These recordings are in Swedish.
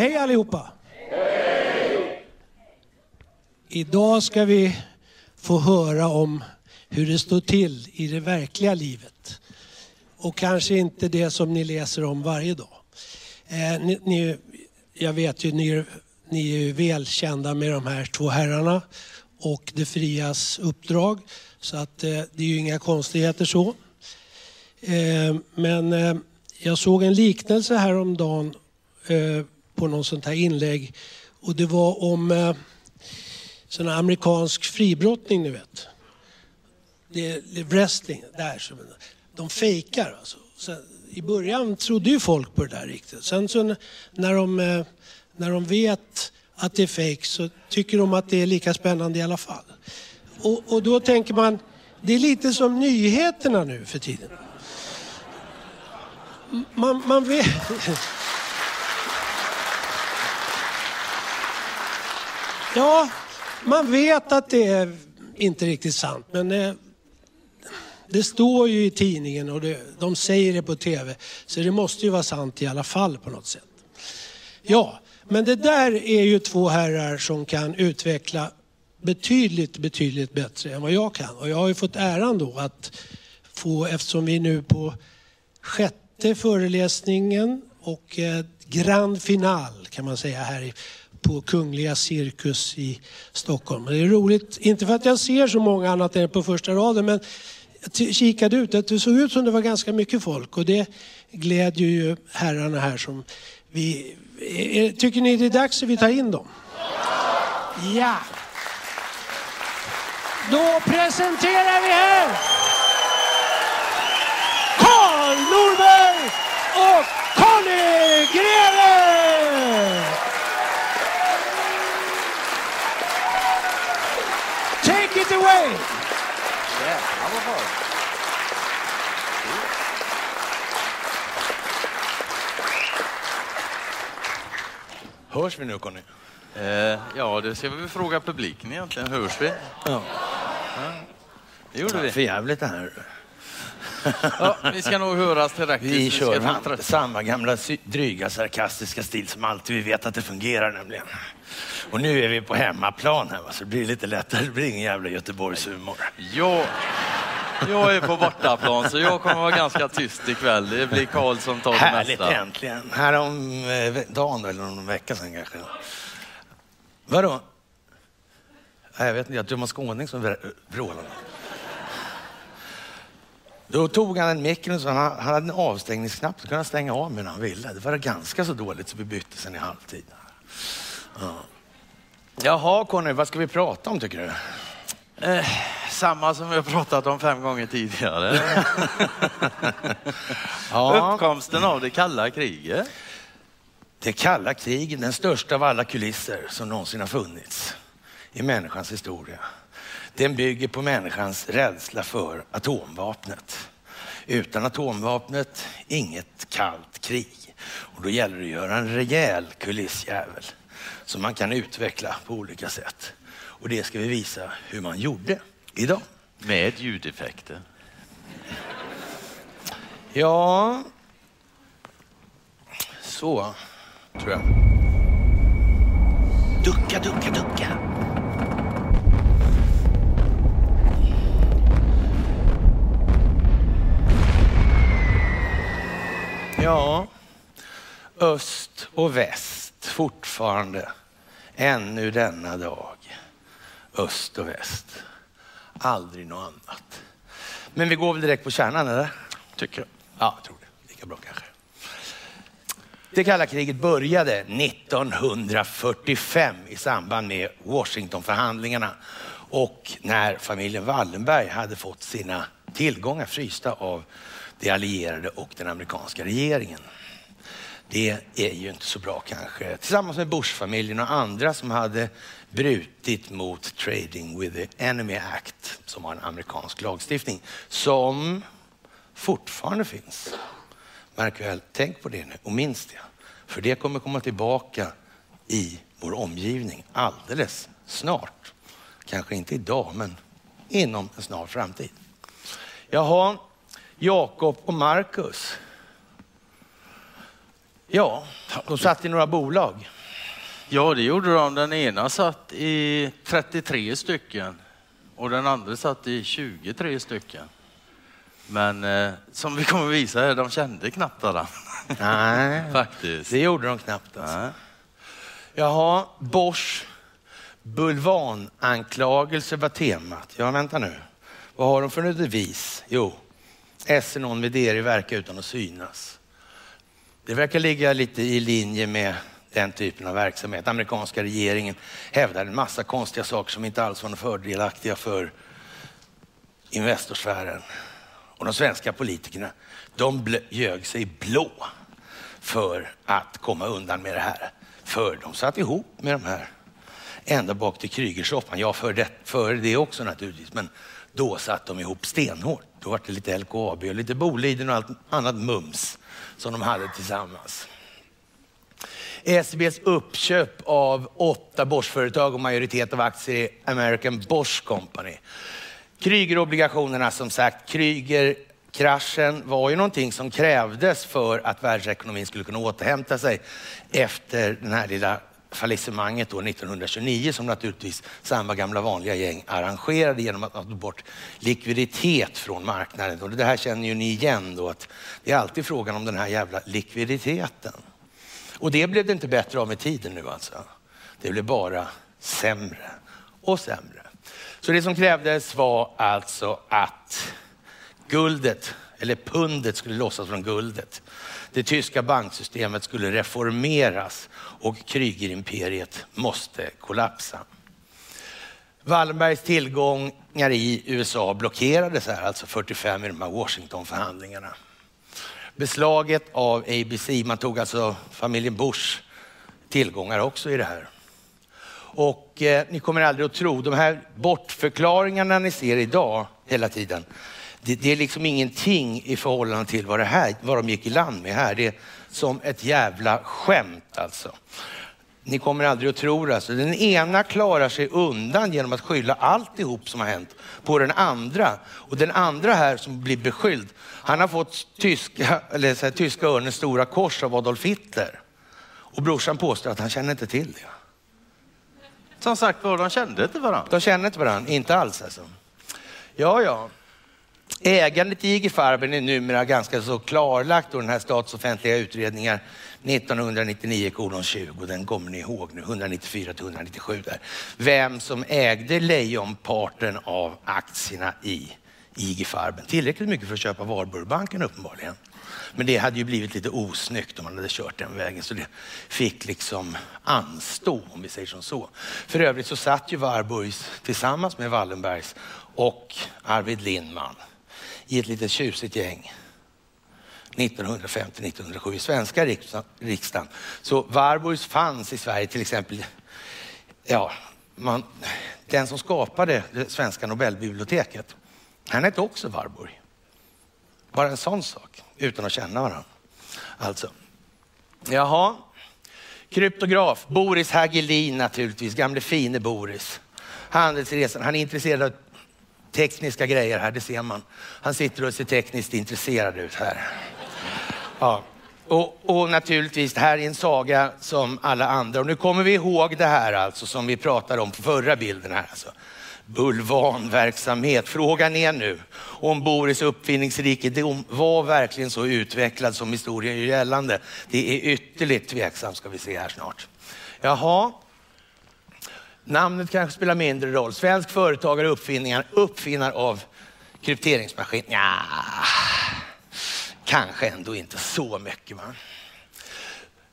Hej allihopa! Idag ska vi få höra om hur det står till i det verkliga livet. Och kanske inte det som ni läser om varje dag. Eh, ni, ni, jag vet ju, ni, ni är ju välkända med de här två herrarna och det frias uppdrag. Så att eh, det är ju inga konstigheter så. Eh, men eh, jag såg en liknelse häromdagen eh, på något sånt här inlägg och det var om eh, sån här amerikansk fribrottning ni vet. Det är wrestling, där. Så, de fejkar alltså. Så, I början trodde ju folk på det där riktigt. Sen så när de, eh, när de vet att det är fejk så tycker de att det är lika spännande i alla fall. Och, och då tänker man, det är lite som nyheterna nu för tiden. Man, man vet... Ja, man vet att det är inte riktigt sant, men det, det står ju i tidningen och det, de säger det på tv, så det måste ju vara sant i alla fall på något sätt. Ja, men det där är ju två herrar som kan utveckla betydligt, betydligt bättre än vad jag kan. Och jag har ju fått äran då att få, eftersom vi är nu på sjätte föreläsningen och eh, grand final kan man säga här i på Kungliga Cirkus i Stockholm. Det är roligt, inte för att jag ser så många annat än på första raden, men jag kikade ut, att det såg ut som det var ganska mycket folk och det glädjer ju herrarna här som vi... Eh, tycker ni det är dags att vi tar in dem? Ja! Då presenterar vi här Carl Norberg och Conny Greve! Away! Jävlar vad. Hörs vi nu Conny? Eh, ja, det ska vi fråga publiken egentligen. Hörs vi? Ja. Det gjorde vi. För jävligt det här. Ja, vi ska nog höras tillräckligt. Vi kör tra- samma gamla dryga sarkastiska stil som alltid. Vi vet att det fungerar nämligen. Och nu är vi på hemmaplan här va, så det blir lite lättare. Det blir ingen jävla Göteborgshumor. Jag, jag är på bortaplan så jag kommer vara ganska tyst ikväll. Det blir Karl som tar det Härligt mesta. äntligen. Här om eh, dagen eller någon vecka sedan kanske. Vadå? Nej, Jag vet inte, jag tror det var en skåning som vr- vrålade. Då tog han en micken så han, han hade en avstängningsknapp så kunde han stänga av med när han ville. Det var ganska så dåligt så vi bytte sen i halvtid. Ja. Jaha Conny, vad ska vi prata om tycker du? Eh, samma som vi har pratat om fem gånger tidigare. Ja, Uppkomsten av det kalla kriget. det kalla kriget, den största av alla kulisser som någonsin har funnits i människans historia. Den bygger på människans rädsla för atomvapnet. Utan atomvapnet, inget kallt krig. Och då gäller det att göra en rejäl kulissjävel som man kan utveckla på olika sätt. Och det ska vi visa hur man gjorde idag. Med ljudeffekter. Ja, så tror jag. Ducka, ducka, ducka. Ja, öst och väst fortfarande ännu denna dag. Öst och väst. Aldrig något annat. Men vi går väl direkt på kärnan, eller? Tycker jag. Ja, jag tror det. Lika bra kanske. Det kalla kriget började 1945 i samband med Washingtonförhandlingarna och när familjen Wallenberg hade fått sina tillgångar frysta av de allierade och den amerikanska regeringen. Det är ju inte så bra kanske. Tillsammans med Bushfamiljen och andra som hade brutit mot Trading with the Enemy Act som var en amerikansk lagstiftning som fortfarande finns. Märk väl, tänk på det nu och minns det. För det kommer komma tillbaka i vår omgivning alldeles snart. Kanske inte idag, men inom en snar framtid. Jaha, Jakob och Markus. Ja, de satt i några bolag. Ja, det gjorde de. Den ena satt i 33 stycken och den andra satt i 23 stycken. Men eh, som vi kommer att visa här, de kände knappt varandra. Nej, Faktiskt. det gjorde de knappt. Alltså. Nej. Jaha, Bosch bulvananklagelse var temat. Ja, vänta nu. Vad har de för devis? Jo, esse non vedere verkar utan att synas. Det verkar ligga lite i linje med den typen av verksamhet. Amerikanska regeringen hävdar en massa konstiga saker som inte alls var fördelaktiga för Investorsfären. Och de svenska politikerna, de ljög sig blå för att komma undan med det här. För de satt ihop med de här ända bak till Krygersoppan. Ja, för det, för det också naturligtvis, men då satt de ihop stenhårt. Då var det lite LKAB och lite Boliden och allt annat mums som de hade tillsammans. SBs uppköp av åtta Bosch-företag och majoritet av aktier i American Bosch Company. Kryger-obligationerna som sagt, Kryger-kraschen var ju någonting som krävdes för att världsekonomin skulle kunna återhämta sig efter den här lilla fallissemanget då 1929 som naturligtvis samma gamla vanliga gäng arrangerade genom att ta bort likviditet från marknaden. Och det här känner ju ni igen då att det är alltid frågan om den här jävla likviditeten. Och det blev det inte bättre av med tiden nu alltså. Det blev bara sämre och sämre. Så det som krävdes var alltså att guldet, eller pundet skulle lossas från guldet. Det tyska banksystemet skulle reformeras och Krygerimperiet måste kollapsa. Wallenbergs tillgångar i USA blockerades här, alltså 45 i de här Washingtonförhandlingarna. Beslaget av ABC, man tog alltså familjen Bush tillgångar också i det här. Och eh, ni kommer aldrig att tro, de här bortförklaringarna ni ser idag hela tiden, det, det är liksom ingenting i förhållande till vad, det här, vad de gick i land med här. Det är som ett jävla skämt alltså. Ni kommer aldrig att tro det. Alltså. Den ena klarar sig undan genom att skylla alltihop som har hänt på den andra. Och den andra här som blir beskylld, han har fått tyska, eller så här, tyska örnens stora kors av Adolf Hitler. Och brorsan påstår att han känner inte till det. Som sagt var, de kände inte varandra. De känner inte varandra, inte alls alltså. Ja, ja. Ägandet i IG Farben är numera ganska så klarlagt och den här statsoffentliga utredningar 1999 kolon 20, den kommer ni ihåg nu, 194 till 197 där. Vem som ägde lejonparten av aktierna i IG Farben. Tillräckligt mycket för att köpa Varburgbanken uppenbarligen. Men det hade ju blivit lite osnyggt om man hade kört den vägen så det fick liksom anstå om vi säger som så. För övrigt så satt ju Warburgs tillsammans med Wallenbergs och Arvid Lindman i ett litet tjusigt gäng 1950-1907 i svenska riksdagen. Så Warburgs fanns i Sverige till exempel, ja, man, den som skapade det svenska Nobelbiblioteket, han hette också Warburg. Bara en sån sak, utan att känna varandra. Alltså, jaha. Kryptograf, Boris Hagelin naturligtvis, gamle fine Boris. Handelsresan, han är intresserad av tekniska grejer här, det ser man. Han sitter och ser tekniskt intresserad ut här. Ja. Och, och, naturligtvis, det här är en saga som alla andra. Och nu kommer vi ihåg det här alltså som vi pratade om på förra bilden här. Alltså. Bulvanverksamhet. Frågan är nu om Boris uppfinningsrikedom var verkligen så utvecklad som historien gör gällande. Det är ytterligt tveksamt ska vi se här snart. Jaha, Namnet kanske spelar mindre roll. Svensk företagare uppfinningar, uppfinnare av krypteringsmaskin. Ja, kanske ändå inte så mycket. Man.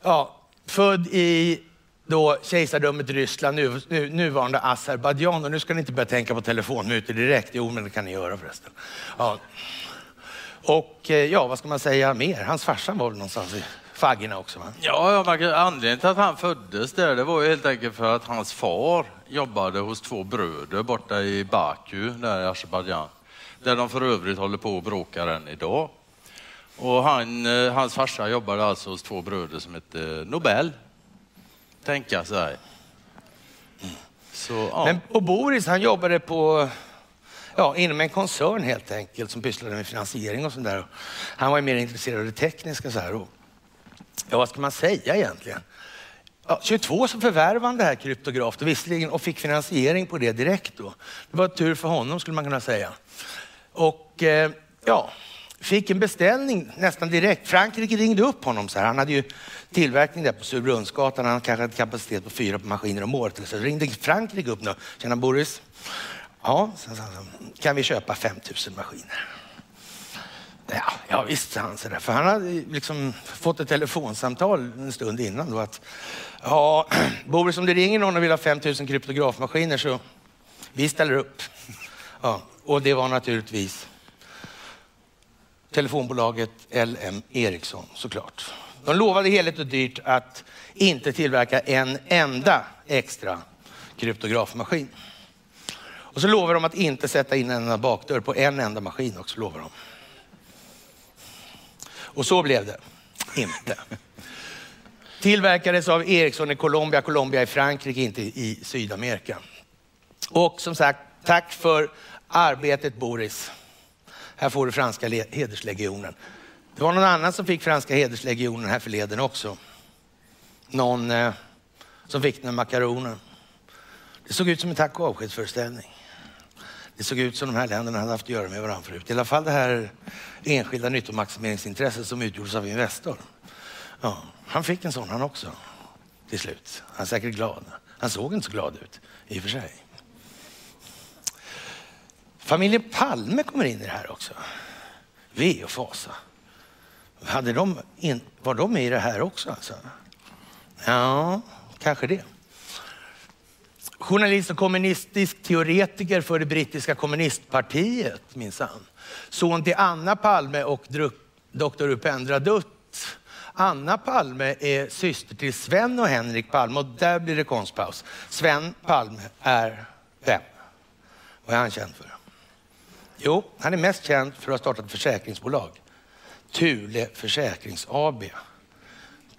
Ja, född i då kejsardömet Ryssland, nu, nu, nuvarande Azerbajdzjan. Och nu ska ni inte börja tänka på telefonmutor direkt. Jo, men det kan ni göra förresten. Ja. Och eh, ja, vad ska man säga mer? Hans farsa var väl någonstans i faggorna också? Va? Ja, ja anledningen till att han föddes där, det var ju helt enkelt för att hans far jobbade hos två bröder borta i Baku, där i Azerbajdzjan. Där de för övrigt håller på och bråkar än idag. Och han, eh, hans farsa jobbade alltså hos två bröder som hette Nobel. Tänka sig. Så, ja. Men, och Boris, han jobbade på ja, inom en koncern helt enkelt som pysslade med finansiering och sånt där. Han var mer intresserad av det tekniska. Så här. Och ja vad ska man säga egentligen? Ja, 22 så förvärvade han det här kryptografiskt och visserligen och fick finansiering på det direkt då. Det var tur för honom skulle man kunna säga. Och eh, ja, fick en beställning nästan direkt. Frankrike ringde upp honom så här. Han hade ju tillverkning där på Surbrunnsgatan. Han kanske hade kapacitet på fyra maskiner om året. Så ringde Frankrike upp nu. Tjena Boris. Ja, så, så, så, kan vi köpa 5000 maskiner? Ja, ja visst, sa han. Så där. För han hade liksom fått ett telefonsamtal en stund innan. Då att, ja, Boris, om det ringer någon och vill ha 5000 kryptografmaskiner så vi ställer upp. Ja, och det var naturligtvis telefonbolaget LM Ericsson såklart. De lovade heligt och dyrt att inte tillverka en enda extra kryptografmaskin. Och så lovar de att inte sätta in en enda bakdörr på en enda maskin också, lovar de. Och så blev det inte. Tillverkades av Ericsson i Colombia, Colombia i Frankrike, inte i Sydamerika. Och som sagt, tack för arbetet Boris. Här får du franska hederslegionen. Det var någon annan som fick franska hederslegionen här förleden också. Någon eh, som fick den med makaroner. Det såg ut som en tack och avskedsföreställning. Det såg ut som de här länderna hade haft att göra med varandra förut. I alla fall det här enskilda nyttomaximeringsintresset som utgjordes av Investor. Ja, han fick en sån han också till slut. Han är säkert glad. Han såg inte så glad ut i och för sig. Familjen Palme kommer in i det här också. Ve och fasa. Hade de in, var de med i det här också? Alltså? Ja, kanske det. Journalist och kommunistisk teoretiker för det brittiska kommunistpartiet minsann. Son till Anna Palme och doktor Upendra Dutt. Anna Palme är syster till Sven och Henrik Palme och där blir det konstpaus. Sven Palme är vem? Vad är han känd för? Jo, han är mest känd för att ha startat ett försäkringsbolag. Thule Försäkrings AB.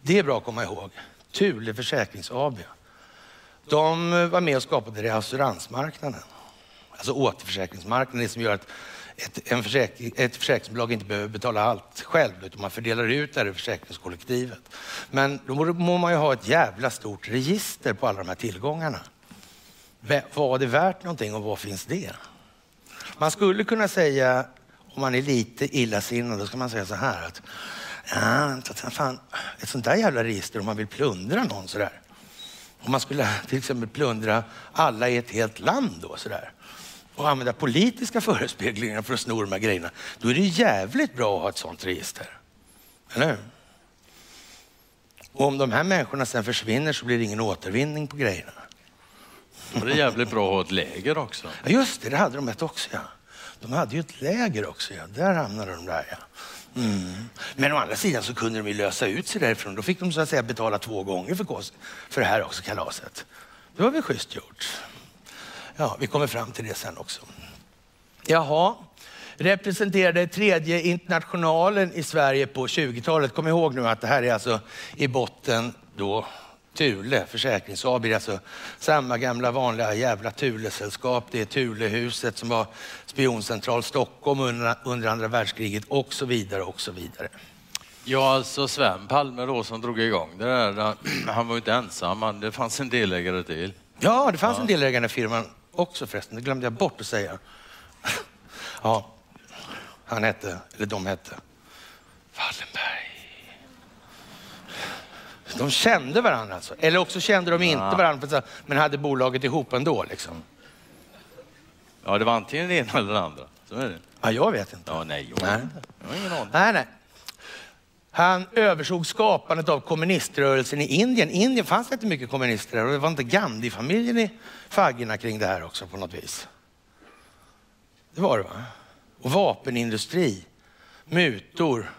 Det är bra att komma ihåg. Thule Försäkrings AB. De eh, var med och skapade reasuransmarknaden. Alltså återförsäkringsmarknaden, det som gör att ett, en försäkring, ett försäkringsbolag inte behöver betala allt själv, utan man fördelar ut det här i försäkringskollektivet. Men då må man ju ha ett jävla stort register på alla de här tillgångarna. Vad är det värt någonting och vad finns det? Man skulle kunna säga, om man är lite illasinnad, då ska man säga så här att ah, ja, fan, ett sånt där jävla register om man vill plundra någon sådär. Om man skulle till exempel plundra alla i ett helt land då sådär och använda politiska förespeglingar för att sno de här grejerna, då är det jävligt bra att ha ett sånt register. Eller hur? Och om de här människorna sen försvinner så blir det ingen återvinning på grejerna. Och det är jävligt bra att ha ett läger också. Ja, just det, det hade de ett också. Ja. De hade ju ett läger också. Ja. Där hamnade de där. Ja. Mm. Men å andra sidan så kunde de ju lösa ut sig därifrån. Då fick de så att säga betala två gånger för, kost, för det här också, kalaset. Det var väl schysst gjort. Ja, vi kommer fram till det sen också. Jaha, representerade tredje internationalen i Sverige på 20-talet. Kom ihåg nu att det här är alltså i botten då Thule Försäkrings AB, alltså samma gamla vanliga jävla Thule-sällskap. Det är Thulehuset som var spioncentral Stockholm under, under andra världskriget och så vidare och så vidare. Ja, alltså Sven Palme då som drog igång det där, han var ju inte ensam, det fanns en delägare till. Ja, det fanns ja. en delägare i firman också förresten, det glömde jag bort att säga. Ja, han hette, eller de hette, Wallenberg. De kände varandra alltså. Eller också kände de inte varandra, men hade bolaget ihop ändå. Liksom. Ja, det var antingen det ena eller det andra. Så är det. Ja, jag vet inte. Ja, nej, jag, nej. jag har ingen aning. Nej, nej. Han översåg skapandet av kommuniströrelsen i Indien. I Indien fanns det inte mycket kommunister där och det var inte Gandhi-familjen i faggorna kring det här också på något vis. Det var det va? Och vapenindustri, mutor,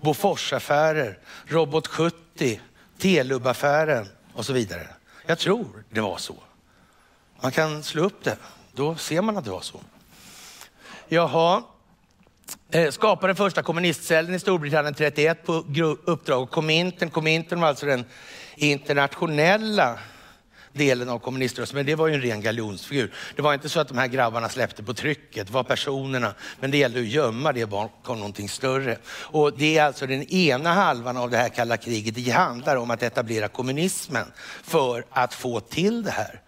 Boforsaffärer, Robot 70, Telub-affären och så vidare. Jag tror det var så. Man kan slå upp det, då ser man att det var så. Jaha, eh, Skapade den första kommunistcellen i Storbritannien 31 på uppdrag av Komintern. Komintern var alltså den internationella delen av kommuniströrelsen, men det var ju en ren galjonsfigur. Det var inte så att de här grabbarna släppte på trycket, det var personerna, men det gällde att gömma det bakom någonting större. Och det är alltså den ena halvan av det här kalla kriget. Det handlar om att etablera kommunismen för att få till det här.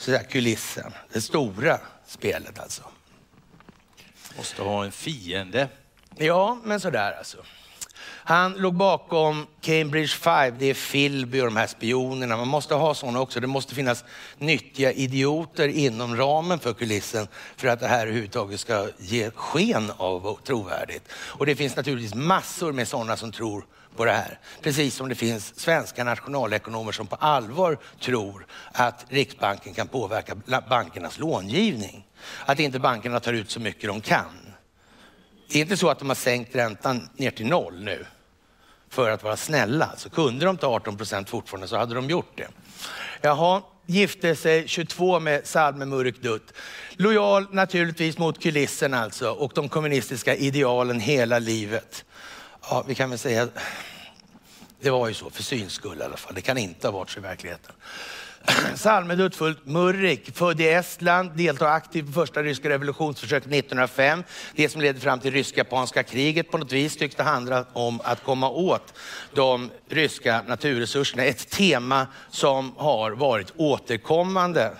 Så där kulissen, det stora spelet alltså. Måste ha en fiende. Ja, men sådär alltså. Han låg bakom Cambridge 5, det är Philby och de här spionerna. Man måste ha sådana också. Det måste finnas nyttiga idioter inom ramen för kulissen för att det här överhuvudtaget ska ge sken av trovärdigt. Och det finns naturligtvis massor med sådana som tror på det här. Precis som det finns svenska nationalekonomer som på allvar tror att Riksbanken kan påverka bankernas långivning. Att inte bankerna tar ut så mycket de kan. Det är inte så att de har sänkt räntan ner till noll nu för att vara snälla. Så kunde de ta 18 procent fortfarande så hade de gjort det. Jaha, gifte sig 22 med Salme Murek Dutt. Lojal naturligtvis mot kulissen alltså och de kommunistiska idealen hela livet. Ja, vi kan väl säga, det var ju så för syns skull i alla fall. Det kan inte ha varit så i verkligheten. Salmedutt fullt Murrik, född i Estland, deltar aktivt i första ryska revolutionsförsöket 1905. Det som ledde fram till rysk-japanska kriget på något vis tycks det handla om att komma åt de ryska naturresurserna. Ett tema som har varit återkommande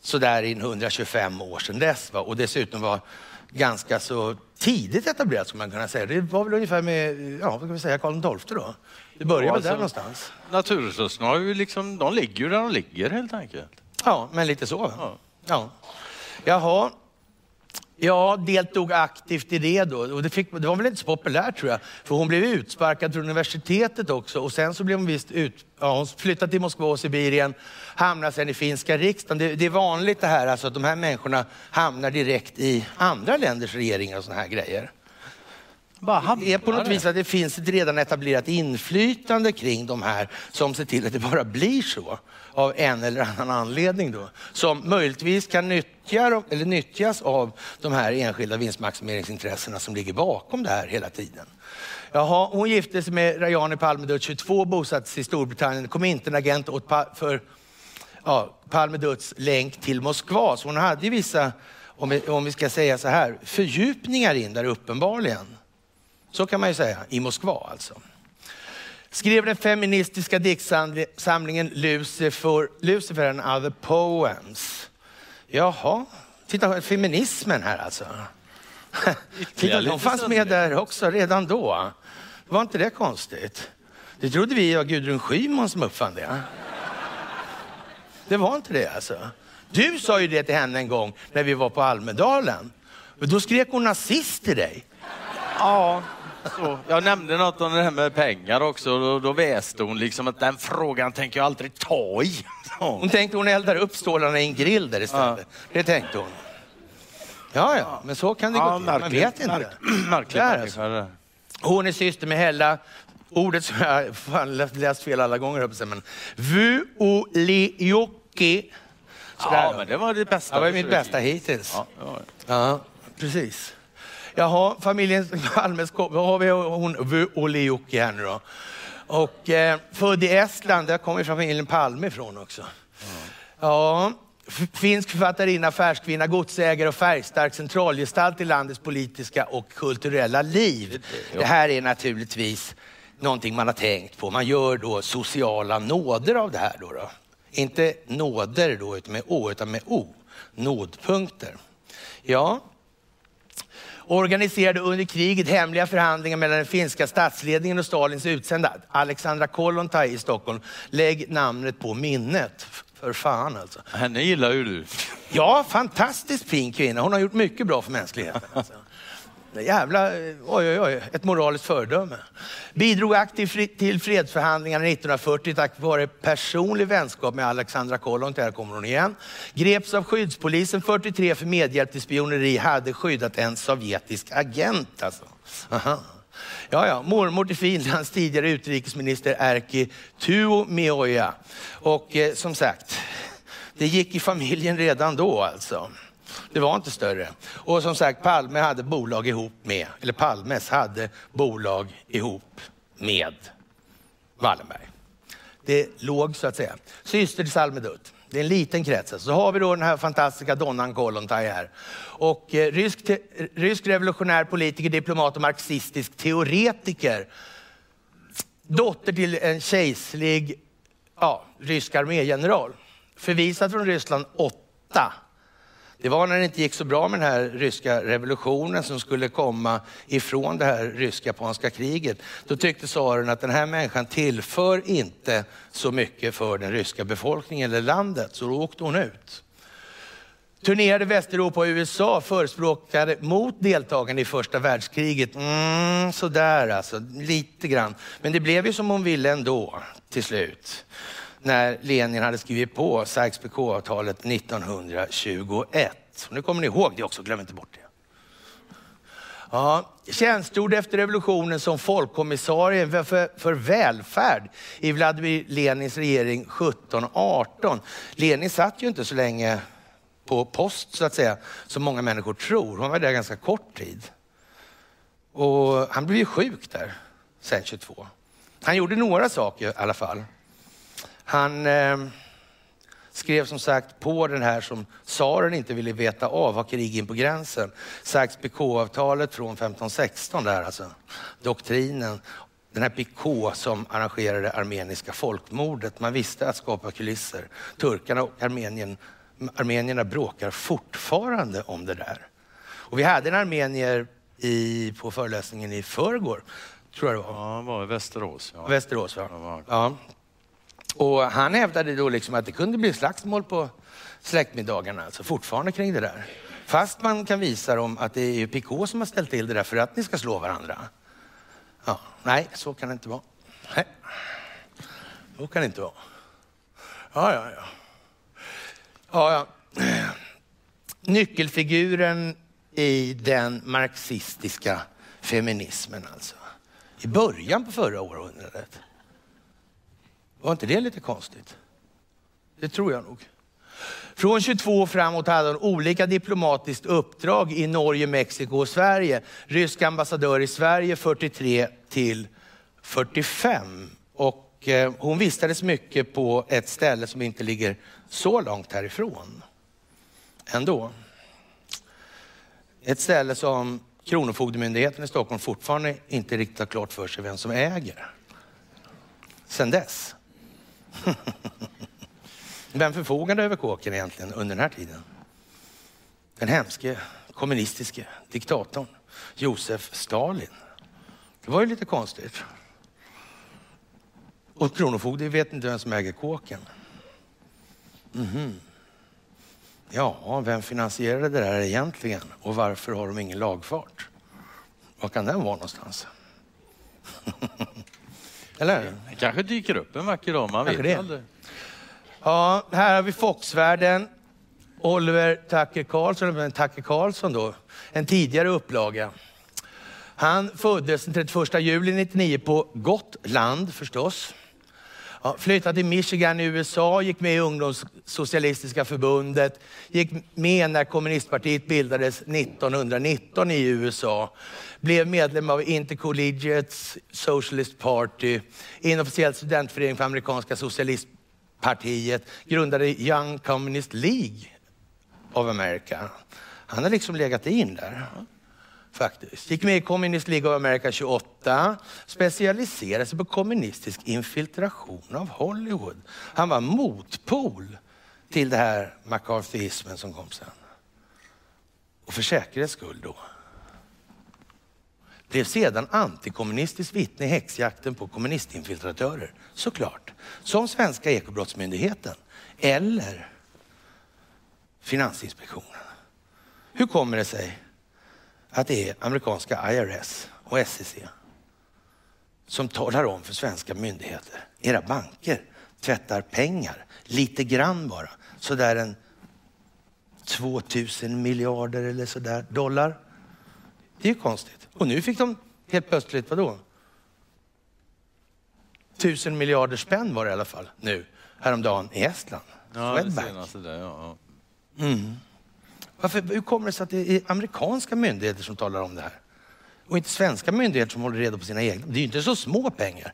sådär i 125 år sedan dess. Va? Och dessutom var ganska så tidigt etablerat skulle man kunna säga. Det var väl ungefär med, ja vad kan vi säga, Karl XII då? Det börjar ja, väl där alltså, någonstans. Naturresurserna har ju liksom, de ligger ju där de ligger helt enkelt. Ja, men lite så. Ja. Ja. Jaha, Ja, deltog aktivt i det då och det, fick, det, var väl inte så populärt tror jag. För hon blev utsparkad från universitetet också och sen så blev hon visst ut, ja, hon flyttade till Moskva och Sibirien, hamnade sen i finska riksdagen. Det, det är vanligt det här alltså att de här människorna hamnar direkt i andra länders regeringar och sådana här grejer. Det är på något vis att det finns ett redan etablerat inflytande kring de här som ser till att det bara blir så av en eller annan anledning då. Som möjligtvis kan nyttja, eller nyttjas av de här enskilda vinstmaximeringsintressena som ligger bakom det här hela tiden. Jaha, hon gifte sig med Rajani Palmedut, 22, bosatte sig i Storbritannien, kom inte en agent åt för ja, Palmeduts länk till Moskva. Så hon hade ju vissa, om vi, om vi ska säga så här, fördjupningar in där uppenbarligen. Så kan man ju säga, i Moskva alltså. Skrev den feministiska diktsamlingen Lucifer, Lucifer and other poems. Jaha, titta feminismen här alltså. titta, de fanns med där också redan då. Var inte det konstigt? Det trodde vi var Gudrun Schyman som uppfann det. Det var inte det alltså. Du sa ju det till henne en gång när vi var på Almedalen. Då skrek hon nazist till dig. Ja, så, jag nämnde något om det här med pengar också. Då, då väste hon liksom att den frågan tänker jag aldrig ta i. Hon tänkte hon eldar upp stålarna i en grill där istället. Ja. Det tänkte hon. Ja, ja, men så kan det ja, gå till. Man vet inte. Märkligt alltså. Hon är syster med Hella. Ordet som jag fan läst fel alla gånger, men Vuolioki. Ja, men det var det bästa. Det var mitt bästa hittills. Ja, ja, precis. Jaha, familjen Malmes, vad har vi hon, Olioki här nu då. Och eh, född i Estland, där kommer familjen Palme ifrån också. Mm. Ja, finsk författarinna, affärskvinna, godsägare och färgstark centralgestalt i landets politiska och kulturella liv. Det här är naturligtvis någonting man har tänkt på. Man gör då sociala nåder av det här. Då, då. Inte nåder då, utan med å, utan med o. Nådpunkter. Ja, organiserade under kriget hemliga förhandlingar mellan den finska statsledningen och Stalins utsända Alexandra Kollontaj i Stockholm. Lägg namnet på minnet. För fan alltså. Henne gillar ju du. Ja, fantastiskt fin kvinna. Hon har gjort mycket bra för mänskligheten. Alltså. Jävla, oj, oj, oj, ett moraliskt föredöme. Bidrog aktivt till fredsförhandlingarna 1940 tack vare personlig vänskap med Alexandra Kollont, där kommer hon igen. Greps av skyddspolisen 43 för medhjälp till spioneri, hade skyddat en sovjetisk agent alltså. Aha. Ja, ja, mormor till Finlands tidigare utrikesminister Erkki Tuomioja. Och eh, som sagt, det gick i familjen redan då alltså. Det var inte större. Och som sagt, Palme hade bolag ihop med, eller Palmes hade bolag ihop med Wallenberg. det låg så att säga. Syster till Salmedut. Det är en liten krets. Alltså. Så har vi då den här fantastiska Donnan Kollontaj här. Och eh, rysk, rysk revolutionär politiker, diplomat och marxistisk teoretiker. Dotter till en kejserlig ja, rysk armégeneral. Förvisad från Ryssland åtta det var när det inte gick så bra med den här ryska revolutionen som skulle komma ifrån det här rysk-japanska kriget. Då tyckte tsaren att den här människan tillför inte så mycket för den ryska befolkningen eller landet, så då åkte hon ut. Turnerade Västeuropa och USA förespråkade mot deltagande i första världskriget. Mm, sådär alltså, lite grann. Men det blev ju som hon ville ändå till slut när Lenin hade skrivit på Sykes-Picot-avtalet 1921. nu kommer ni ihåg det också, glöm inte bort det. Ja, tjänstgjorde efter revolutionen som folkkommissarie för, för välfärd i Vladimir Lenins regering 1718. Lenin satt ju inte så länge på post så att säga, som många människor tror. Han var där ganska kort tid. Och han blev ju sjuk där sen 22. Han gjorde några saker i alla fall. Han eh, skrev som sagt på den här som tsaren inte ville veta av, ha krig in på gränsen. Sykes-Picot-avtalet från 1516 där alltså. Doktrinen. Den här Picot som arrangerade armeniska folkmordet. Man visste att skapa kulisser. Turkarna och Armenien, armenierna bråkar fortfarande om det där. Och vi hade en armenier i, på föreläsningen i förrgår, tror jag det var. Ja, det var i Västerås. Ja. Västerås, ja. ja. Och han hävdade då liksom att det kunde bli slagsmål på släktmiddagarna, alltså fortfarande kring det där. Fast man kan visa dem att det är Picot som har ställt till det där för att ni ska slå varandra. Ja, nej, så kan det inte vara. Nej. Så kan det inte vara. Ja, ja, ja. ja, ja. Nyckelfiguren i den marxistiska feminismen alltså. I början på förra århundradet. Var inte det lite konstigt? Det tror jag nog. Från 22 framåt hade hon olika diplomatiskt uppdrag i Norge, Mexiko och Sverige. Rysk ambassadör i Sverige 43 till 45. Och eh, hon vistades mycket på ett ställe som inte ligger så långt härifrån. Ändå. Ett ställe som Kronofogdemyndigheten i Stockholm fortfarande inte riktigt har klart för sig vem som äger. Sen dess. Vem förfogade över kåken egentligen under den här tiden? Den hemske kommunistiske diktatorn Josef Stalin. Det var ju lite konstigt. Och Kronofogden vet inte vem som äger kåken. Mm -hmm. Ja, vem finansierade det där egentligen och varför har de ingen lagfart? Var kan den vara någonstans? Eller? Det kanske dyker upp en vacker dag, man vet aldrig. Ja, här har vi Foxvärlden. Oliver Tucker Karlsson, Tucker Karlsson då, en tidigare upplaga. Han föddes den 31 juli 1999 på Gotland förstås. Ja, flyttade till Michigan i USA, gick med i Ungdomssocialistiska förbundet, gick med när kommunistpartiet bildades 1919 i USA. Blev medlem av Intercollegiate Socialist Party, inofficiell studentförening för amerikanska socialistpartiet, grundade Young Communist League of America. Han har liksom legat in där faktiskt. Gick med i Communist League of America 28, specialiserade sig på kommunistisk infiltration av Hollywood. Han var motpol till det här McCarthyismen som kom sen. Och för säkerhets skull då blev sedan antikommunistiskt vittne i häxjakten på kommunistinfiltratörer, såklart. Som svenska ekobrottsmyndigheten eller Finansinspektionen. Hur kommer det sig att det är amerikanska IRS och SEC som talar om för svenska myndigheter, era banker tvättar pengar, lite grann bara, sådär en 2000 miljarder eller sådär dollar. Det är ju konstigt. Och nu fick de helt plötsligt, vadå? Tusen miljarder spänn var det i alla fall nu, häromdagen i Estland. Ja, Swedbank. det senaste där, ja. Mm. Varför, hur kommer det sig att det är amerikanska myndigheter som talar om det här? Och inte svenska myndigheter som håller reda på sina egna. Det är ju inte så små pengar.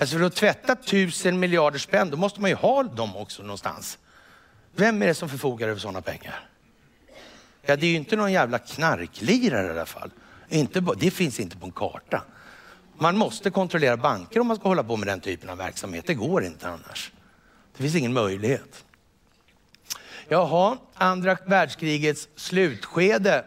Alltså för att tvätta tusen miljarder spänn, då måste man ju ha dem också någonstans. Vem är det som förfogar över sådana pengar? Ja, det är ju inte någon jävla knarklirare i alla fall. Inte, det finns inte på en karta. Man måste kontrollera banker om man ska hålla på med den typen av verksamhet. Det går inte annars. Det finns ingen möjlighet. Jaha, andra världskrigets slutskede.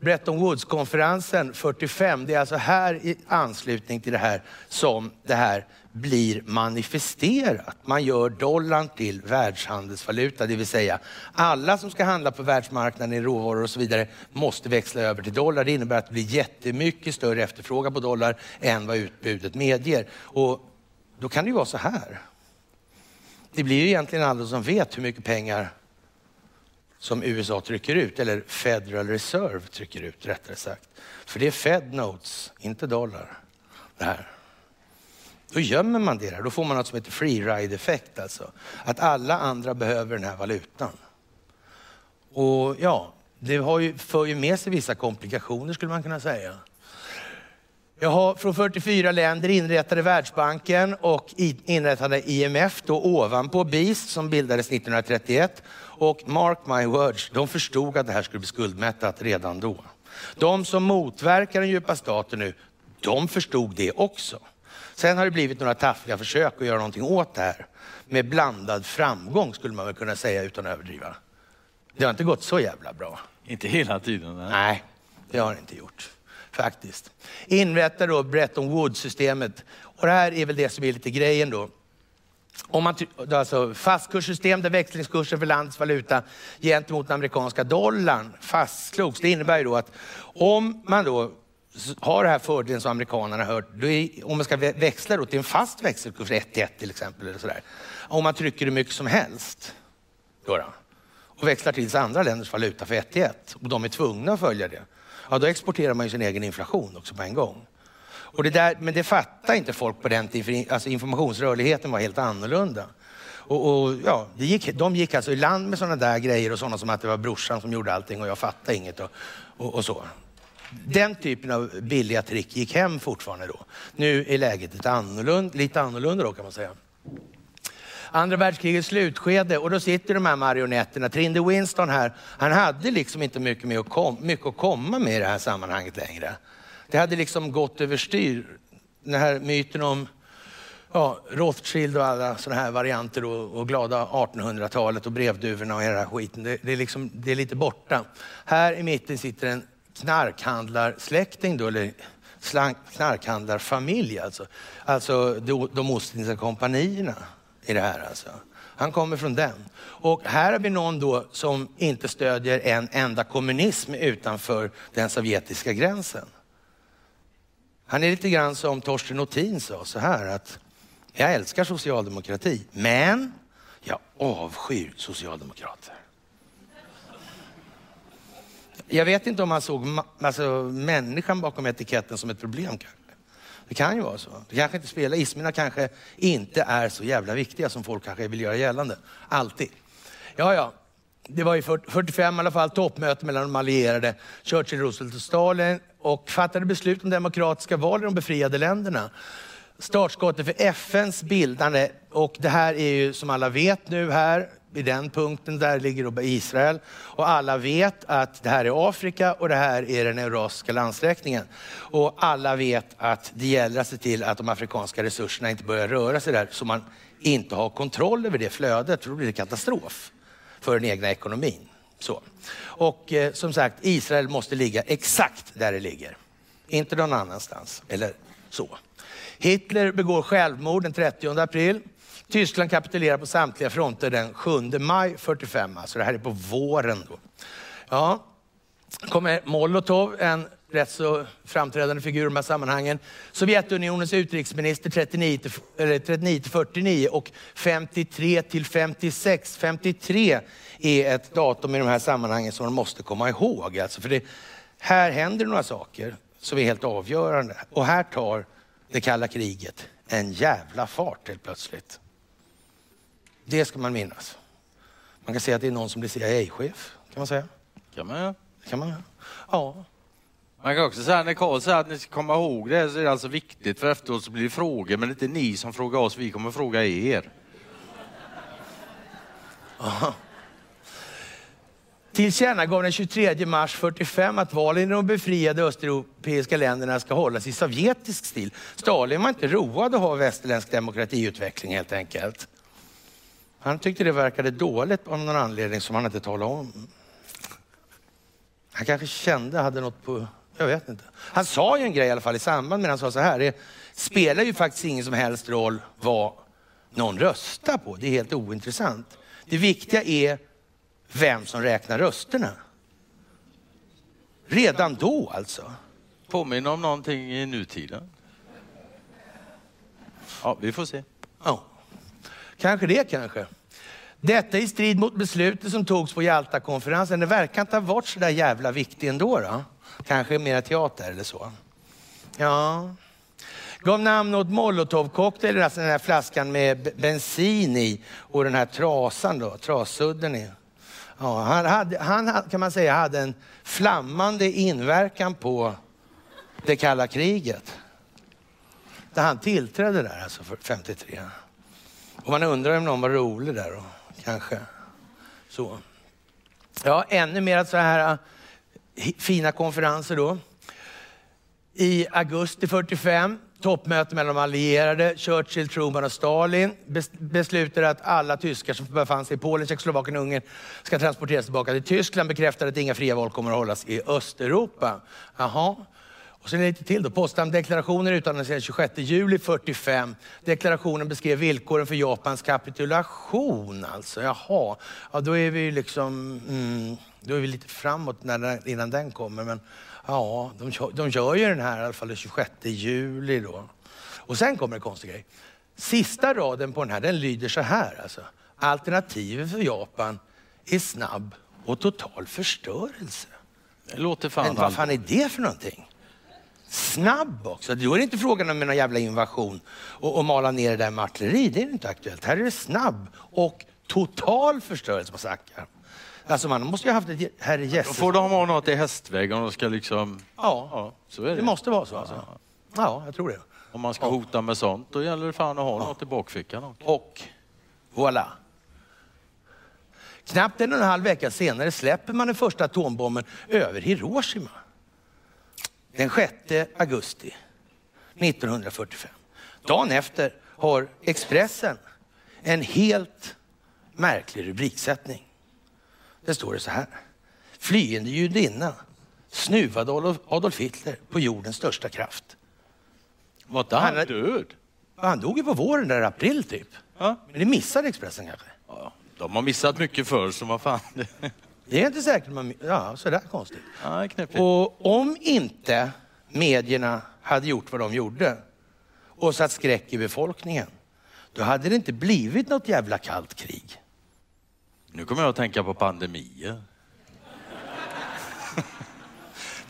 Bretton Woods-konferensen 45. Det är alltså här i anslutning till det här som det här blir manifesterat. Man gör dollarn till världshandelsvaluta, det vill säga alla som ska handla på världsmarknaden i råvaror och så vidare måste växla över till dollar. Det innebär att det blir jättemycket större efterfrågan på dollar än vad utbudet medger. Och då kan det ju vara så här. Det blir ju egentligen aldrig som vet hur mycket pengar som USA trycker ut, eller Federal Reserve trycker ut rättare sagt. För det är Fed Notes, inte dollar. Det här. Då gömmer man det där. Då får man något som heter free ride effekt alltså. Att alla andra behöver den här valutan. Och ja, det har ju, för ju med sig vissa komplikationer skulle man kunna säga. Jag har från 44 länder inrättade Världsbanken och inrättade IMF då ovanpå BIS som bildades 1931. Och mark my words, de förstod att det här skulle bli skuldmättat redan då. De som motverkar den djupa staten nu, de förstod det också. Sen har det blivit några taffliga försök att göra någonting åt det här. Med blandad framgång skulle man väl kunna säga utan att överdriva. Det har inte gått så jävla bra. Inte hela tiden? Nej, nej det har det inte gjort. Faktiskt. Inrättar då Bretton Woods-systemet. Och det här är väl det som är lite grejen då. Om man, alltså fastkurssystem där växlingskursen för landets valuta gentemot den amerikanska dollarn fastslogs. Det innebär ju då att om man då har det här fördelen som amerikanerna har hört, är, om man ska växla då till en fast växelkurs, 1 till 1 till exempel, eller sådär. om man trycker hur mycket som helst då då, och växlar till sig andra länders valuta för 1 till 1 och de är tvungna att följa det, ja då exporterar man ju sin egen inflation också på en gång. Och det där, men det fattade inte folk på den tiden, alltså informationsrörligheten var helt annorlunda. Och, och, ja, det gick, de gick alltså i land med sådana där grejer och sådana som att det var brorsan som gjorde allting och jag fattade inget och, och, och så. Den typen av billiga trick gick hem fortfarande då. Nu är läget lite annorlunda, lite annorlunda då kan man säga. Andra världskrigets slutskede och då sitter de här marionetterna. Trinde Winston här, han hade liksom inte mycket, med att, kom, mycket att komma med i det här sammanhanget längre. Det hade liksom gått överstyr. Den här myten om ja, Rothschild och alla sådana här varianter och, och glada 1800-talet och brevduvorna och hela skiten. Det, det, är liksom, det är lite borta. Här i mitten sitter en knarkhandlarsläkting då, eller knarkhandlarfamilj alltså. Alltså de, de Ostindiska kompanierna i det här alltså. Han kommer från den. Och här har vi någon då som inte stödjer en enda kommunism utanför den sovjetiska gränsen. Han är lite grann som Torsten Nothin sa så här att jag älskar socialdemokrati, men jag avskyr socialdemokrater. Jag vet inte om han såg alltså, människan bakom etiketten som ett problem kanske. Det kan ju vara så. Det kanske inte spelar. Ismerna kanske inte är så jävla viktiga som folk kanske vill göra gällande. Alltid. Ja, ja. Det var ju 45 i alla fall toppmöte mellan de allierade, Churchill, Roosevelt och Stalin och fattade beslut om demokratiska val i de befriade länderna. Startskottet för FNs bildande och det här är ju som alla vet nu här vid den punkten, där ligger då Israel. Och alla vet att det här är Afrika och det här är den eurasiska landsräkningen. Och alla vet att det gäller att se till att de afrikanska resurserna inte börjar röra sig där så man inte har kontroll över det flödet, för då blir det katastrof för den egna ekonomin. Så. Och eh, som sagt, Israel måste ligga exakt där det ligger. Inte någon annanstans, eller så. Hitler begår självmord den 30 april. Tyskland kapitulerar på samtliga fronter den 7 maj 45, alltså det här är på våren. Då. Ja, kommer Molotov, en rätt så framträdande figur i de här sammanhangen. Sovjetunionens utrikesminister 39 till, eller 39 till 49 och 53 till 56. 53 är ett datum i de här sammanhangen som man måste komma ihåg. Alltså för det, här händer några saker som är helt avgörande. Och här tar det kalla kriget en jävla fart helt plötsligt. Det ska man minnas. Man kan säga att det är någon som blir CIA-chef, kan man säga. Kan man ja. kan man Ja. Man kan också säga när Karl säger att ni ska komma ihåg det så är det alltså viktigt för efteråt så blir det frågor men det är inte ni som frågar oss, vi kommer fråga er tillkännagav den 23 mars 45 att valen i de befriade östeuropeiska länderna ska hållas i sovjetisk stil. Stalin var inte road att ha västerländsk demokratiutveckling helt enkelt. Han tyckte det verkade dåligt av någon anledning som han inte talade om. Han kanske kände, hade något på, jag vet inte. Han sa ju en grej i alla fall i samband med det. Han sa så här, det spelar ju faktiskt ingen som helst roll vad någon röstar på. Det är helt ointressant. Det viktiga är vem som räknar rösterna. Redan då alltså. Påminner om någonting i nutiden. Ja, vi får se. Ja, kanske det kanske. Detta i strid mot beslutet som togs på Jalta-konferensen. Det verkar inte ha varit så där jävla viktigt ändå. Då. Kanske mera teater eller så. Ja. Gav namn åt molotovcocktailen, alltså den här flaskan med bensin i och den här trasan då, trassudden i. Ja, han, hade, han kan man säga hade en flammande inverkan på det kalla kriget. Där han tillträdde där alltså 53. Och man undrar om någon var rolig där då, kanske. Så. Ja, ännu mer så här äh, fina konferenser då. I augusti 45 toppmöte mellan de allierade, Churchill, Truman och Stalin beslutade att alla tyskar som befann sig i Polen, Tjeckoslovakien och Ungern ska transporteras tillbaka till Tyskland. Bekräftade att inga fria val kommer att hållas i Östeuropa. Jaha. Och sen lite till då. Potsdamdeklarationen utannonserades den 26 juli 45. Deklarationen beskrev villkoren för Japans kapitulation alltså. Jaha, ja, då är vi liksom, mm, då är vi lite framåt när, innan den kommer. Men Ja, de, de gör ju den här i alla fall den 26 juli då. Och sen kommer en konstig grej. Sista raden på den här, den lyder så här alltså. Alternativet för Japan är snabb och total förstörelse. Det låter fan Men vad fan är det för någonting? Snabb också. Då är det inte frågan om en jävla invasion och, och mala ner det där med artilleri. Det är inte aktuellt. Här är det snabb och total förstörelse på Sackar. Alltså man måste ju ha haft ett herre Då får de ha något i hästväg om de ska liksom... Ja, ja så är det. det måste vara så alltså. Ja, jag tror det. Om man ska hota med sånt, då gäller det fan att ha ja. något i bakfickan. Och, och voilà. Knappt en och en halv vecka senare släpper man den första atombomben över Hiroshima. Den 6 augusti 1945. Dagen efter har Expressen en helt märklig rubriksättning. Där står det så här. Flyende judinna snuvade Adolf Hitler på jordens största kraft. Var han, han död? Han dog ju på våren, där april typ. Ja. Men det missade Expressen kanske? Ja, de har missat mycket förr, så vad fan. Det är inte säkert man... Ja, sådär konstigt. Ja, och om inte medierna hade gjort vad de gjorde och satt skräck i befolkningen, då hade det inte blivit något jävla kallt krig. Nu kommer jag att tänka på pandemier.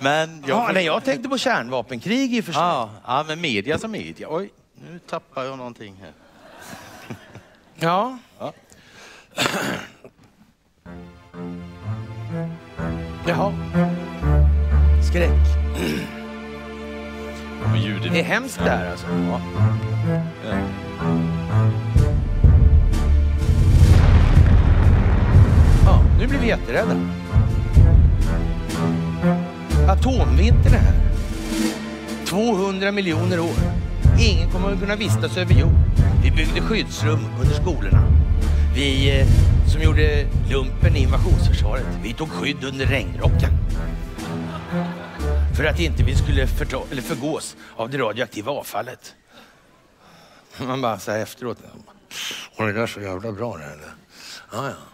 men jag... Ja, nej, jag tänkte på kärnvapenkrig i och för sig. Ja, ja, men media som media. Oj, nu tappar jag någonting här. ja. ja. Jaha. Skräck. Det är hemskt det här alltså. Ja. Ja. Nu blir vi jätterädda. Atomvintern är här. 200 miljoner år. Ingen kommer att kunna vistas över jord. Vi byggde skyddsrum under skolorna. Vi eh, som gjorde lumpen i invasionsförsvaret, vi tog skydd under regnrocken. För att inte vi skulle förta, eller förgås av det radioaktiva avfallet. Man bara säger efteråt, var det där så jävla bra det eller? Ja, ja.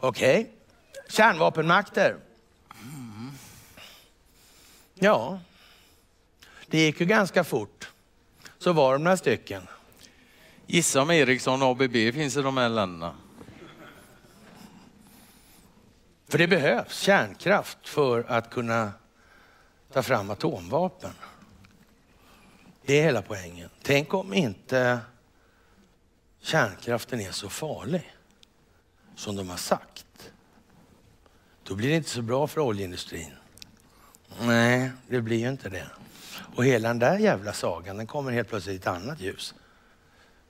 Okej. Okay. Kärnvapenmakter. Ja, det gick ju ganska fort. Så var de några stycken. Gissa om Ericsson och ABB finns i de här länderna. För det behövs kärnkraft för att kunna ta fram atomvapen. Det är hela poängen. Tänk om inte kärnkraften är så farlig som de har sagt. Då blir det inte så bra för oljeindustrin. Nej, det blir ju inte det. Och hela den där jävla sagan, den kommer helt plötsligt i ett annat ljus.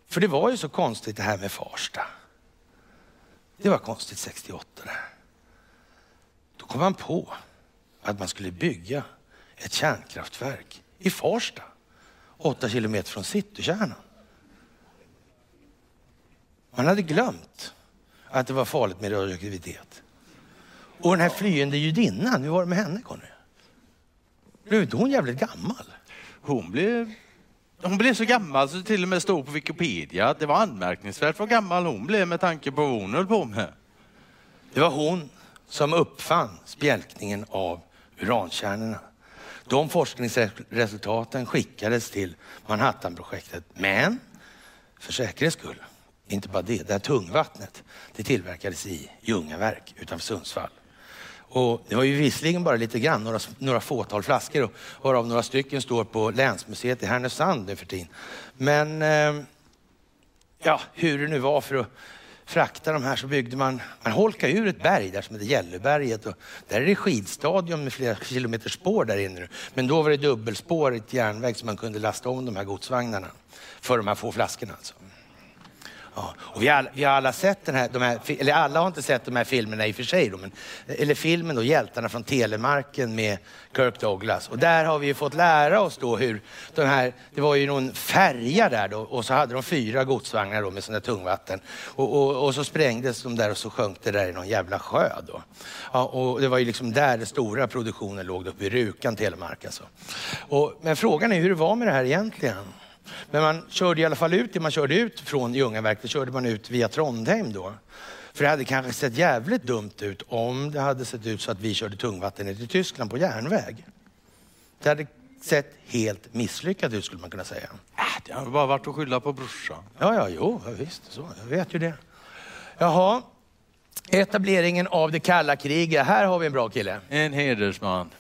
För det var ju så konstigt det här med Farsta. Det var konstigt 68 där. Då kom man på att man skulle bygga ett kärnkraftverk i Farsta, åtta kilometer från citykärnan. Man hade glömt att det var farligt med radioaktivitet. Och den här flyende judinnan, hur var det med henne Conny? Blev inte hon jävligt gammal? Hon blev, hon blev så gammal så det till och med stod på Wikipedia att det var anmärkningsvärt vad gammal hon blev med tanke på vad hon höll på med. Det var hon som uppfann spjälkningen av urankärnorna. De forskningsresultaten skickades till Manhattanprojektet. Men för säkerhets skull, inte bara det, det här tungvattnet, det tillverkades i Ljungaverk utanför Sundsvall. Och det var ju visserligen bara lite grann, några, några fåtal flaskor, och varav några stycken står på Länsmuseet i Härnösand nu för tiden. Men eh, ja, hur det nu var för att frakta de här så byggde man, man holkade ur ett berg där som heter Gällöberget och där är det skidstadion med flera kilometer spår där inne nu. Men då var det dubbelspårigt järnväg så man kunde lasta om de här godsvagnarna för de här få flaskorna alltså. Ja, och vi, all, vi har alla sett den här, de här, eller alla har inte sett de här filmerna i och för sig, då, men, eller filmen då, Hjältarna från Telemarken med Kirk Douglas. Och där har vi ju fått lära oss då hur de här, det var ju någon färja där då och så hade de fyra godsvagnar då med sådana tungvatten. Och, och, och, så sprängdes de där och så sjönk det där i någon jävla sjö då. Ja, och det var ju liksom där den stora produktionen låg, uppe i Rukan, Telemark alltså. Och, men frågan är hur det var med det här egentligen. Men man körde i alla fall ut det man körde ut från Ljungaverk, det körde man ut via Trondheim då. För det hade kanske sett jävligt dumt ut om det hade sett ut så att vi körde tungvatten ner till Tyskland på järnväg. Det hade sett helt misslyckat ut skulle man kunna säga. Äh, det har bara varit att skylla på brorsan. Ja, ja, jo, visst, så, jag vet ju det. Jaha, etableringen av det kalla kriget. Här har vi en bra kille. En hedersman.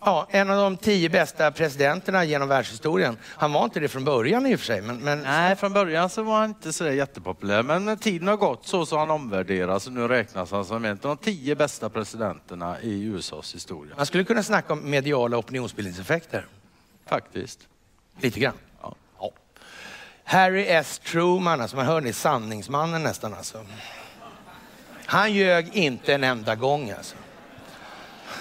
Ja, en av de tio bästa presidenterna genom världshistorien. Han var inte det från början i och för sig. Men, men... Nej, från början så var han inte så jättepopulär. Men när tiden har gått så så han omvärderas och nu räknas han som en av de tio bästa presidenterna i USAs historia. Man skulle kunna snacka om mediala opinionsbildningseffekter. Faktiskt. Lite grann. Ja. ja. Harry S. Truman, alltså man hör ni sanningsmannen nästan alltså. Han ljög inte en enda gång alltså.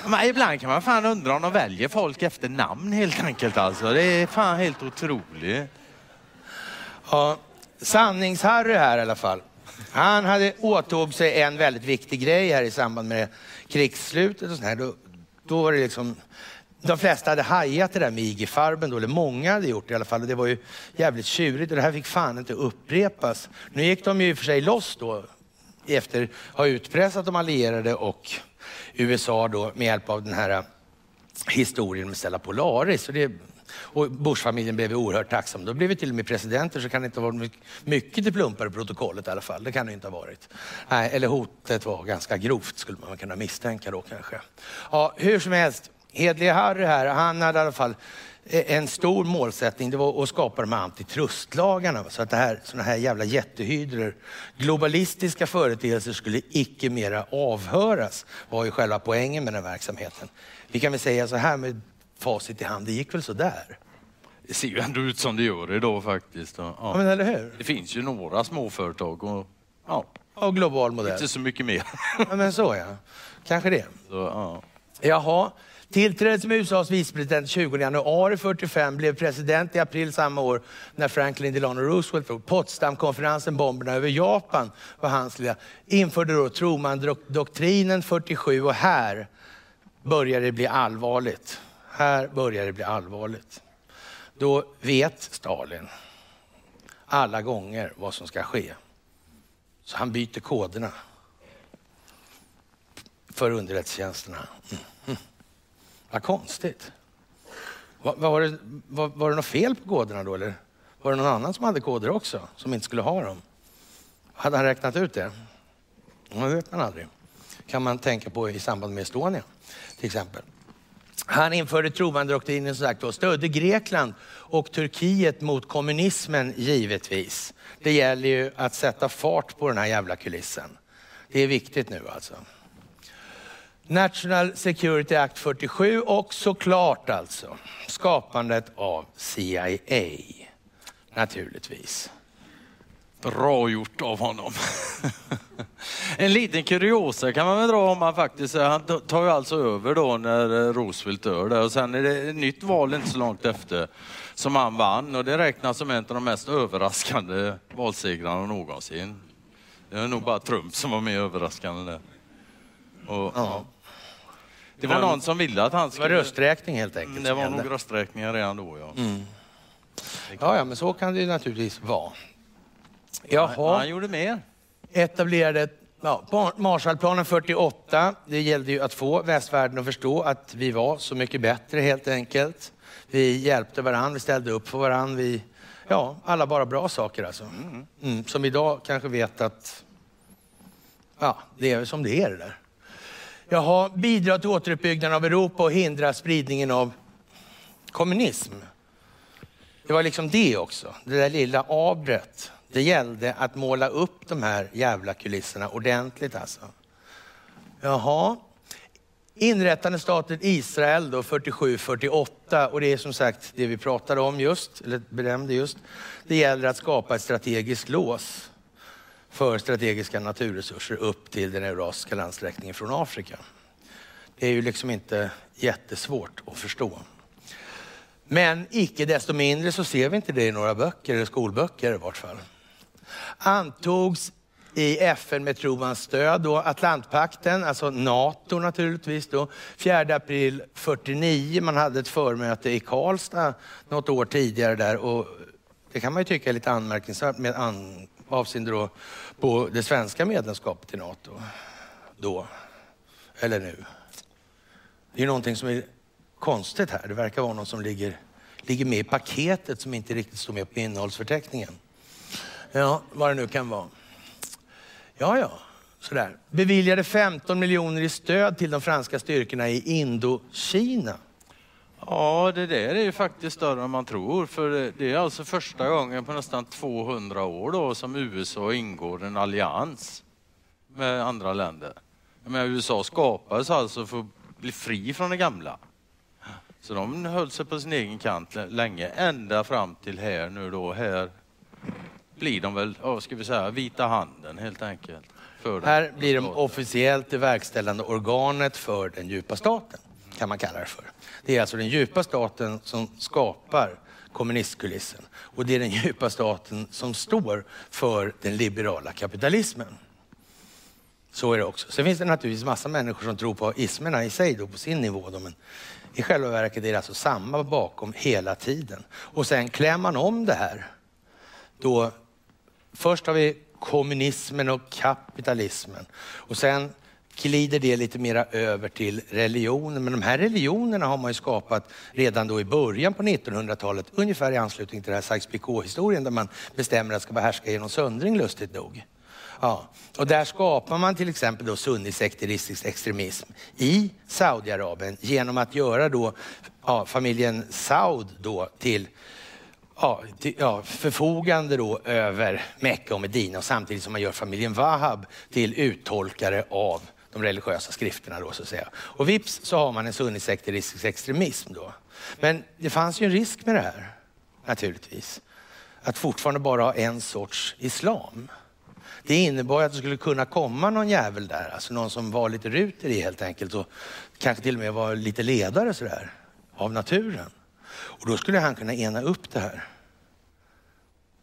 Men ibland kan man fan undra om de väljer folk efter namn helt enkelt alltså. Det är fan helt otroligt. Ja, Sannings-Harry här i alla fall. Han hade åtog sig en väldigt viktig grej här i samband med krigsslutet och sånt här. Då, då var det liksom de flesta hade hajat det där med IG-farben då, eller många hade gjort det i alla fall. Och det var ju jävligt tjurigt och det här fick fan inte upprepas. Nu gick de ju i och för sig loss då efter att ha utpressat de allierade och USA då med hjälp av den här eh, historien med Stella Polaris. Och, det, och Bush-familjen blev oerhört tacksam. Då blev vi till och med presidenter så kan det inte ha varit mycket till plumpar i protokollet i alla fall. Det kan det inte ha varit. Nej, eller hotet var ganska grovt skulle man kunna misstänka då kanske. Ja, hur som helst, Hedlige Harry här, han hade i alla fall en stor målsättning det var att skapa de här antitrustlagarna. Så att det här, såna här jävla jättehydror, globalistiska företeelser skulle icke mera avhöras, var ju själva poängen med den verksamheten. Vi kan väl säga så här med facit i hand, det gick väl så där. Det ser ju ändå ut som det gör idag faktiskt. Ja. ja men eller hur? Det finns ju några småföretag och ja. Och global modell. Inte så mycket mer. ja men så ja, kanske det. Så, ja. Jaha, Tillträdde som USAs vicepresident 20 januari 45, blev president i april samma år när Franklin Delano Roosevelt tog Potsdamkonferensen, bomberna över Japan var hans lilla. Införde då Truman-doktrinen 47 och här börjar det bli allvarligt. Här börjar det bli allvarligt. Då vet Stalin alla gånger vad som ska ske. Så han byter koderna för underrättelsetjänsterna. Mm. Vad konstigt. Var, var, det, var, var det något fel på koderna då eller var det någon annan som hade koder också som inte skulle ha dem? Hade han räknat ut det? Det vet man aldrig. kan man tänka på i samband med Estonia till exempel. Han införde Truman-doktrinen som sagt och stödde Grekland och Turkiet mot kommunismen givetvis. Det gäller ju att sätta fart på den här jävla kulissen. Det är viktigt nu alltså. National Security Act 47 och såklart alltså skapandet av CIA. Naturligtvis. Bra gjort av honom. en liten kuriosa kan man väl dra om han faktiskt, han tar ju alltså över då när Roosevelt dör där och sen är det ett nytt val inte så långt efter som han vann och det räknas som en av de mest överraskande valsegrarna någonsin. Det är nog bara Trump som var mer överraskande där. Och, ja. Det var någon som ville att han skulle... Det var rösträkning helt enkelt. Det var nog rösträkningar redan då ja. Mm. Ja, ja, men så kan det ju naturligtvis vara. Jaha. Han gjorde mer. Etablerade ja, Marshallplanen 48. Det gällde ju att få västvärlden att förstå att vi var så mycket bättre helt enkelt. Vi hjälpte varandra, vi ställde upp för varandra. Vi, ja, alla bara bra saker alltså. Mm. Mm, som idag kanske vet att ja, det är som det är det där. Jaha, bidra till återuppbyggnaden av Europa och hindra spridningen av kommunism. Det var liksom det också, det där lilla abret. Det gällde att måla upp de här jävla kulisserna ordentligt alltså. Jaha. Inrättande staten Israel då 47-48 och det är som sagt det vi pratade om just, eller benämnde just. Det gäller att skapa ett strategiskt lås för strategiska naturresurser upp till den eurasiska landsträckningen från Afrika. Det är ju liksom inte jättesvårt att förstå. Men icke desto mindre så ser vi inte det i några böcker, eller skolböcker i vart fall. Antogs i FN med Trumans stöd då, Atlantpakten, alltså NATO naturligtvis då, 4 april 49. Man hade ett förmöte i Karlstad något år tidigare där och det kan man ju tycka är lite anmärkningsvärt med an, avseende då på det svenska medlemskapet i NATO. Då, eller nu. Det är någonting som är konstigt här. Det verkar vara något som ligger, ligger med i paketet som inte riktigt står med på innehållsförteckningen. Ja, vad det nu kan vara. Ja, ja, sådär. Beviljade 15 miljoner i stöd till de franska styrkorna i Indokina. Ja, det där är ju faktiskt större än man tror. För det är alltså första gången på nästan 200 år då som USA ingår en allians med andra länder. Men USA skapades alltså för att bli fri från det gamla. Så de höll sig på sin egen kant länge, ända fram till här nu då. Här blir de väl, oh, ska vi säga, vita handen helt enkelt. här blir de officiellt det verkställande organet för den djupa staten, kan man kalla det för. Det är alltså den djupa staten som skapar kommunistkulissen och det är den djupa staten som står för den liberala kapitalismen. Så är det också. Sen finns det naturligtvis massa människor som tror på ismerna i sig då, på sin nivå. Då, men i själva verket är det alltså samma bakom hela tiden. Och sen klär man om det här. Då, först har vi kommunismen och kapitalismen och sen glider det lite mera över till religionen. Men de här religionerna har man ju skapat redan då i början på 1900-talet, ungefär i anslutning till den här Sykes-Picot-historien där man bestämmer att ska behärska genom söndring, lustigt nog. Ja. Och där skapar man till exempel då sunnisekteristisk extremism i Saudiarabien genom att göra då ja, familjen Saud då till ja, till, ja, förfogande då över Mecka och Medina och samtidigt som man gör familjen Wahab till uttolkare av de religiösa skrifterna då så att säga. Och vips så har man en sunnisekteristisk extremism då. Men det fanns ju en risk med det här naturligtvis. Att fortfarande bara ha en sorts islam. Det innebar att det skulle kunna komma någon jävel där, alltså någon som var lite ruter i helt enkelt och kanske till och med var lite ledare sådär av naturen. Och då skulle han kunna ena upp det här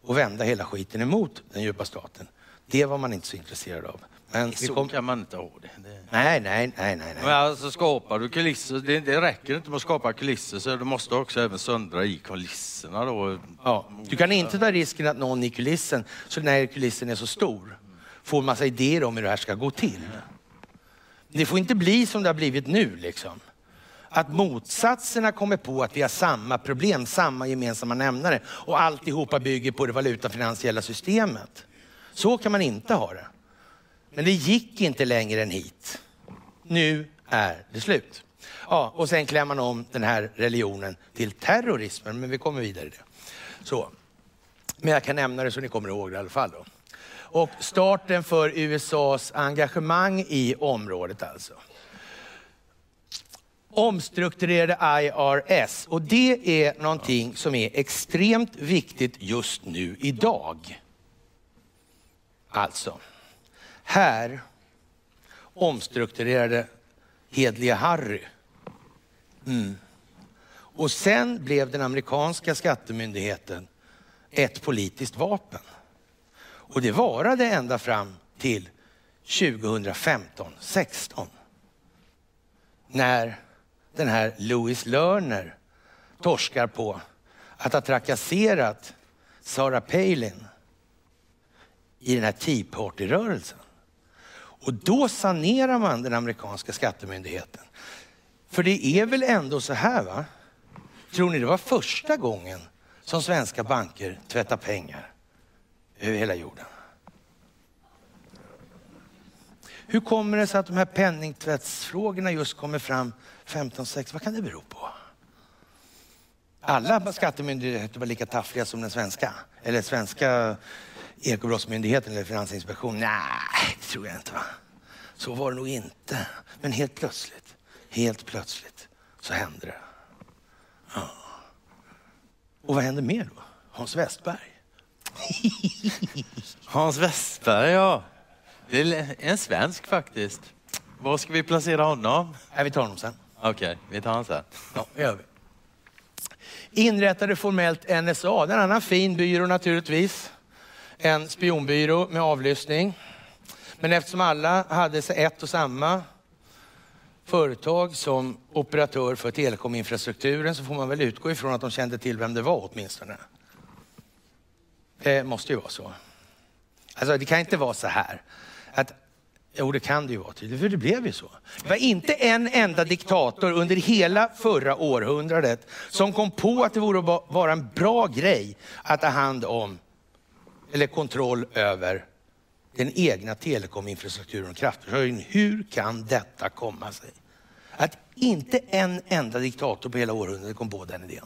och vända hela skiten emot den djupa staten. Det var man inte så intresserad av. Men så kom... kan man inte ha det. det... Nej, nej, nej, nej. Men alltså skapar du kulisser, det, det räcker inte med att skapa kulisser så du måste också även söndra i kulisserna då. Ja. Du kan inte ta risken att någon i kulissen, så när kulissen är så stor, får massa idéer om hur det här ska gå till. Det får inte bli som det har blivit nu liksom. Att motsatserna kommer på att vi har samma problem, samma gemensamma nämnare och alltihopa bygger på det valutafinansiella systemet. Så kan man inte ha det. Men det gick inte längre än hit. Nu är det slut. Ja, och sen klär man om den här religionen till terrorismen, men vi kommer vidare i det. Så. Men jag kan nämna det så ni kommer ihåg det i alla fall. Då. Och starten för USAs engagemang i området alltså. omstrukturerade IRS och det är någonting som är extremt viktigt just nu idag. Alltså, här omstrukturerade hedliga Harry. Mm. Och sen blev den amerikanska skattemyndigheten ett politiskt vapen. Och det varade ända fram till 2015, 16 när den här Louis Lerner torskar på att ha trakasserat Sarah Palin i den här Tea Party-rörelsen. Och då sanerar man den amerikanska skattemyndigheten. För det är väl ändå så här va? Tror ni det var första gången som svenska banker tvättar pengar över hela jorden? Hur kommer det sig att de här penningtvättsfrågorna just kommer fram 15-16? Vad kan det bero på? Alla skattemyndigheter var lika taffliga som den svenska. Eller svenska ekobrottsmyndigheten eller Finansinspektionen. Nej, det tror jag inte. Va? Så var det nog inte. Men helt plötsligt, helt plötsligt så hände det. Ja. Och vad hände mer då? Hans Westberg. Hans Westberg, ja. Det är en svensk faktiskt. Var ska vi placera honom? Nej, vi tar honom sen. Okej, okay, vi tar honom sen. Ja, gör vi. Inrättade formellt NSA, en annan fin byrå naturligtvis. En spionbyrå med avlyssning. Men eftersom alla hade ett och samma företag som operatör för telekominfrastrukturen så får man väl utgå ifrån att de kände till vem det var åtminstone. Det måste ju vara så. Alltså det kan inte vara så här att Jo, det kan det ju vara tydligt, för det blev ju så. Det var inte en enda diktator under hela förra århundradet som kom på att det vore vara en bra grej att ta hand om eller kontroll över den egna telekominfrastrukturen och kraftförsörjningen. Hur kan detta komma sig? Att inte en enda diktator på hela århundradet kom på den idén.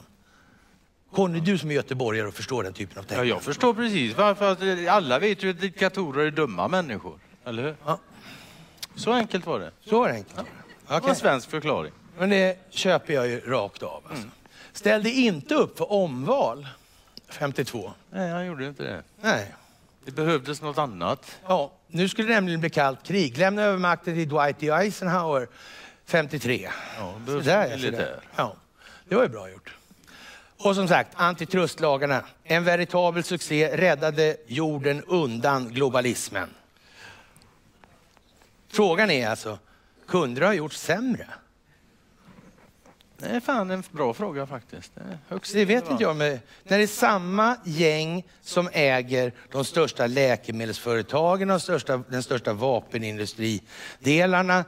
Conny, du som är göteborgare och förstår den typen av tänkande. Ja, jag förstår precis. Varför, alla vet ju att diktatorer är dumma människor. Eller hur? Ja. Så enkelt var det. Så enkelt ja. Det var en svensk förklaring. Men det köper jag ju rakt av. Alltså. Mm. Ställde inte upp för omval 52. Nej, han gjorde inte det. Nej. Det behövdes något annat. Ja, nu skulle det nämligen bli kallt krig. Lämna över makten till Dwight D. Eisenhower 53. Ja, det behövs militär. Ja, det var ju bra gjort. Och som sagt, antitrustlagarna, en veritabel succé, räddade jorden undan globalismen. Frågan är alltså, kunde det ha gjort sämre? Det är fan en bra fråga faktiskt. Det, högst det vet inte jag. Men när det är samma gäng som äger de största läkemedelsföretagen, de största, den största vapenindustridelarna,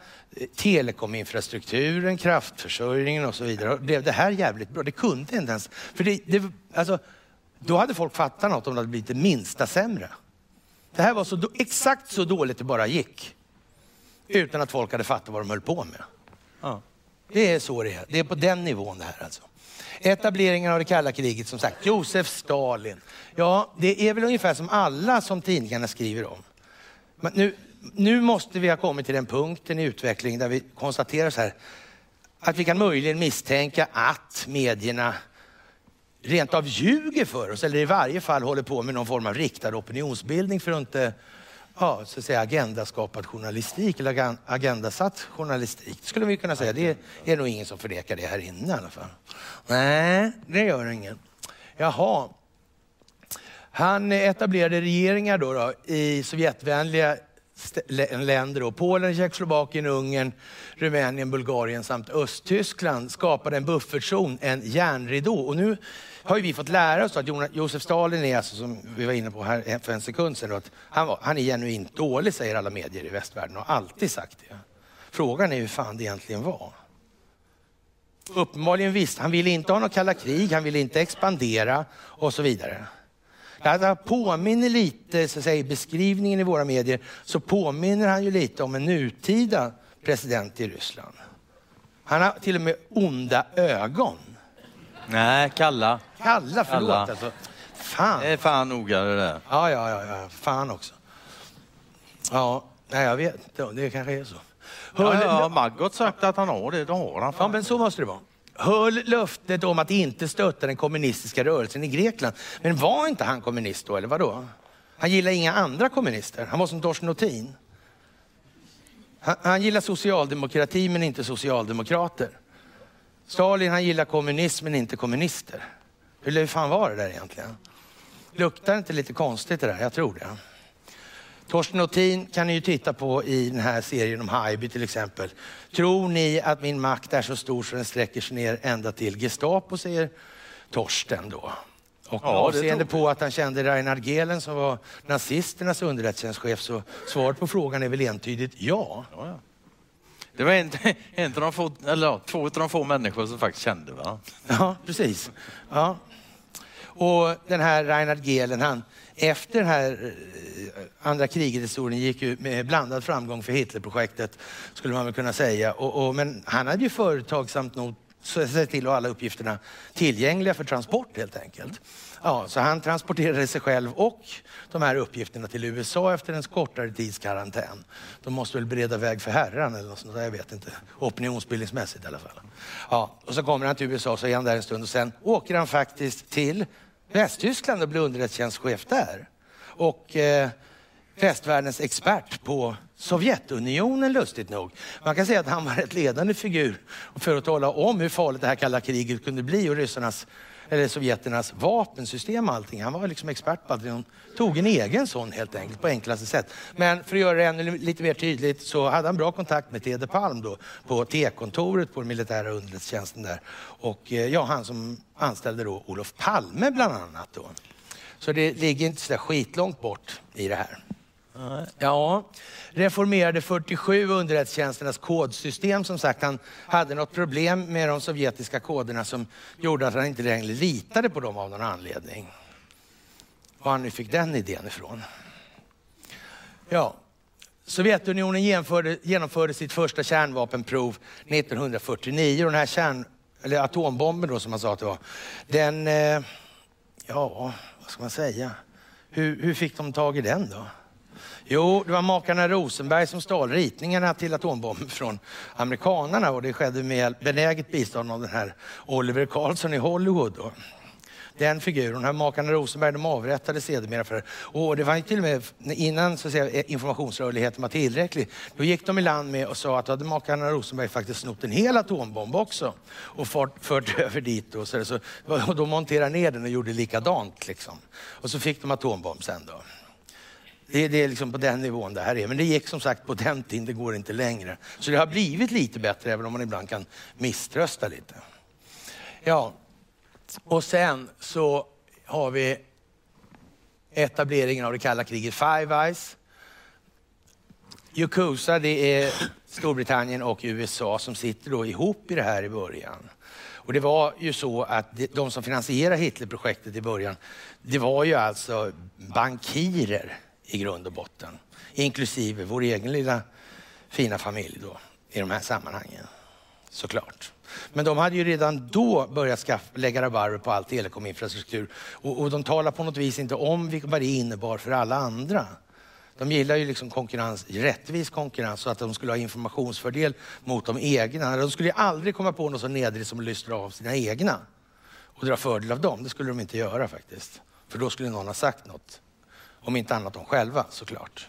telekominfrastrukturen, kraftförsörjningen och så vidare. Blev det här jävligt bra? Det kunde inte ens... För det, det, alltså, då hade folk fattat något om det hade blivit det minsta sämre. Det här var så, exakt så dåligt det bara gick. Utan att folk hade fattat vad de höll på med. Ja. Det är så det är. Det är på den nivån det här alltså. Etableringen av det kalla kriget, som sagt. Josef Stalin. Ja, det är väl ungefär som alla som tidningarna skriver om. Men nu, nu måste vi ha kommit till den punkten i utvecklingen där vi konstaterar så här, att vi kan möjligen misstänka att medierna rent av ljuger för oss, eller i varje fall håller på med någon form av riktad opinionsbildning för att inte ja, så att säga, agendaskapad journalistik eller agendasatt journalistik. Det skulle vi kunna säga. Det är nog ingen som förnekar det här inne i alla fall. Nej, det gör ingen. Jaha. Han etablerade regeringar då, då i Sovjetvänliga länder, då, Polen, Tjeckoslovakien, Ungern, Rumänien, Bulgarien samt Östtyskland skapade en buffertzon, en järnridå. Och nu har ju vi fått lära oss att Josef Stalin är, alltså, som vi var inne på här för en sekund sedan, att han, var, han är genuint dålig, säger alla medier i västvärlden och har alltid sagt det. Frågan är hur fan det egentligen var. Uppenbarligen visst, han ville inte ha något kalla krig, han ville inte expandera och så vidare. Det påminner lite, så att säga, beskrivningen i våra medier, så påminner han ju lite om en nutida president i Ryssland. Han har till och med onda ögon. Nej, kalla. Kalla, förlåt kalla. alltså. Fan. Det är fan noga det där. Ja, ja, ja, ja. Fan också. Ja, Nej, jag vet inte. Det kanske är så. Ja, ja, Maggot sagt att han har det, då har han Ja, men så måste det vara. Höll löftet om att inte stötta den kommunistiska rörelsen i Grekland. Men var inte han kommunist då, eller vad då? Han gillar inga andra kommunister. Han var som Torsten Nothin. Han, han gillar socialdemokrati men inte socialdemokrater. Stalin han gillar kommunism men inte kommunister. Hur fan var det där egentligen? Luktar inte lite konstigt det där? Jag tror det. Torsten Nothin kan ni ju titta på i den här serien om Haijby till exempel. Tror ni att min makt är så stor så den sträcker sig ner ända till Gestapo, säger Torsten då. Och ja, avseende på att han kände Reinhard Gehlen som var nazisternas underrättelsetjänstchef så svaret på frågan är väl entydigt ja. ja, ja. Det var en, en av de få, eller två av de få människor som faktiskt kände va? Ja, precis. Ja. Och den här Reinhard Gehlen, han, efter den här eh, andra kriget-historien gick ju med blandad framgång för Hitlerprojektet, skulle man väl kunna säga. Och, och, men han hade ju företagsamt nog sett till att ha alla uppgifterna tillgängliga för transport helt enkelt. Ja, så han transporterade sig själv och de här uppgifterna till USA efter en kortare tids karantän. De måste väl bereda väg för herran eller något sånt där, jag vet inte. Opinionsbildningsmässigt i alla fall. Ja, och så kommer han till USA, så är han där en stund och sen åker han faktiskt till Västtyskland och blir underrättelsetjänstchef där. Och eh, västvärldens expert på Sovjetunionen lustigt nog. Man kan säga att han var en ledande figur för att tala om hur farligt det här kalla kriget kunde bli och ryssarnas eller sovjeternas vapensystem och allting. Han var liksom expert på att Han tog en egen sån helt enkelt på enklaste sätt. Men för att göra det ännu lite mer tydligt så hade han bra kontakt med Tede Palm då på T-kontoret på den militära underrättelsetjänsten där. Och eh, ja, han som anställde då Olof Palme bland annat då. Så det ligger inte så där skitlångt bort i det här. Ja, reformerade 47 underrättelsetjänsternas kodsystem. Som sagt, han hade något problem med de sovjetiska koderna som gjorde att han inte längre litade på dem av någon anledning. Var han nu fick den idén ifrån. Ja, Sovjetunionen genomförde, genomförde sitt första kärnvapenprov 1949 och den här kärn, eller atombomben då som man sa att det var, den, eh, ja, vad ska man säga? Hur, hur fick de tag i den då? Jo, det var makarna Rosenberg som stal ritningarna till atombomben från amerikanarna och det skedde med benäget bistånd av den här Oliver Carlson i Hollywood. Då. Den figuren, här makarna Rosenberg, de avrättades sedermera för Och det var ju till och med innan så att säga, informationsrörligheten var tillräcklig. Då gick de i land med och sa att hade makarna Rosenberg faktiskt snott en hel atombomb också och fört, fört över dit. Och, så, så, och de monterade ner den och gjorde likadant. Liksom. Och så fick de atombomb sen då. Det, det är liksom på den nivån det här är. Men det gick som sagt på den tiden, det går inte längre. Så det har blivit lite bättre, även om man ibland kan misströsta lite. Ja, och sen så har vi etableringen av det kalla kriget Five Eyes. Yakuza, det är Storbritannien och USA som sitter då ihop i det här i början. Och det var ju så att de som finansierade Hitlerprojektet i början, det var ju alltså bankirer i grund och botten. Inklusive vår egen lilla fina familj då i de här sammanhangen. Såklart. Men de hade ju redan då börjat skaffa, lägga rabarber på all telekominfrastruktur och, och de talar på något vis inte om vad det innebar för alla andra. De gillar ju liksom konkurrens, rättvis konkurrens så att de skulle ha informationsfördel mot de egna. De skulle ju aldrig komma på något så nedrigt som att lystra av sina egna och dra fördel av dem. Det skulle de inte göra faktiskt. För då skulle någon ha sagt något om inte annat de själva såklart.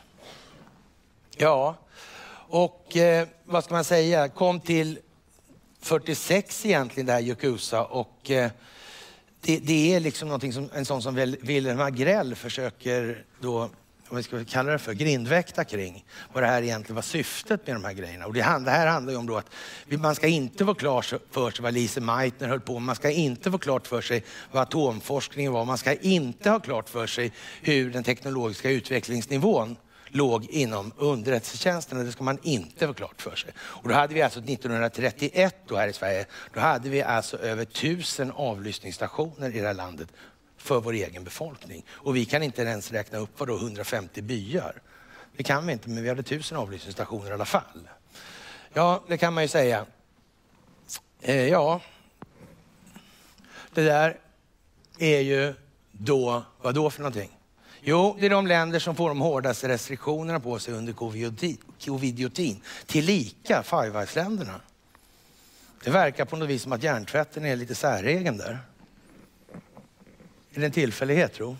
Ja, och eh, vad ska man säga, kom till 46 egentligen det här Yakuza och eh, det, det, är liksom någonting som en sån som Wilhelm Agrell försöker då vad vi ska kalla det för, grindväkta kring vad det här egentligen var syftet med de här grejerna. Och det, det här handlar ju om då att man ska inte få klart för sig vad Lise Meitner höll på med. Man ska inte få klart för sig vad atomforskningen var. Man ska inte ha klart för sig hur den teknologiska utvecklingsnivån låg inom underrättelsetjänsten. Det ska man inte få klart för sig. Och då hade vi alltså 1931 då här i Sverige, då hade vi alltså över tusen avlyssningsstationer i det här landet för vår egen befolkning. Och vi kan inte ens räkna upp vad då 150 byar. Det kan vi inte, men vi hade tusen avlyssningsstationer i alla fall. Ja, det kan man ju säga. Eh, ja, det där är ju då, vad då för någonting? Jo, det är de länder som får de hårdaste restriktionerna på sig under covidiotin. Tillika Five Eyes-länderna. Det verkar på något vis som att hjärntvätten är lite säregen där. Är det en tillfällighet tro?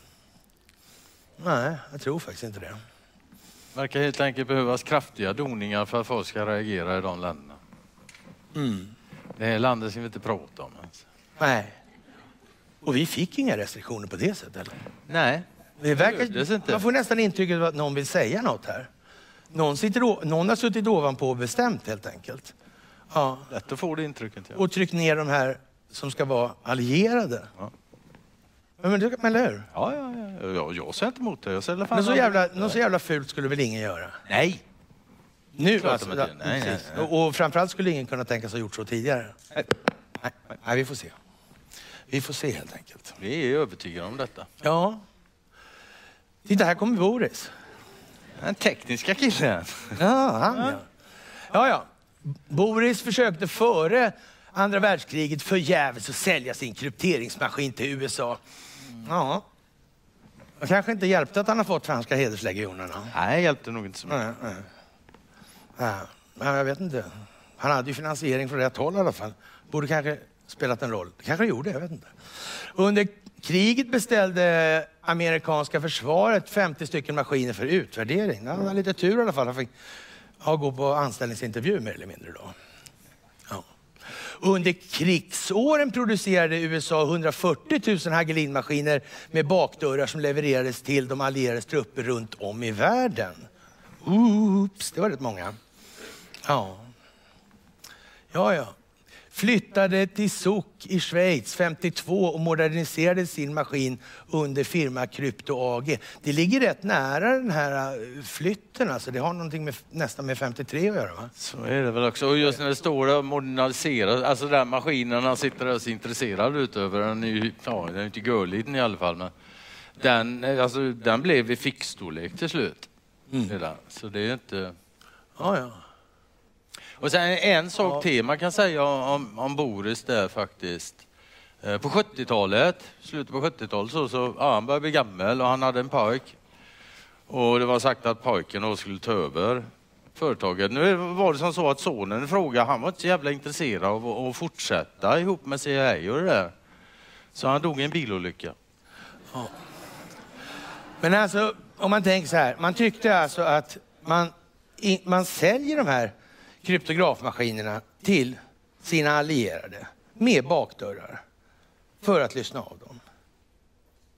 Nej, jag tror faktiskt inte det. verkar helt enkelt behövas kraftiga doningar för att folk ska reagera i de länderna. Mm. Det här landet ska vi inte prata om ens. Nej. Och vi fick inga restriktioner på det sättet. Eller? Nej, Det verkar, inte. man får nästan intrycket av att någon vill säga något här. Någon, sitter, någon har suttit ovanpå och bestämt helt enkelt. Ja. lätt att få det intrycket. Ja. Och tryckt ner de här som ska vara allierade. Ja. Men det, eller hur? Ja, ja, ja, ja, jag säger inte emot det. Jag säger Men så jävla, något så jävla fult skulle väl ingen göra? Nej. Nu Klart alltså. nej, nej, nej. Och, och framförallt skulle ingen kunna tänka sig ha gjort så tidigare. Nej. Nej, vi får se. Vi får se helt enkelt. Vi är övertygade om detta. Ja. Titta, här kommer Boris. Den tekniska killen. Ja, han ja. Ja, ja. Boris försökte före andra världskriget förgäves att sälja sin krypteringsmaskin till USA. Ja. Det kanske inte hjälpte att han har fått franska hederslegionerna. Nej, hjälpte nog inte så mycket. Nej, nej. Ja, men jag vet inte. Han hade ju finansiering från rätt håll i alla fall. Borde kanske spelat en roll. Det kanske gjorde, jag vet inte. Under kriget beställde amerikanska försvaret 50 stycken maskiner för utvärdering. Han hade lite tur i alla fall. Han fick ja, gå på anställningsintervju mer eller mindre då. Under krigsåren producerade USA 140 000 Hagelinmaskiner med bakdörrar som levererades till de allierades trupper runt om i världen. Oops, det var rätt många. Ja. Ja, ja. Flyttade till Zouk i Schweiz 52 och moderniserade sin maskin under firma Krypto AG. Det ligger rätt nära den här eh, flytten, alltså. det har någonting med, nästan med 53 att göra va? Så är det väl också. Och just när det står där moderniserat, alltså den maskinen han sitter där så intresserad ut över, den är ju, ja den är inte görliten i alla fall, men den, alltså, den blev i fixstorlek till slut. Redan. Så det är inte... Ja, ja. Och sen en sak Ja. till man kan säga om, om Boris där faktiskt. Eh, På 70-talet, slutet på 70-talet så, så ja, han började bli gammal och han hade en pojk. Och det var sagt att pojken då skulle ta över företaget. Nu var det som så att sonen i fråga, han var inte så jävla intresserad av att, fortsätta ihop med CIA och det där. Så han dog i en bilolycka. Men alltså, om man tänker så här. Man tyckte alltså att man, man säljer de här kryptografmaskinerna till sina allierade med bakdörrar för att lyssna av dem.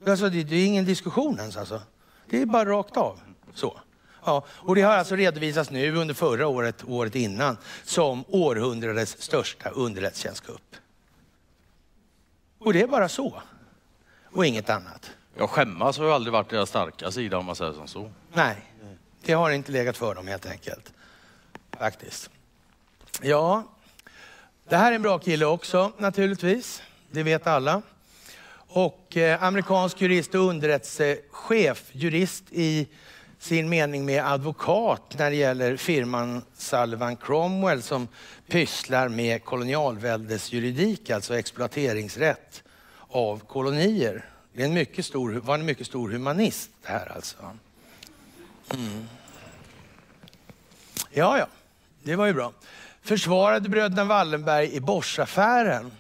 Alltså, det, det är ingen diskussion ens alltså. Det är bara rakt av. Så. Ja, och det har alltså redovisats nu under förra året, året innan, som århundradets största underrättelsetjänstkupp. Och det är bara så. Och inget annat. Jag skämmas har ju aldrig varit deras starka sida om man säger som så. Nej, det har inte legat för dem helt enkelt. Faktiskt. Ja, det här är en bra kille också naturligtvis. Det vet alla. Och eh, amerikansk jurist och underrättelsechef, jurist i sin mening med advokat när det gäller firman Sullivan Cromwell som pysslar med kolonialväldesjuridik, alltså exploateringsrätt av kolonier. Det är en mycket stor, var en mycket stor humanist det här alltså. Mm. Ja, ja, det var ju bra. Försvarade bröderna Wallenberg i Boschaffären.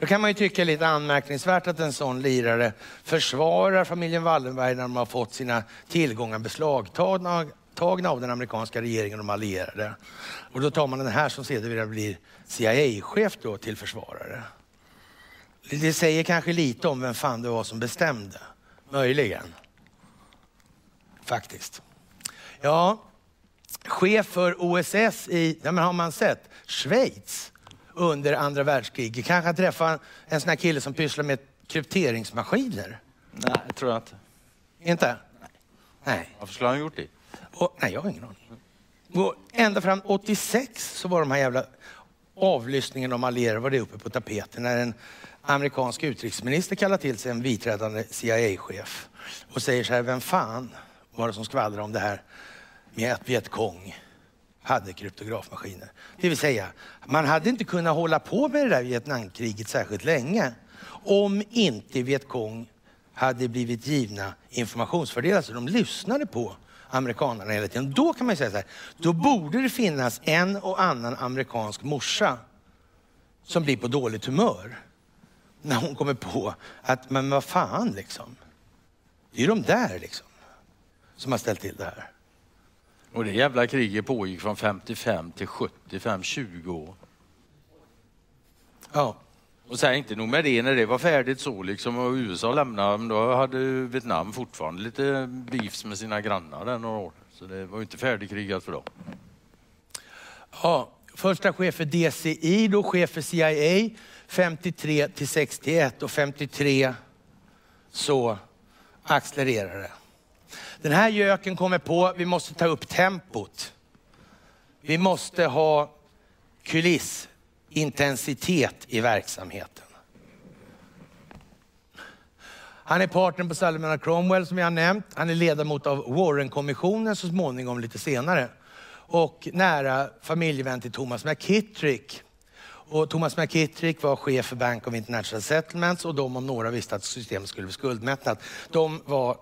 Då kan man ju tycka lite anmärkningsvärt att en sån lirare försvarar familjen Wallenberg när de har fått sina tillgångar beslagtagna tagna av den amerikanska regeringen och de allierade. Och då tar man den här som sedermera blir CIA-chef då till försvarare. Det säger kanske lite om vem fan det var som bestämde. Möjligen. Faktiskt. Ja, chef för OSS i, ja, men har man sett, Schweiz under andra världskriget. Kanske han träffar en sån här kille som pysslar med krypteringsmaskiner. Nej, det tror jag inte. Inte? Nej. Varför skulle han ha gjort det? Och, nej, jag har ingen aning. Och ända fram 86 så var de här jävla avlyssningen om allierade var det uppe på tapeten när en amerikansk utrikesminister kallar till sig en viträdande CIA-chef och säger så här, vem fan var det som skvallrade om det här Vietkong hade kryptografmaskiner? Det vill säga, man hade inte kunnat hålla på med det där Vietnamkriget särskilt länge om inte Vietkong hade blivit givna informationsfördelar, så de lyssnade på amerikanerna hela tiden. Då kan man säga så här, då borde det finnas en och annan amerikansk morsa som blir på dåligt humör när hon kommer på att, men vad fan liksom. Det är ju de där liksom som har ställt till det här. Och det jävla kriget pågick från 55 till 75, 20 år. Ja. Och sen inte nog med det, när det var färdigt så liksom och USA lämnade, då hade Vietnam fortfarande lite beefs med sina grannar där några år. Så det var ju inte färdigkrigat för dem. ja. Första chef för DCI, då chef för CIA, 53 till 61 och 53 så accelererar det. Den här göken kommer på, vi måste ta upp tempot. Vi måste ha kulissintensitet i verksamheten. Han är partner på Salomon Cromwell som jag har nämnt. Han är ledamot av Warren-kommissionen så småningom lite senare. Och nära familjevän till Thomas McKittrick. Och Thomas McKittrick var chef för Bank of International Settlements och de om några visste att systemet skulle bli skuldmättat. De var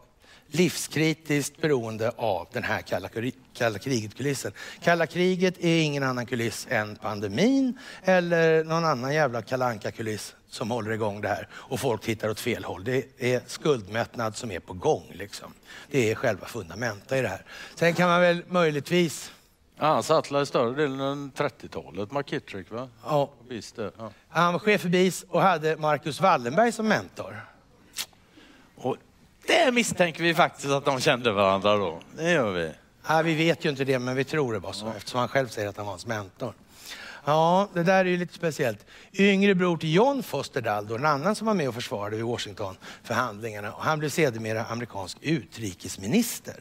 livskritiskt beroende av den här kalla, kalla kriget-kulissen. Kalla kriget är ingen annan kuliss än pandemin eller någon annan jävla kalanka kuliss som håller igång det här och folk tittar åt fel håll. Det är skuldmättnad som är på gång. Liksom. Det är själva fundamenta i det här. Sen kan man väl möjligtvis Ja, han satt i större delen av 30-talet, McKittrick va? Ja. Visst det. Ja. Han var chef för BIS och hade Marcus Wallenberg som mentor. Det misstänker vi faktiskt att de kände varandra då. Det gör vi. Ja, vi vet ju inte det, men vi tror det var så eftersom han själv säger att han var hans mentor. Ja, det där är ju lite speciellt. Yngre bror till John Foster Dall, en annan som var med och försvarade vid Washington-förhandlingarna. Och han blev sedermera amerikansk utrikesminister.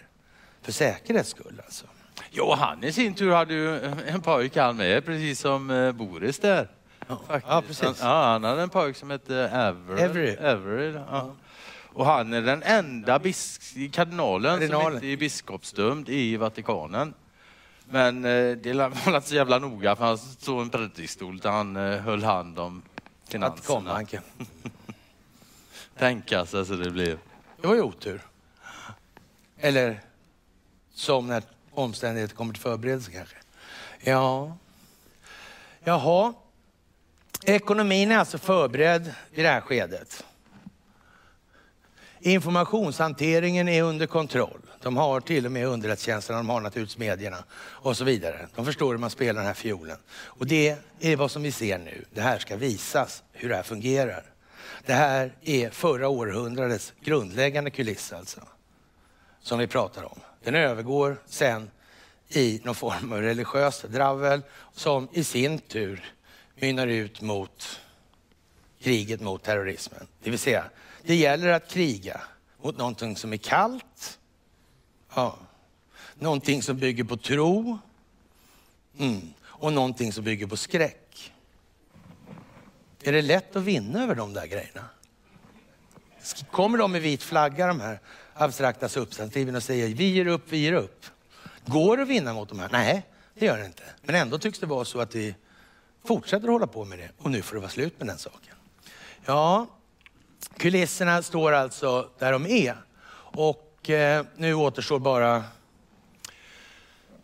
För säkerhets skull alltså. Jo, han i sin tur hade ju en pojk han med, precis som eh, Boris där. Faktiskt. Ja, precis. Han, ja, han hade en pojk som hette Everett. Everett. Everett ja. Och han är den enda bis- kardinalen som Kardinalen. inte är biskopsdömd i Vatikanen. Men eh, det var inte så jävla noga för han i en predikstol där han eh, höll hand om finanserna. Vatikanbanken. Tänka sig så det blev. Det var ju otur. Eller som när omständigheter kommer till förberedelse kanske. Ja. Jaha. Ekonomin är alltså förberedd i det här skedet. Informationshanteringen är under kontroll. De har till och med underrättelsetjänsterna, de har naturligtvis medierna och så vidare. De förstår hur man spelar den här fiolen. Och det är vad som vi ser nu. Det här ska visas hur det här fungerar. Det här är förra århundradets grundläggande kuliss alltså. Som vi pratar om. Den övergår sen i någon form av religiöst dravel som i sin tur mynnar ut mot kriget mot terrorismen. Det vill säga, det gäller att kriga mot någonting som är kallt, ja. någonting som bygger på tro mm. och någonting som bygger på skräck. Är det lätt att vinna över de där grejerna? Kommer de med vit flagga, de här abstrakta substantiven och säger vi ger upp, vi ger upp. Går det att vinna mot de här? Nej, det gör det inte. Men ändå tycks det vara så att vi fortsätter att hålla på med det och nu får det vara slut med den saken. Ja, kulisserna står alltså där de är och eh, nu återstår bara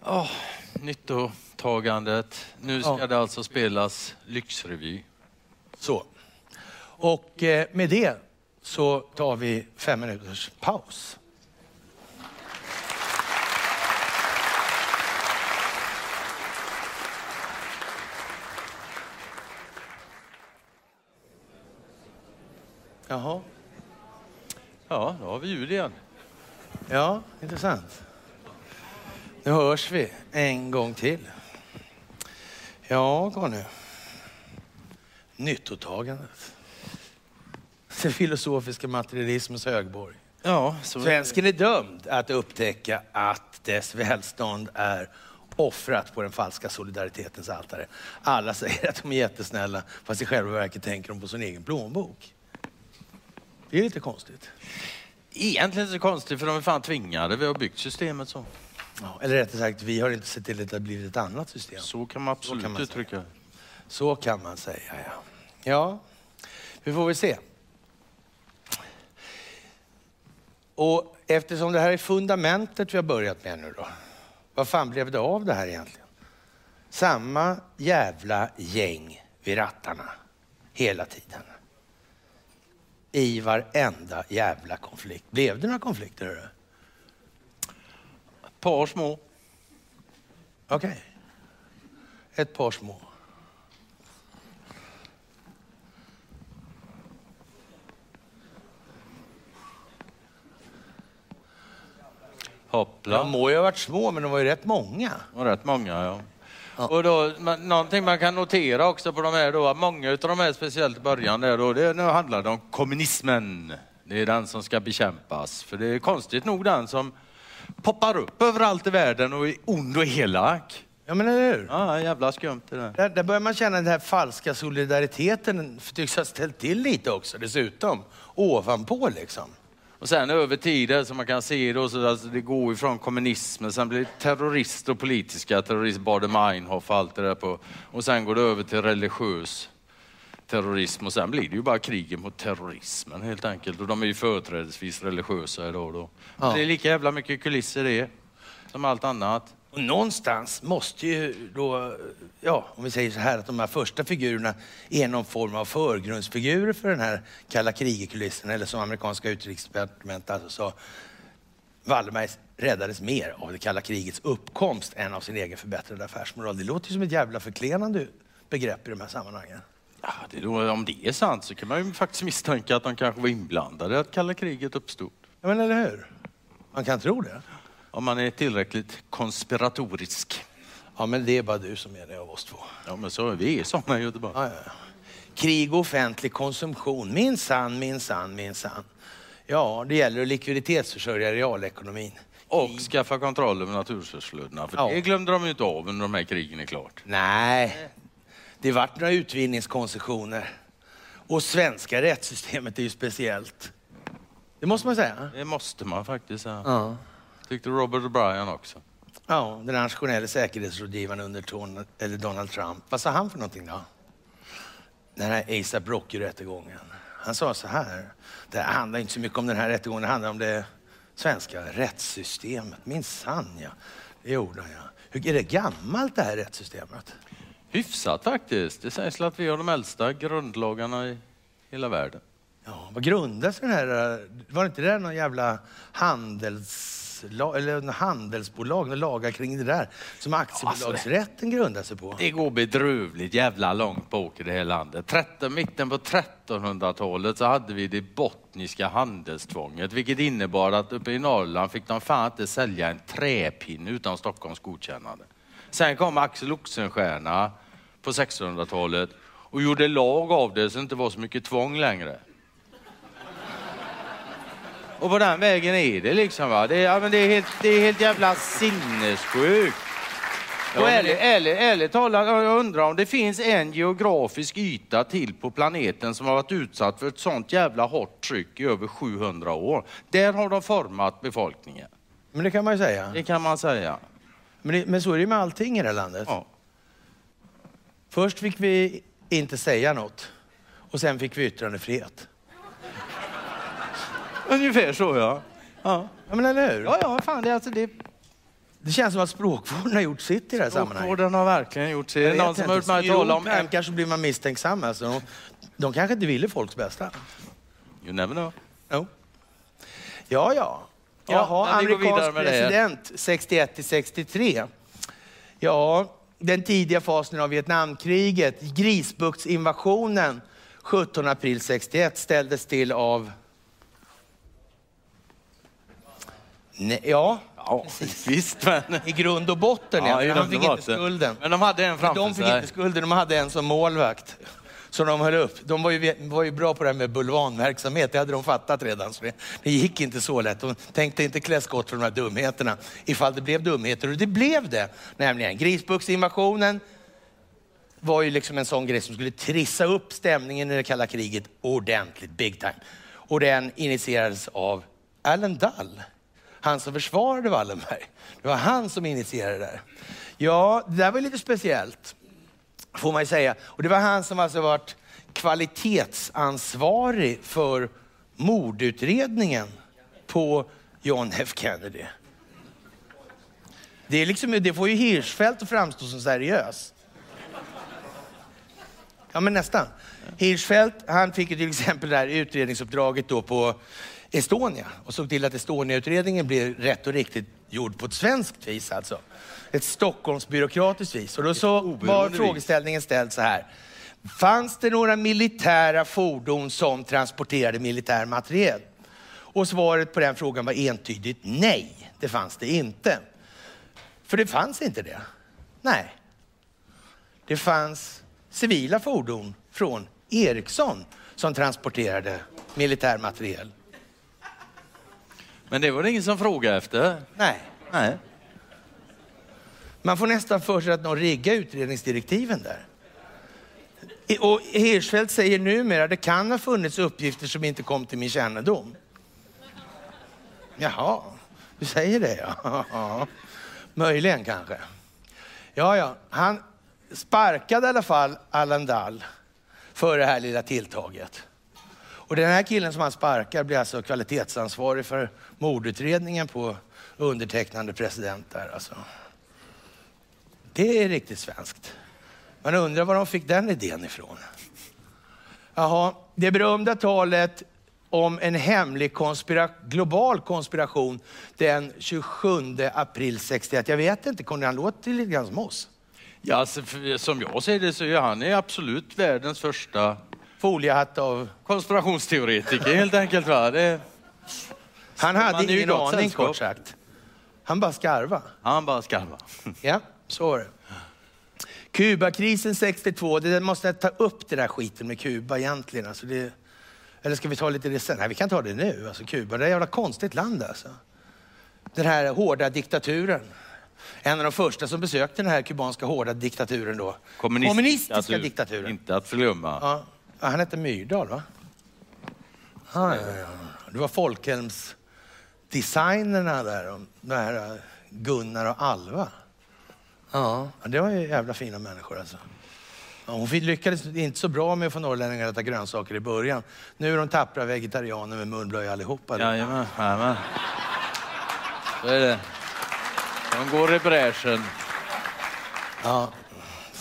Oh, nyttotagandet. Nu ska Ja. det alltså spelas lyxrevy. så. Och eh, med det så tar vi fem minuters paus. Jaha. Ja, då har vi ljud igen. Ja, intressant. Nu hörs vi en gång till. Ja, Conny. Nyttotagandet. Den filosofiska materialismens högborg. Ja, så Svensken är dömd att upptäcka att dess välstånd är offrat på den falska solidaritetens altare. Alla säger att de är jättesnälla, fast i själva verket tänker de på sin egen plånbok. Det är lite konstigt. Egentligen så konstigt för de är fan tvingade. Vi har byggt systemet så. Ja, eller rättare sagt, vi har inte sett till att det har blivit ett annat system. Så kan man absolut kan man uttrycka det. Så kan man säga, ja. Ja, vi får väl se. Och eftersom det här är fundamentet vi har börjat med nu då. Vad fan blev det av det här egentligen? Samma jävla gäng vid rattarna hela tiden. I varenda jävla konflikt. Blev det några konflikter? Hörru? Ett par små. Okej. Ett par små. Hoppla. De må ju ha varit små, men de var ju rätt många. Och rätt många, ja. Och då, man, någonting man kan notera också på de här då, att många av de här, speciellt i början, där då, det, nu handlar det om kommunismen. Det är den som ska bekämpas. För det är konstigt nog den som poppar upp överallt i världen och är ond och elak. Ja, men eller hur? Ja, jävla skumt det där. Där, där börjar man känna den här falska solidariteten tycks ha ställt till lite också dessutom. Ovanpå liksom. Och sen över tiden som man kan se då, så alltså, det går ifrån kommunismen, sen blir det terrorist och politiska terrorist, Baader-Meinhof och allt det där på. Och sen går det över till religiös terrorism och sen blir det ju bara krigen mot terrorismen helt enkelt. Och de är ju företrädesvis religiösa idag då. Ja. Det är lika jävla mycket kulisser det, som allt annat. Och någonstans måste ju då, ja, om vi säger så här, att de här första figurerna är någon form av förgrundsfigurer för den här kalla kriget-kulissen, eller som amerikanska utrikesdepartementet alltså sa, Wallenberg räddades mer av det kalla krigets uppkomst än av sin egen förbättrade affärsmoral. Det låter ju som ett jävla förklenande begrepp i de här sammanhangen. Ja, det är då, om det är sant så kan man ju faktiskt misstänka att de kanske var inblandade att kalla kriget uppstod. Ja, men eller hur? Man kan tro det. Om man är tillräckligt konspiratorisk. Ja, men det är bara du som är det av oss två. Ja, men så är vi sådana i Göteborg. Ja, ja. Krig och offentlig konsumtion, minsann, minsann, minsann. Ja, det gäller att likviditetsförsörja realekonomin. Och skaffa kontroll över naturresursflödena. För Ja. det glömde de ju inte av under de här krigen är klart. Nej, det vart några utvinningskoncessioner. Och svenska rättssystemet är ju speciellt. Det måste man säga. Det måste man faktiskt säga. Ja. Tyckte Robert O'Brien också. Ja, den nationella säkerhetsrådgivaren under Ton- eller Donald Trump. Vad sa han för någonting då? Den här ASAP Rocky-rättegången. Han sa så här. Det handlar inte så mycket om den här rättegången, det handlar om det svenska rättssystemet. Minsann ja, det gjorde han ja. Hur är det gammalt det här rättssystemet? Hyfsat faktiskt. Det sägs att vi har de äldsta grundlagarna i hela världen. Ja, vad grundas den här... eh, Var det inte det någon jävla eller en handelsbolag, med lagar kring det där som aktiebolagsrätten grundar sig på? Det går bedrövligt jävla långt bak i det här landet. 13, mitten på 1300-talet så hade vi det bottniska handelstvånget, vilket innebar att uppe i Norrland fick de fan inte sälja en träpinne utan Stockholms godkännande. Sen kom Axel Oxenstierna på 1600-talet och gjorde lag av det så det inte var så mycket tvång längre. Och på den vägen är det liksom. Va? Det, är, ja, men det, är helt, det är helt jävla sinnessjukt. Och ärligt, ärligt, ärligt talat, jag undrar om det finns en geografisk yta till på planeten som har varit utsatt för ett sånt jävla hårt tryck i över 700 år. Där har de format befolkningen. Men det kan man ju säga. Det kan man säga. Men, det, men så är det ju med allting i det här landet. Ja. Först fick vi inte säga något och sen fick vi yttrandefrihet. Ungefär så ja. Ja, Ja, men eller hur? ja, ja fan det, är alltså, det, Det känns som att språkvården har gjort sitt i det här sammanhanget. Sjukvården har verkligen gjort sig. Det är Jag någon som har hört mig tala om... Europa kanske blir man misstänksam. Alltså. De, de kanske inte ville folks bästa. You never know. Jo. Ja, ja. Ja, Jaha, vidare amerikansk det. president 61 till 63. Ja, den tidiga fasen av Vietnamkriget, Grisbuktsinvasionen 17 april 61 ställdes till av... Nej, ja, Ja, visst men... i grund och botten. Ja, de grund fick inte skulden. Men de hade en framför De fick sig. inte skulden, de hade en som målvakt. Så de höll upp. De var ju, var ju bra på det här med bulvanverksamhet, det hade de fattat redan. Så det, det gick inte så lätt. De tänkte inte klä skott för de här dumheterna, ifall det blev dumheter. Och det blev det, nämligen. Grisbuktsinvasionen var ju liksom en sån grej som skulle trissa upp stämningen i det kalla kriget ordentligt, big time. Och den initierades av Alan Dull, han som försvarade Wallenberg. Det var han som initierade det där. Ja, det där var lite speciellt, får man ju säga. Och det var han som alltså varit kvalitetsansvarig för mordutredningen på John F Kennedy. Det, är liksom, det får ju Hirschfeldt att framstå som seriös. Ja, men nästan. Hirschfeldt, han fick ju till exempel det här utredningsuppdraget då på Estonia och såg till att Estonia-utredningen blev rätt och riktigt gjord på ett svenskt vis alltså. Ett Stockholmsbyråkratiskt vis. Och då så var frågeställningen ställd så här. Fanns det några militära fordon som transporterade militär materiel? Och svaret på den frågan var entydigt nej, det fanns det inte. För det fanns inte det. Nej. Det fanns civila fordon från Ericsson som transporterade militär materiel. Men det var det ingen som frågade efter. Nej. Nej. Man får nästan för sig att någon riggar utredningsdirektiven där. Och Hirschfeldt säger numera, det kan ha funnits uppgifter som inte kom till min kännedom. Jaha, du säger det ja. Möjligen kanske. Ja, ja, han sparkade i alla fall Allan Dahl för det här lilla tilltaget. Och den här killen som han sparkar blir alltså kvalitetsansvarig för mordutredningen på undertecknande president där alltså. Det är riktigt svenskt. Man undrar var de fick den idén ifrån. Jaha, det berömda talet om en hemlig konspira global konspiration den 27 april 61. Jag vet inte, kunde han låta lite grann som oss? Ja, alltså, som jag ser det så är han är absolut världens första foliehatt av... Konspirationsteoretiker helt enkelt. Va? Det... Han hade ingen aning sällskap. kort sagt. Han bara skarva. Han bara skarva. Ja, så var det. Kubakrisen 62, det måste jag ta upp det där skiten med Kuba egentligen. Alltså det, eller ska vi ta lite det sen? Nej, vi kan ta det nu. Alltså Kuba, det är ett jävla konstigt land alltså. Den här hårda diktaturen. En av de första som besökte den här kubanska hårda diktaturen då. Kommunist, Kommunistiska alltså, diktaturen. Inte att förglömma. Ja. Ja, han hette Myrdal va? Ah, ja, ja. Det var Folkhems designerna där, de här Gunnar och Alva. Ja, det var ju jävla fina människor alltså. Ja, hon lyckades inte så bra med att få norrlänningar att äta grönsaker i början. Nu är de tappra vegetarianer med munblöja allihopa. Jajamän, jajamän. Så är det. De går i bräschen. Ja,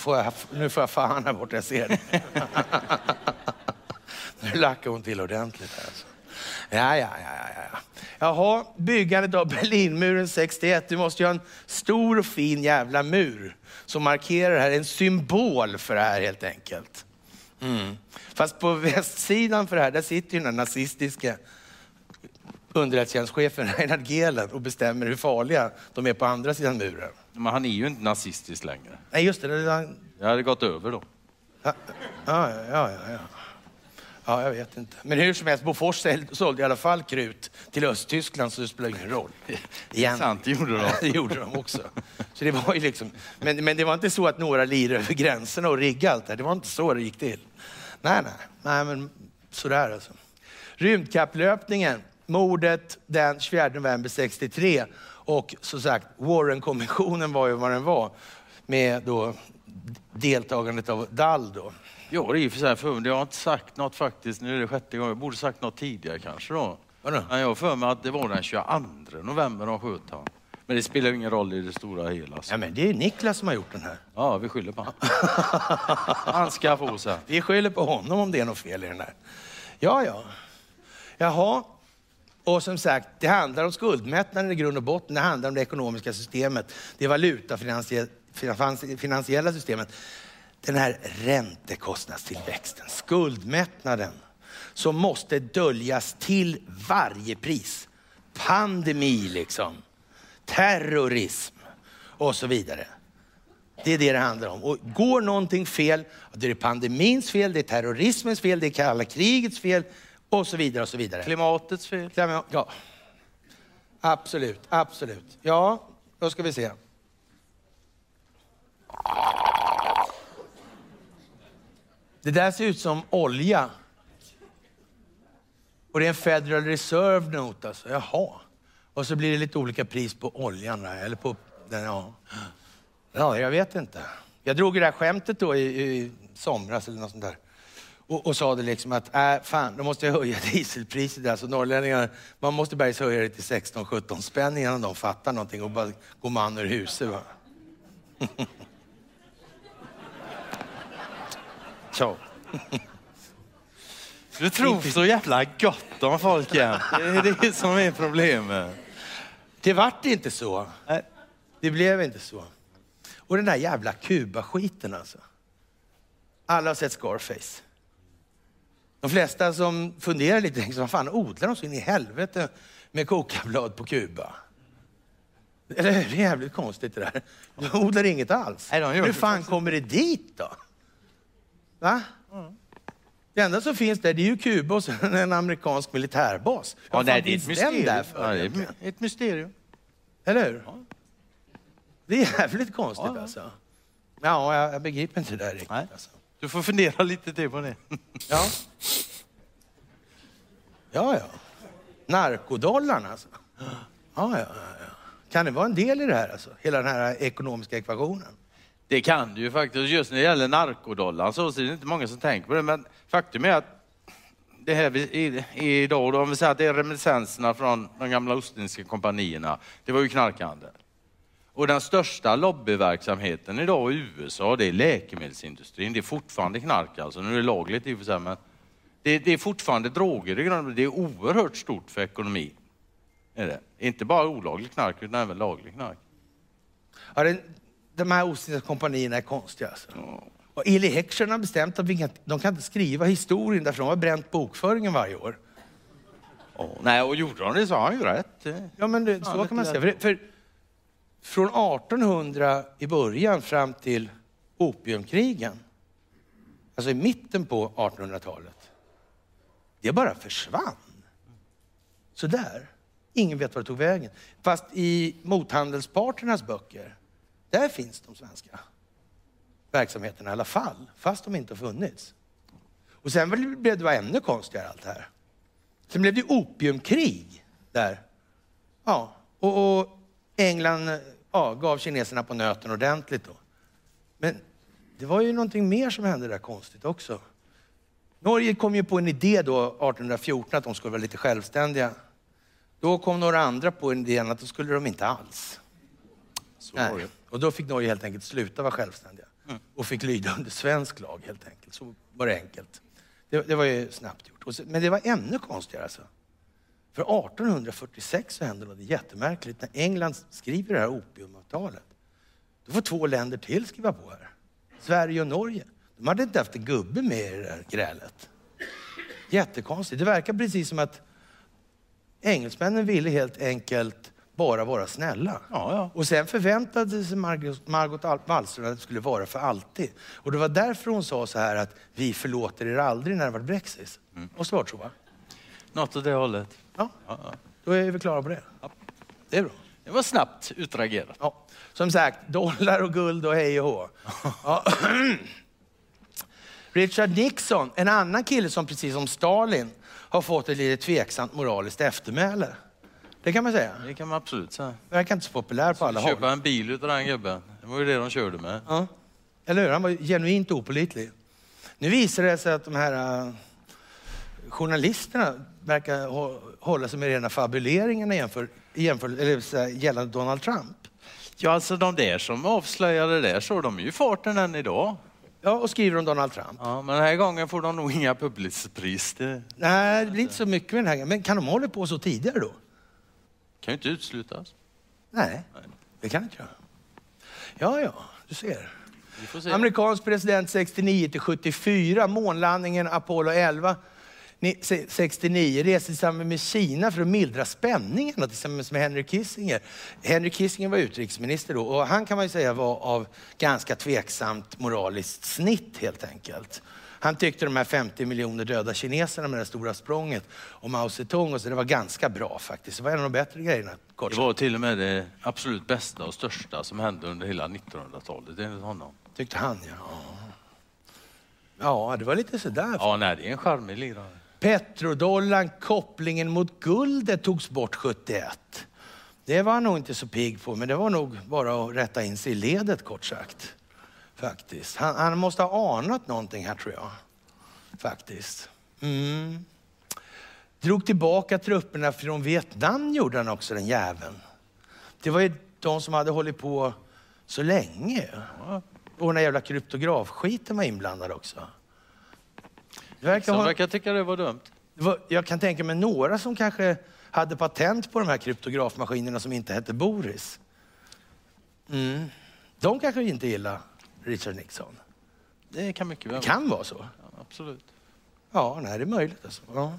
får jag, nu får jag fan här borta, jag ser det. nu lackar hon till ordentligt. Alltså. Ja, ja, ja, ja. Jaha, byggandet av Berlinmuren 61. Du måste ju ha en stor och fin jävla mur som markerar det här. En symbol för det här helt enkelt. Mm. Fast på västsidan för det här, där sitter ju den nazistiska underrättelsetjänstchefen Reinhard Gehlen och bestämmer hur farliga de är på andra sidan muren. Men han är ju inte nazistisk längre. Nej, just det. det, det... Jag hade gått över då. Ja, ja, ja. ja, ja. Ja, jag vet inte. Men hur som helst, Bofors sålde i alla fall krut till Östtyskland så det spelar ingen roll. Igen. Sant, det gjorde de. det gjorde de också. Så det var ju liksom, men, men det var inte så att några lirade över gränserna och riggade allt det Det var inte så det gick till. Nej, nej, nej men sådär alltså. Rymdkapplöpningen, mordet den 24 november 63 och som sagt Warren-kommissionen var ju vad den var med då deltagandet av Dall då. Ja, det är för sig för Jag har inte sagt något faktiskt. Nu är det sjätte gången. Jag borde sagt något tidigare kanske då. Vadå? jag har för mig att det var den 22 november de sköt han. Men det spelar ingen roll i det stora hela. Ja, men det är Niklas som har gjort den här. Ja, vi skyller på honom. han ska få sig. Vi skyller på honom om det är något fel i den här. Ja, ja. Jaha. Och som sagt, det handlar om skuldmättnaden i grund och botten. Det handlar om det ekonomiska systemet. Det valutafinansiella systemet den här räntekostnadstillväxten, skuldmättnaden som måste döljas till varje pris. Pandemi liksom, terrorism och så vidare. Det är det det handlar om. Och går någonting fel, då är det pandemins fel, det är terrorismens fel, det är kalla krigets fel och så vidare. och så vidare. Klimatets fel. Ja, absolut, absolut. Ja, då ska vi se. Det där ser ut som olja. Och det är en Federal Reserve Note alltså. Jaha. Och så blir det lite olika pris på oljan där, eller på den, ja. Ja, jag vet inte. Jag drog det där skämtet då i, i somras eller något sånt där. Och, och sa det liksom att äh, fan, då måste jag höja dieselpriset. Alltså norrlänningar, man måste börja höja det till 16-17 spänn innan de fattar någonting och bara går man ur huset. Va? Så. Du tror så jävla gott om folk jämt. Det är det som är problemet. Det vart inte så. Nej. Det blev inte så. Och den där jävla Kuba-skiten alltså. Alla har sett Scarface. De flesta som funderar lite tänker, vad fan odlar de så in i helvete med kokablad på Kuba? Eller hur? Det är jävligt konstigt det där. De odlar inget alls. Nej, de hur det fan faktiskt. kommer det dit då? Va? Det enda som finns där det är ju Kuba och sen en amerikansk militärbas. Hur fan det är ett mysterium. där för Ja, det är ett mysterium. Eller hur? Det är jävligt konstigt Ja, ja. alltså. Ja, jag, jag begriper inte det där riktigt. Nej. Alltså. Du får fundera lite till på det. Ja. Ja, ja. Narkodollarn alltså. Ja, ja, ja. Kan det vara en del i det här alltså? Hela den här ekonomiska ekvationen? Det kan det ju faktiskt. Just när det gäller narkodollarn så är det inte många som tänker på det. Men faktum är att det här vi, i, idag, då, om vi säger att det är reminiscenserna från de gamla Ostindiska kompanierna, det var ju knarkhandel. Och den största lobbyverksamheten idag i USA, det är läkemedelsindustrin. Det är fortfarande knark alltså. Nu är det lagligt i och för sig, men det, det är fortfarande droger i grunden. Det är oerhört stort för ekonomin. Är det. Inte bara olaglig knark, utan även laglig knark. Ja, det, de här Ostindiska kompanierna är konstiga alltså. Och Eli Heckscher har bestämt att vi kan, de kan inte skriva historien därför de har bränt bokföringen varje år. Åh, nej, och gjorde de det så har han ju rätt. Ja, men det, Ja, så kan man säga. För, för från 1800 i början fram till opiumkrigen, alltså i mitten på 1800-talet, det bara försvann. Sådär. Ingen vet var det tog vägen. Fast i mothandelsparternas böcker, där finns de svenska verksamheterna i alla fall, fast de inte har funnits. Och sen blev det bara ännu konstigare allt det här. Sen blev det opiumkrig där. Ja, och, och England ja, gav kineserna på nöten ordentligt då. Men det var ju någonting mer som hände där konstigt också. Norge kom ju på en idé då 1814 att de skulle vara lite självständiga. Då kom några andra på idén att då skulle de inte alls. Så. Nej. Och då fick Norge helt enkelt sluta vara självständiga och fick lyda under svensk lag helt enkelt. Så var det enkelt. Det, det var ju snabbt gjort. Så, men det var ännu konstigare alltså. För 1846 så hände något jättemärkligt. När England skriver det här opiumavtalet, då får två länder till skriva på här. Sverige och Norge. De hade inte haft en gubbe med i det där grälet. Jättekonstigt. Det verkar precis som att engelsmännen ville helt enkelt bara vara snälla. Ja, ja. Och sen förväntade sig Margot, Margot Al- Wallström att det skulle vara för alltid. Och det var därför hon sa så här att vi förlåter er aldrig när det var Brexit. Måste varit så va? Något åt det hållet. Ja, Ja, ja. då är vi klara på det. Det är bra. Det var snabbt utragerat. Ja. Som sagt, dollar och guld och hej och hå. Ja. Richard Nixon, en annan kille som precis som Stalin har fått ett lite tveksamt moraliskt eftermäle. Det kan man säga. Det kan man absolut säga. Verkar inte så populär på alla håll. Köpa en bil utav den gubben. Det var ju det de körde med. Ja. Eller hur? Han var genuint opålitlig. Nu visar det sig att de här uh, journalisterna verkar hå- hålla sig med rena fabuleringarna jämför, jämför, eller, gällande Donald Trump. Ja, alltså de där som avslöjade det så, de är ju i farten än idag. Ja, och skriver om Donald Trump. Ja, men den här gången får de nog inga publicpris. Det Nej, det blir inte så mycket med den här. Men kan de hålla på så tidigare då? kan ju inte uteslutas. Nej, det kan inte göra. Ja, ja, du ser. Amerikansk president 69 till 74, månlandningen Apollo 11. Ni- se- 69 reste tillsammans med Kina för att mildra spänningarna tillsammans med Henry Kissinger. Henry Kissinger var utrikesminister då och han kan man ju säga var av ganska tveksamt moraliskt snitt helt enkelt. Han tyckte de här 50 miljoner döda kineserna med det stora språnget och Mao Zedong och så, det var ganska bra faktiskt. Det var en av de bättre grejerna. Kort Det var till och med det absolut bästa och största som hände under hela 1900-talet enligt honom. Tyckte han ja. Ja, det var lite sådär. Ja, nej, det är en charmig lirare. Petrodollarn, kopplingen mot guldet togs bort 71. Det var han nog inte så pigg på, men det var nog bara att rätta in sig i ledet kort sagt. Faktiskt. Han, han måste ha anat någonting här tror jag. faktiskt. Mm. Drog tillbaka trupperna från Vietnam gjorde han också, den jäveln. Det var ju de som hade hållit på så länge. Och den där jävla kryptografskiten var inblandad också. Verkar ha, verkar tycka det var dumt. det var, jag kan tänka mig några som kanske hade patent på de här kryptografmaskinerna som inte hette Boris. Mm. De kanske inte gillar Richard Nixon. Det kan mycket väl Det kan vara så. vara. Absolut. Ja, nej, det är möjligt. Alltså. Ja.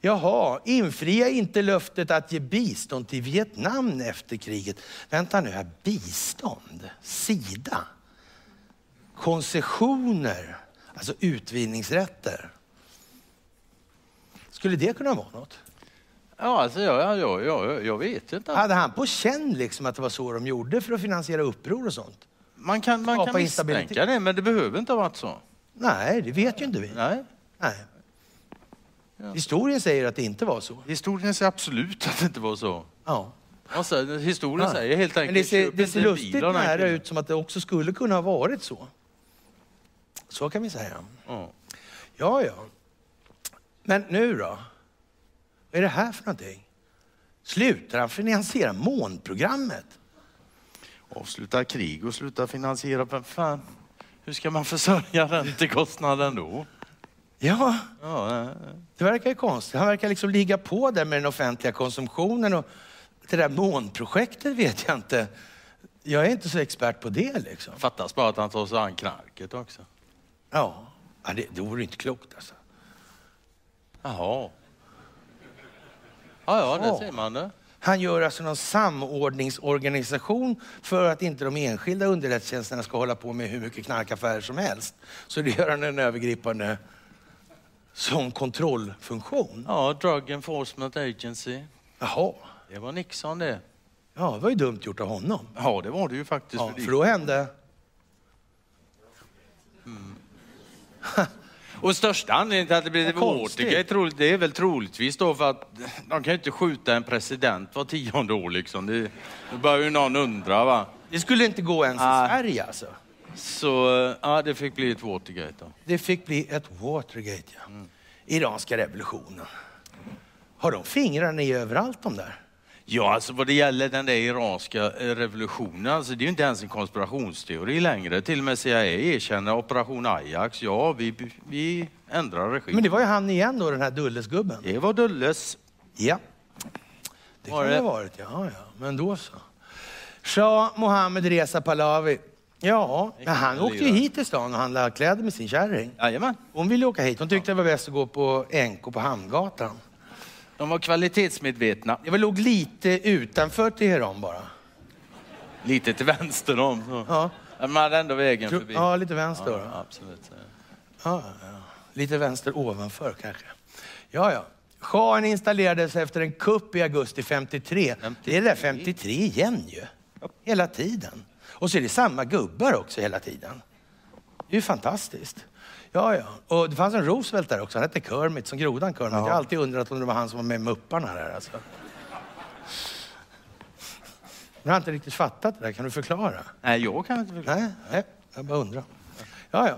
Jaha, infria inte löftet att ge bistånd till Vietnam efter kriget. Vänta nu här, bistånd? Sida? Koncessioner? Alltså utvinningsrätter? Skulle det kunna vara något? Ja, alltså, jag, jag, jag, jag vet inte. Hade han på känn liksom att det var så de gjorde för att finansiera uppror och sånt? Man kan, man Skapa kan misstänka det, men det behöver inte ha varit så. Nej, det vet ju inte vi. Nej. Nej. Historien säger att det inte var så. Historien säger absolut att det inte var så. Ja. Alltså, historien Ja. säger helt enkelt... Men det ser, det ser lustigt nära ut som att det också skulle kunna ha varit så. Så kan vi säga. Ja. Ja, ja. Men nu då? Vad är det här för någonting? Slutar han finansiera månprogrammet? Avsluta krig och sluta finansiera... Vem fan? Hur ska man försörja räntekostnaden då? Ja, Ja, det verkar ju konstigt. Han verkar liksom ligga på där med den offentliga konsumtionen och det där månprojektet vet jag inte. Jag är inte så expert på det liksom. Fattas bara att han tar sig an knarket också. Ja, ja det, det vore inte klokt alltså. Jaha. Ja, ja, Ja. det ser man det. Han gör alltså någon samordningsorganisation för att inte de enskilda underrättelsetjänsterna ska hålla på med hur mycket knarkaffärer som helst. Så det gör han en övergripande som kontrollfunktion. Ja, Drug Enforcement Agency. Jaha, Det var Nixon det. ja, det var ju dumt gjort av honom. Ja, det var det ju faktiskt. Ja, för för då hände... Och största anledningen till att det blev. Watergate troligt, det är väl troligtvis då för att de kan ju inte skjuta en president var tionde år liksom. Det, då börjar ju någon undra va. Det skulle inte gå ens Ah. i Sverige alltså. Så ja, det fick bli ett Watergate då. Det fick bli ett Watergate, ja. Iranska revolutionen. Har de fingrarna i överallt de där? Ja, alltså vad det gäller den där iranska eh, revolutionen, alltså det är ju inte ens en konspirationsteori längre. Till och med CIA erkänner operation Ajax. Ja, vi, vi ändrar regim. Men det var ju han igen då, den här Dullesgubben. Det var Dulles. Ja. Det kan det ha varit, ja, ja. Men då så. Shah Mohammed Reza Pahlavi. Ja, men han åkte ju hit till stan och handlade kläder med sin kärring. Jajamän. Hon ville åka hit. Hon tyckte det var bäst att gå på NK på Hamngatan. De var kvalitetsmedvetna. Var låg lite utanför Teheran bara. Lite till vänster om. Ja, Men man hade ändå vägen Tro- förbi. ja lite vänster då. Ja, absolut. Ja, ja. Lite vänster ovanför kanske. Ja, ja. Shahen installerades efter en kupp i augusti 53. Det är det där 53 igen ju. Hela tiden. Och så är det samma gubbar också hela tiden. Det är ju fantastiskt. Ja, ja. Och det fanns en Roosevelt där också. Han hette Kermit, som grodan Kermit. Jag har alltid undrat om det var han som var med Mupparna där alltså. Jag har inte riktigt fattat det där. Kan du förklara? Nej, jag kan inte förklara. Nej, nej, jag bara undrar. Ja, ja.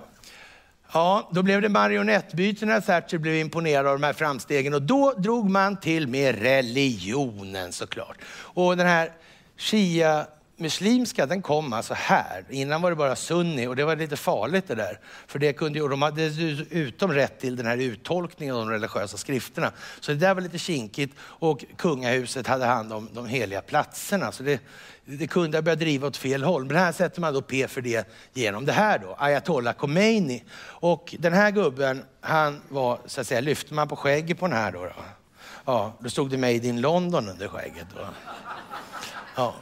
Ja, då blev det marionettbyte när Thatcher blev imponerad av de här framstegen och då drog man till med religionen såklart. Och den här shia muslimska den kom alltså här. Innan var det bara sunni och det var lite farligt det där. För det kunde, och de hade dessutom rätt till den här uttolkningen av de religiösa skrifterna. Så det där var lite kinkigt och kungahuset hade hand om de heliga platserna. Så det, det kunde ha börjat driva åt fel håll. Men här sätter man då P för det genom det här då, Ayatollah Khomeini. Och den här gubben, han var, så att säga, lyfte man på skägget på den här då, då. Ja, då stod det Made in London under skägget. Då. Ja.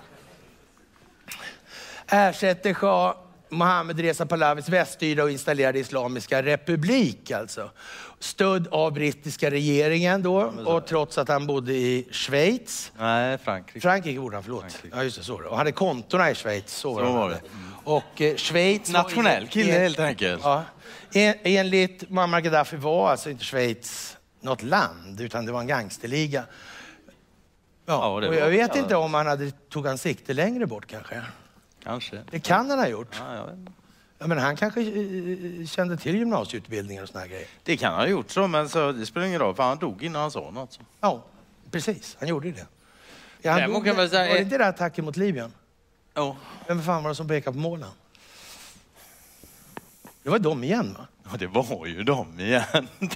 Ersätter Shah Mohammed Reza Pahlavis väststyrda och installerade Islamiska republik alltså. Stödd av brittiska regeringen då och trots att han bodde i Schweiz. Nej, Frankrike. Frankrike borde han, förlåt. Frankrike. Ja, just det, så det. Och hade kontona i Schweiz. Så Så var det. Och eh, Schweiz... Nationell kille en- helt enkelt. Ja. En, enligt Muammar Gaddafi var alltså inte Schweiz något land, utan det var en gangsterliga. Ja, Ja, och jag vet inte om han hade, tog han sikte längre bort kanske. Kanske. Det kan han ha gjort. Ja, inte. Ja, men han kanske eh, kände till gymnasieutbildningar och såna här grejer. Det kan han ha gjort så, men så, det spelar ingen roll för han dog innan han sa något. Så. Ja, precis. Han gjorde ju det. Ja, han dog, kan man säga- var det inte det attacken mot Libyen? Ja. Vem fan var det som pekade på målen? Det var de igen va? Ja, det var ju de igen.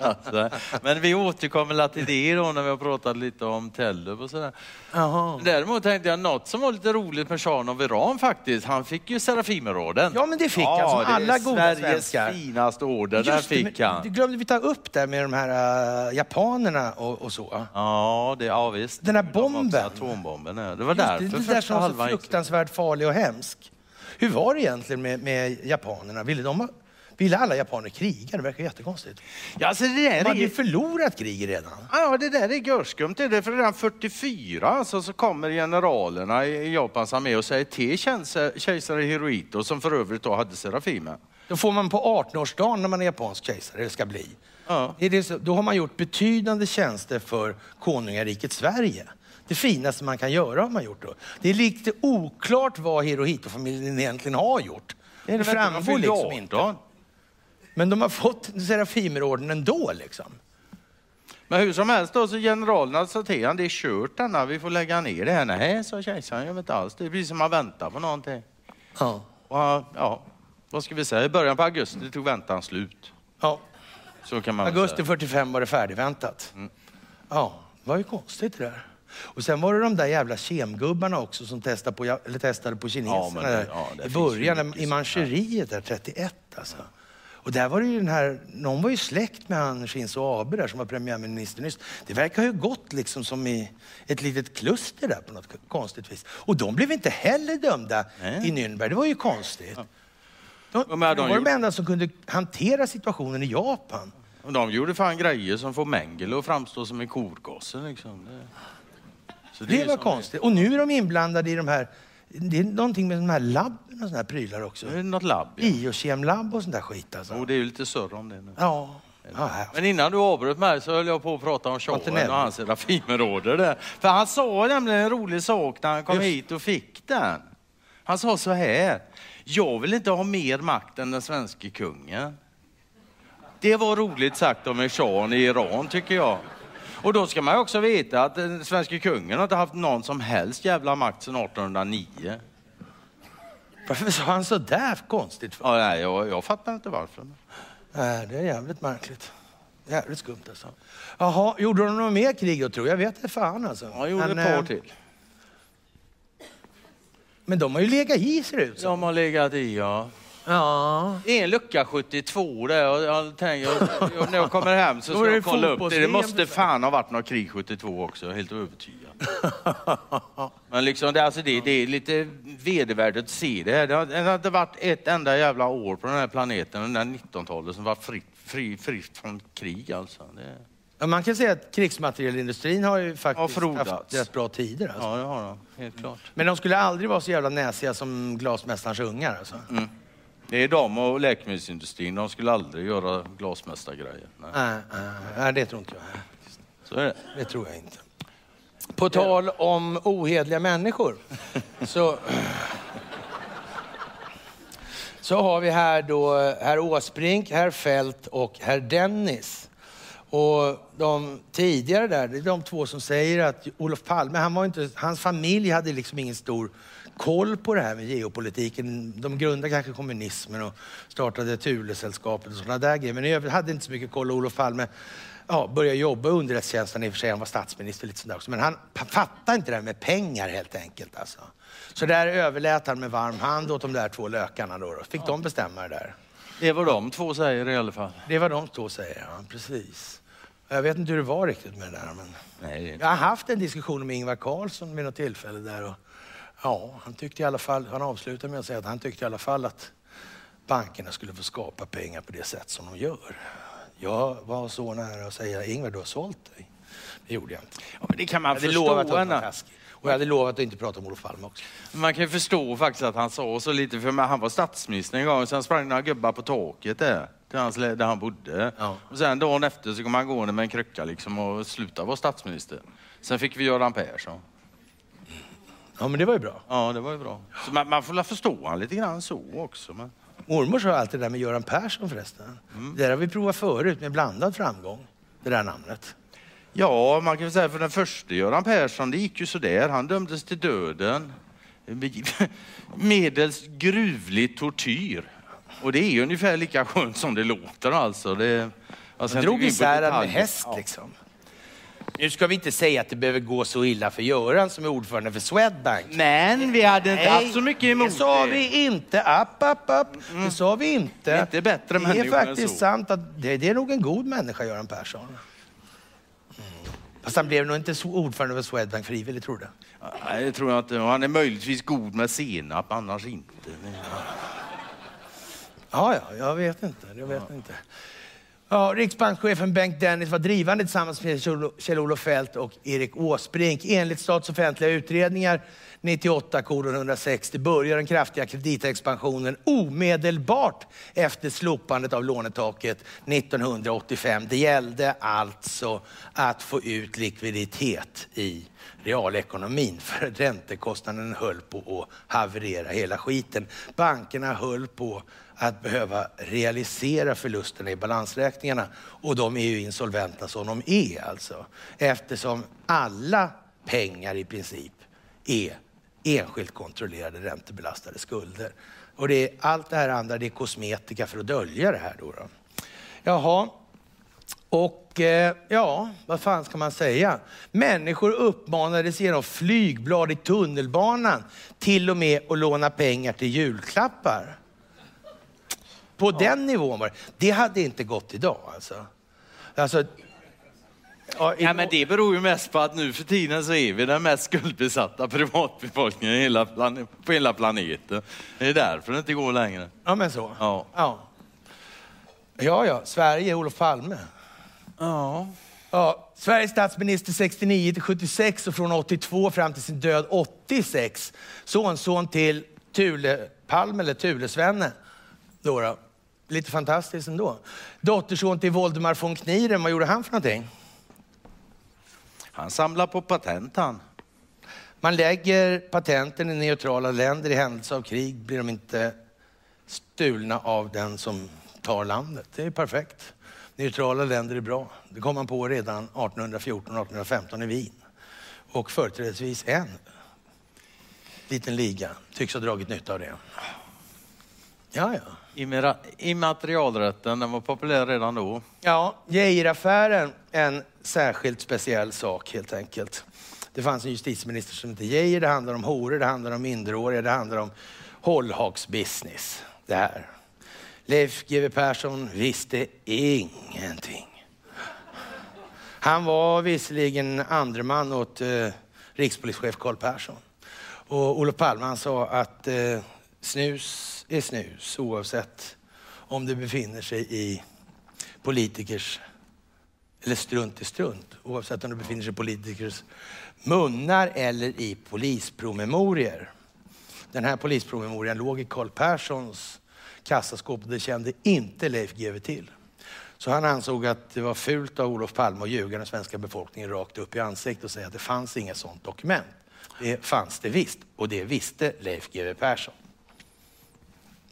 alltså. Men vi återkommer till det då när vi har pratat lite om Tellup och sådär. Jaha. Däremot tänkte jag något som var lite roligt med shahen av Iran faktiskt. Han fick ju Serafimerorden. Ja, men det fick han, som det alla goda Sveriges svenskar. finaste orden, där Just det, fick men han. Det glömde vi ta upp där med de här äh, japanerna och, och så. Ja, det, ja visst. Den här De bomben. Atombomben, ja. Det var Just därför det, det där som var så. fruktansvärt farlig och hemsk. Hur var det egentligen med, med japanerna? Ville, de, ville alla japaner kriga? Det verkar jättekonstigt. Ja, alltså det där De hade ju förlorat kriget redan. Ja, det där är görskumt. Det är för redan 44 alltså, så kommer generalerna i Japans armé och säger till kejsare- Hirohito, som för övrigt då hade Serafimen. Då får man på 18-årsdagen när man är japansk kejsare, eller ska bli. Ja. Då har man gjort betydande tjänster för konungariket Sverige. Det finaste man kan göra har man gjort då. Det är lite oklart vad Hirohito-familjen egentligen har gjort. Det, väl inte, de framgår liksom 18. inte. Men de har fått Serafimerorden ändå liksom. Men hur som helst då, så generalerna sa till honom, det är kört denna, vi får lägga ner det här. Nej, sa kejsaren, jag vet inte alls. Det är precis som man väntar på någonting. Ja. Och, ja, vad ska vi säga, i början på augusti tog väntan slut. ja. Så kan man Augusti säga. 45 var det färdigväntat. Ja, det var ju konstigt det där. Och sen var det de där jävla kemgubbarna också som testade på, eller testade på kineserna Ja, det- ja, det i början, i Manchuriet där, 31 alltså. Och där var det ju den här, någon var ju släkt med han Shinzo Abe där som var premiärminister nyss. Det verkar ju gått liksom som i ett litet kluster där på något konstigt vis. Och de blev inte heller dömda Nej. i Nürnberg, det var ju konstigt. Ja, de de var de enda som kunde hantera situationen i Japan. De gjorde fan grejer som får Mengele att framstå som en korgosse. Liksom. Det, så Det är var konstigt. Och nu är de inblandade i de här, det är någonting med de här labben och såna här prylar också. Det är något labb. Ja. Biokemlabb och sånt där skit alltså. Och det är ju lite större om det nu. Ja. Men innan du avbröt mig så höll jag på att prata om Antonelli. och hans Serafimerorder där. För han sa nämligen en rolig sak när han kom Just. hit och fick den. Han sa så här. Jag vill inte ha mer makt än den svenska kungen. Det var roligt sagt om en shahen i Iran tycker jag. Och då ska man också veta att den svenska kungen har inte haft någon som helst jävla makt sedan 1809. Varför sa han så där konstigt? Ja, nej, jag, jag fattar inte varför. Nej, det är jävligt märkligt. Jävligt skumt alltså. Jaha, gjorde de något mer krig då tror jag? Jag vet inte fan alltså. Jag gjorde men, ett par eh, till. Men de har ju legat i ser det ut som. De har legat i, ja. Ja. Det är en lucka 72 där och jag tänker, jag, jag, när jag kommer hem så Då ska det jag kolla upp det. Det fotbolls-VM måste fan ha varit något krig 72 också, jag är helt övertygad. Men liksom, det, alltså det, det är lite vedervärdigt att se det här. Det har, det har inte varit ett enda jävla år på den här planeten under 1900-talet som var fritt, fri, fritt från krig alltså. Det, Ja, man kan säga att krigsmaterielindustrin har ju faktiskt frodats. haft rätt bra tider. Alltså. ja, det har de, helt klart. Men de skulle aldrig vara så jävla näsiga som glasmästarens ungar. Alltså. Det är de och läkemedelsindustrin, de skulle aldrig göra glasmästargrejer. Nej. Nej, nej, det tror inte jag. Så är det. Det tror jag inte. På tal om ohedliga människor så, så har vi här då herr Åsbrink, herr Fält och herr Dennis. Och de tidigare där, det är de två som säger att Olof Palme, han var inte, hans familj hade liksom ingen stor koll på det här med geopolitiken. De grundade kanske kommunismen och startade Thulesällskapet och sådana där grejer. Men i övrigt hade inte så mycket koll. Olof Palme ja, började jobba i underrättelsetjänsten, i och för sig han var statsminister lite sådär också. Men han fattade inte det här med pengar helt enkelt. Alltså. Så där överlät han med varm hand åt de där två lökarna då. då. Fick de bestämma det där. Det är vad de två säger i alla fall. Det var de två säger, ja precis. Jag vet inte hur det var riktigt med det där. Men... Nej, det är Jag har haft en diskussion med Ingvar Carlsson vid något tillfälle där. Och, ja, han tyckte i alla fall, han avslutade med att säga att han tyckte i alla fall att bankerna skulle få skapa pengar på det sätt som de gör. Jag var så nära att säga Ingvar, du har sålt dig. Det gjorde jag inte. Ja, men det kan man Jag hade förstå. lovat taskig. Och jag hade lovat att inte prata om Olof Palme också. Man kan ju förstå faktiskt att han sa så lite, för han var statsminister en gång, sen sprang några gubbar på taket där, till hans, där han bodde. Ja. Och sen dagen efter så kom han gående med en krycka liksom och slutade vara statsminister. Sen fick vi Göran Persson. Ja, men det var ju bra. Ja, det var ju bra. Så man, man får väl förstå han lite grann så också. Men... Mormor sa alltid det där med Göran Persson förresten. Det där har vi provat förut med blandad framgång, det där namnet. Ja, man kan väl säga för den första Göran Persson, det gick ju sådär. Han dömdes till döden. Medels gruvlig tortyr. Och det är ju ungefär lika skönt som det låter alltså. Det, alltså drog isär med häst Ja. liksom. Nu ska vi inte säga att det behöver gå så illa för Göran som är ordförande för Swedbank. Men vi hade inte haft så mycket emot det sa vi inte. App, app, app. Det sa vi inte. Det är inte bättre Det är faktiskt sant att det, det är nog en god människa, Göran Persson. Mm. Fast han blev nog inte ordförande för Swedbank frivilligt, tror du? Nej, det tror jag inte. Han är möjligtvis god med senap, annars inte. Ja, ja, jag vet inte. Jag vet inte. Ja, Riksbankschefen Bengt Dennis var drivande tillsammans med Kjell-Olof Feldt och Erik Åsbrink. Enligt statsoffentliga utredningar 98 160 börjar den kraftiga kreditexpansionen omedelbart efter slopandet av lånetaket 1985. Det gällde alltså att få ut likviditet i realekonomin för räntekostnaden höll på att haverera hela skiten. Bankerna höll på att behöva realisera förlusterna i balansräkningarna och de är ju insolventa som de är alltså. Eftersom alla pengar i princip är enskilt kontrollerade räntebelastade skulder. Och det är, allt det här andra det är kosmetika för att dölja det här. Då, då. Jaha, och eh, ja, vad fan ska man säga? Människor uppmanades genom flygblad i tunnelbanan till och med att låna pengar till julklappar. På den nivån var det. Det hade inte gått idag alltså. alltså ja, Ja, men det beror ju mest på att nu för tiden så är vi den mest skuldbesatta privatbefolkningen hela på hela planeten. Det är därför det inte går längre. ja, men så. Ja. Ja. ja, ja, Sverige, Olof Palme. Ja. Ja, Sveriges statsminister 69 till 76 och från 82 fram till sin död 86. Sonson till Thule Palme, eller Thule-Svenne. Då då. Lite fantastiskt ändå. Dotterson till Voldemar von Kniren, vad gjorde han för någonting? Han samlar på patent han. Man lägger patenten i neutrala länder. I händelse av krig blir de inte stulna av den som tar landet. Det är perfekt. Neutrala länder är bra. Det kom man på redan 1814-1815 i Wien. Och företrädesvis en liten liga tycks ha dragit nytta av det. Ja, ja. Immaterialrätten, den var populär redan då. Ja, Geijeraffären, en särskilt speciell sak helt enkelt. Det fanns en justitieminister som hette Geijer. Det handlar om horor, det handlar om minderåriga, det handlar om hållhaksbusiness. Det här. Leif GW Persson visste ingenting. Han var visserligen andre man åt eh, rikspolischef Carl Persson. Och Olof Palme han sa att eh, snus är snus oavsett om det befinner sig i politikers, eller strunt är strunt, oavsett om det befinner sig i politikers munnar eller i polispromemorier. Den här polispromemorian låg i Carl Perssons kassaskåp och det kände inte Leif GW till. Så han ansåg att det var fult av Olof Palme att ljuga den svenska befolkningen rakt upp i ansiktet och säga att det fanns inget sådant dokument. Det fanns det visst och det visste Leif GW Persson.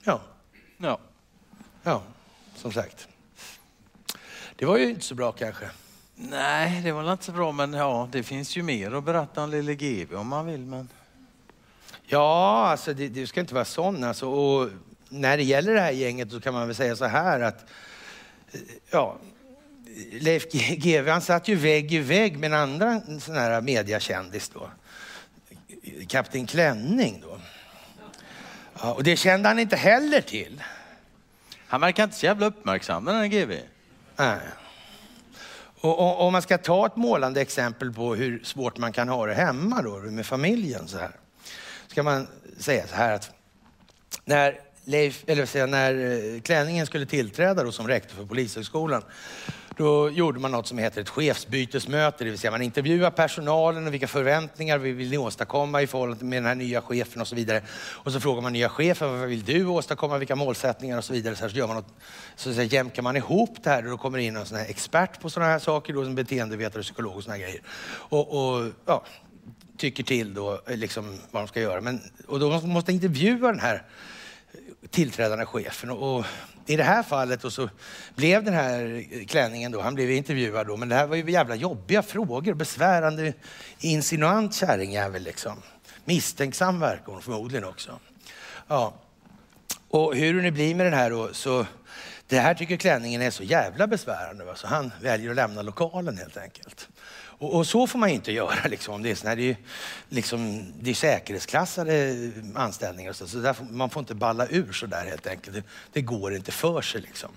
Ja, Ja. ja, som sagt. Det var ju inte så bra kanske. Nej, det var inte så bra, men ja, det finns ju mer att berätta om lille GW om man vill. Men... Ja, alltså det, det ska inte vara sån. Alltså, och när det gäller det här gänget så kan man väl säga så här att eh, ja, Leif GW han satt ju vägg i vägg med en annan sån här mediakändis då. Kapten Klänning då. Ja, och det kände han inte heller till. Han verkar inte så jävla uppmärksam den här GW. Nej. Och, om man ska ta ett målande exempel på hur svårt man kan ha det hemma då, med familjen så här. Ska man säga så här att när, Leif, eller säga, när eh, Klänningen skulle tillträda då som rektor för Polishögskolan, då gjorde man något som heter ett chefsbytesmöte, det vill säga man intervjuar personalen och vilka förväntningar vi vill ni åstadkomma i förhållande med den här nya chefen och så vidare. Och så frågar man nya chefen, vad vill du åstadkomma, vilka målsättningar och så vidare. Så, här, så gör man något, så, så här, jämkar man ihop det här och då kommer in en sån här expert på sådana här saker, då, som beteendevetare, psykolog och såna här grejer. Och, och ja, tycker till då, eh, liksom, vad de ska göra. Men, och då måste man intervjua den här tillträdande chefen. Och, och i det här fallet och så blev den här klänningen då, han blev intervjuad då, men det här var ju jävla jobbiga frågor, besvärande, insinuant kärringjävel liksom. Misstänksam verkar hon förmodligen också. Ja. Och hur det nu blir med den här då, så det här tycker klänningen är så jävla besvärande va? så han väljer att lämna lokalen helt enkelt. Och, och, så får man inte göra. Liksom. Det, är såna, det, är, liksom, det är säkerhetsklassade anställningar, så, så där får, man får inte balla ur så där helt enkelt. Det, det, går inte för sig. Liksom.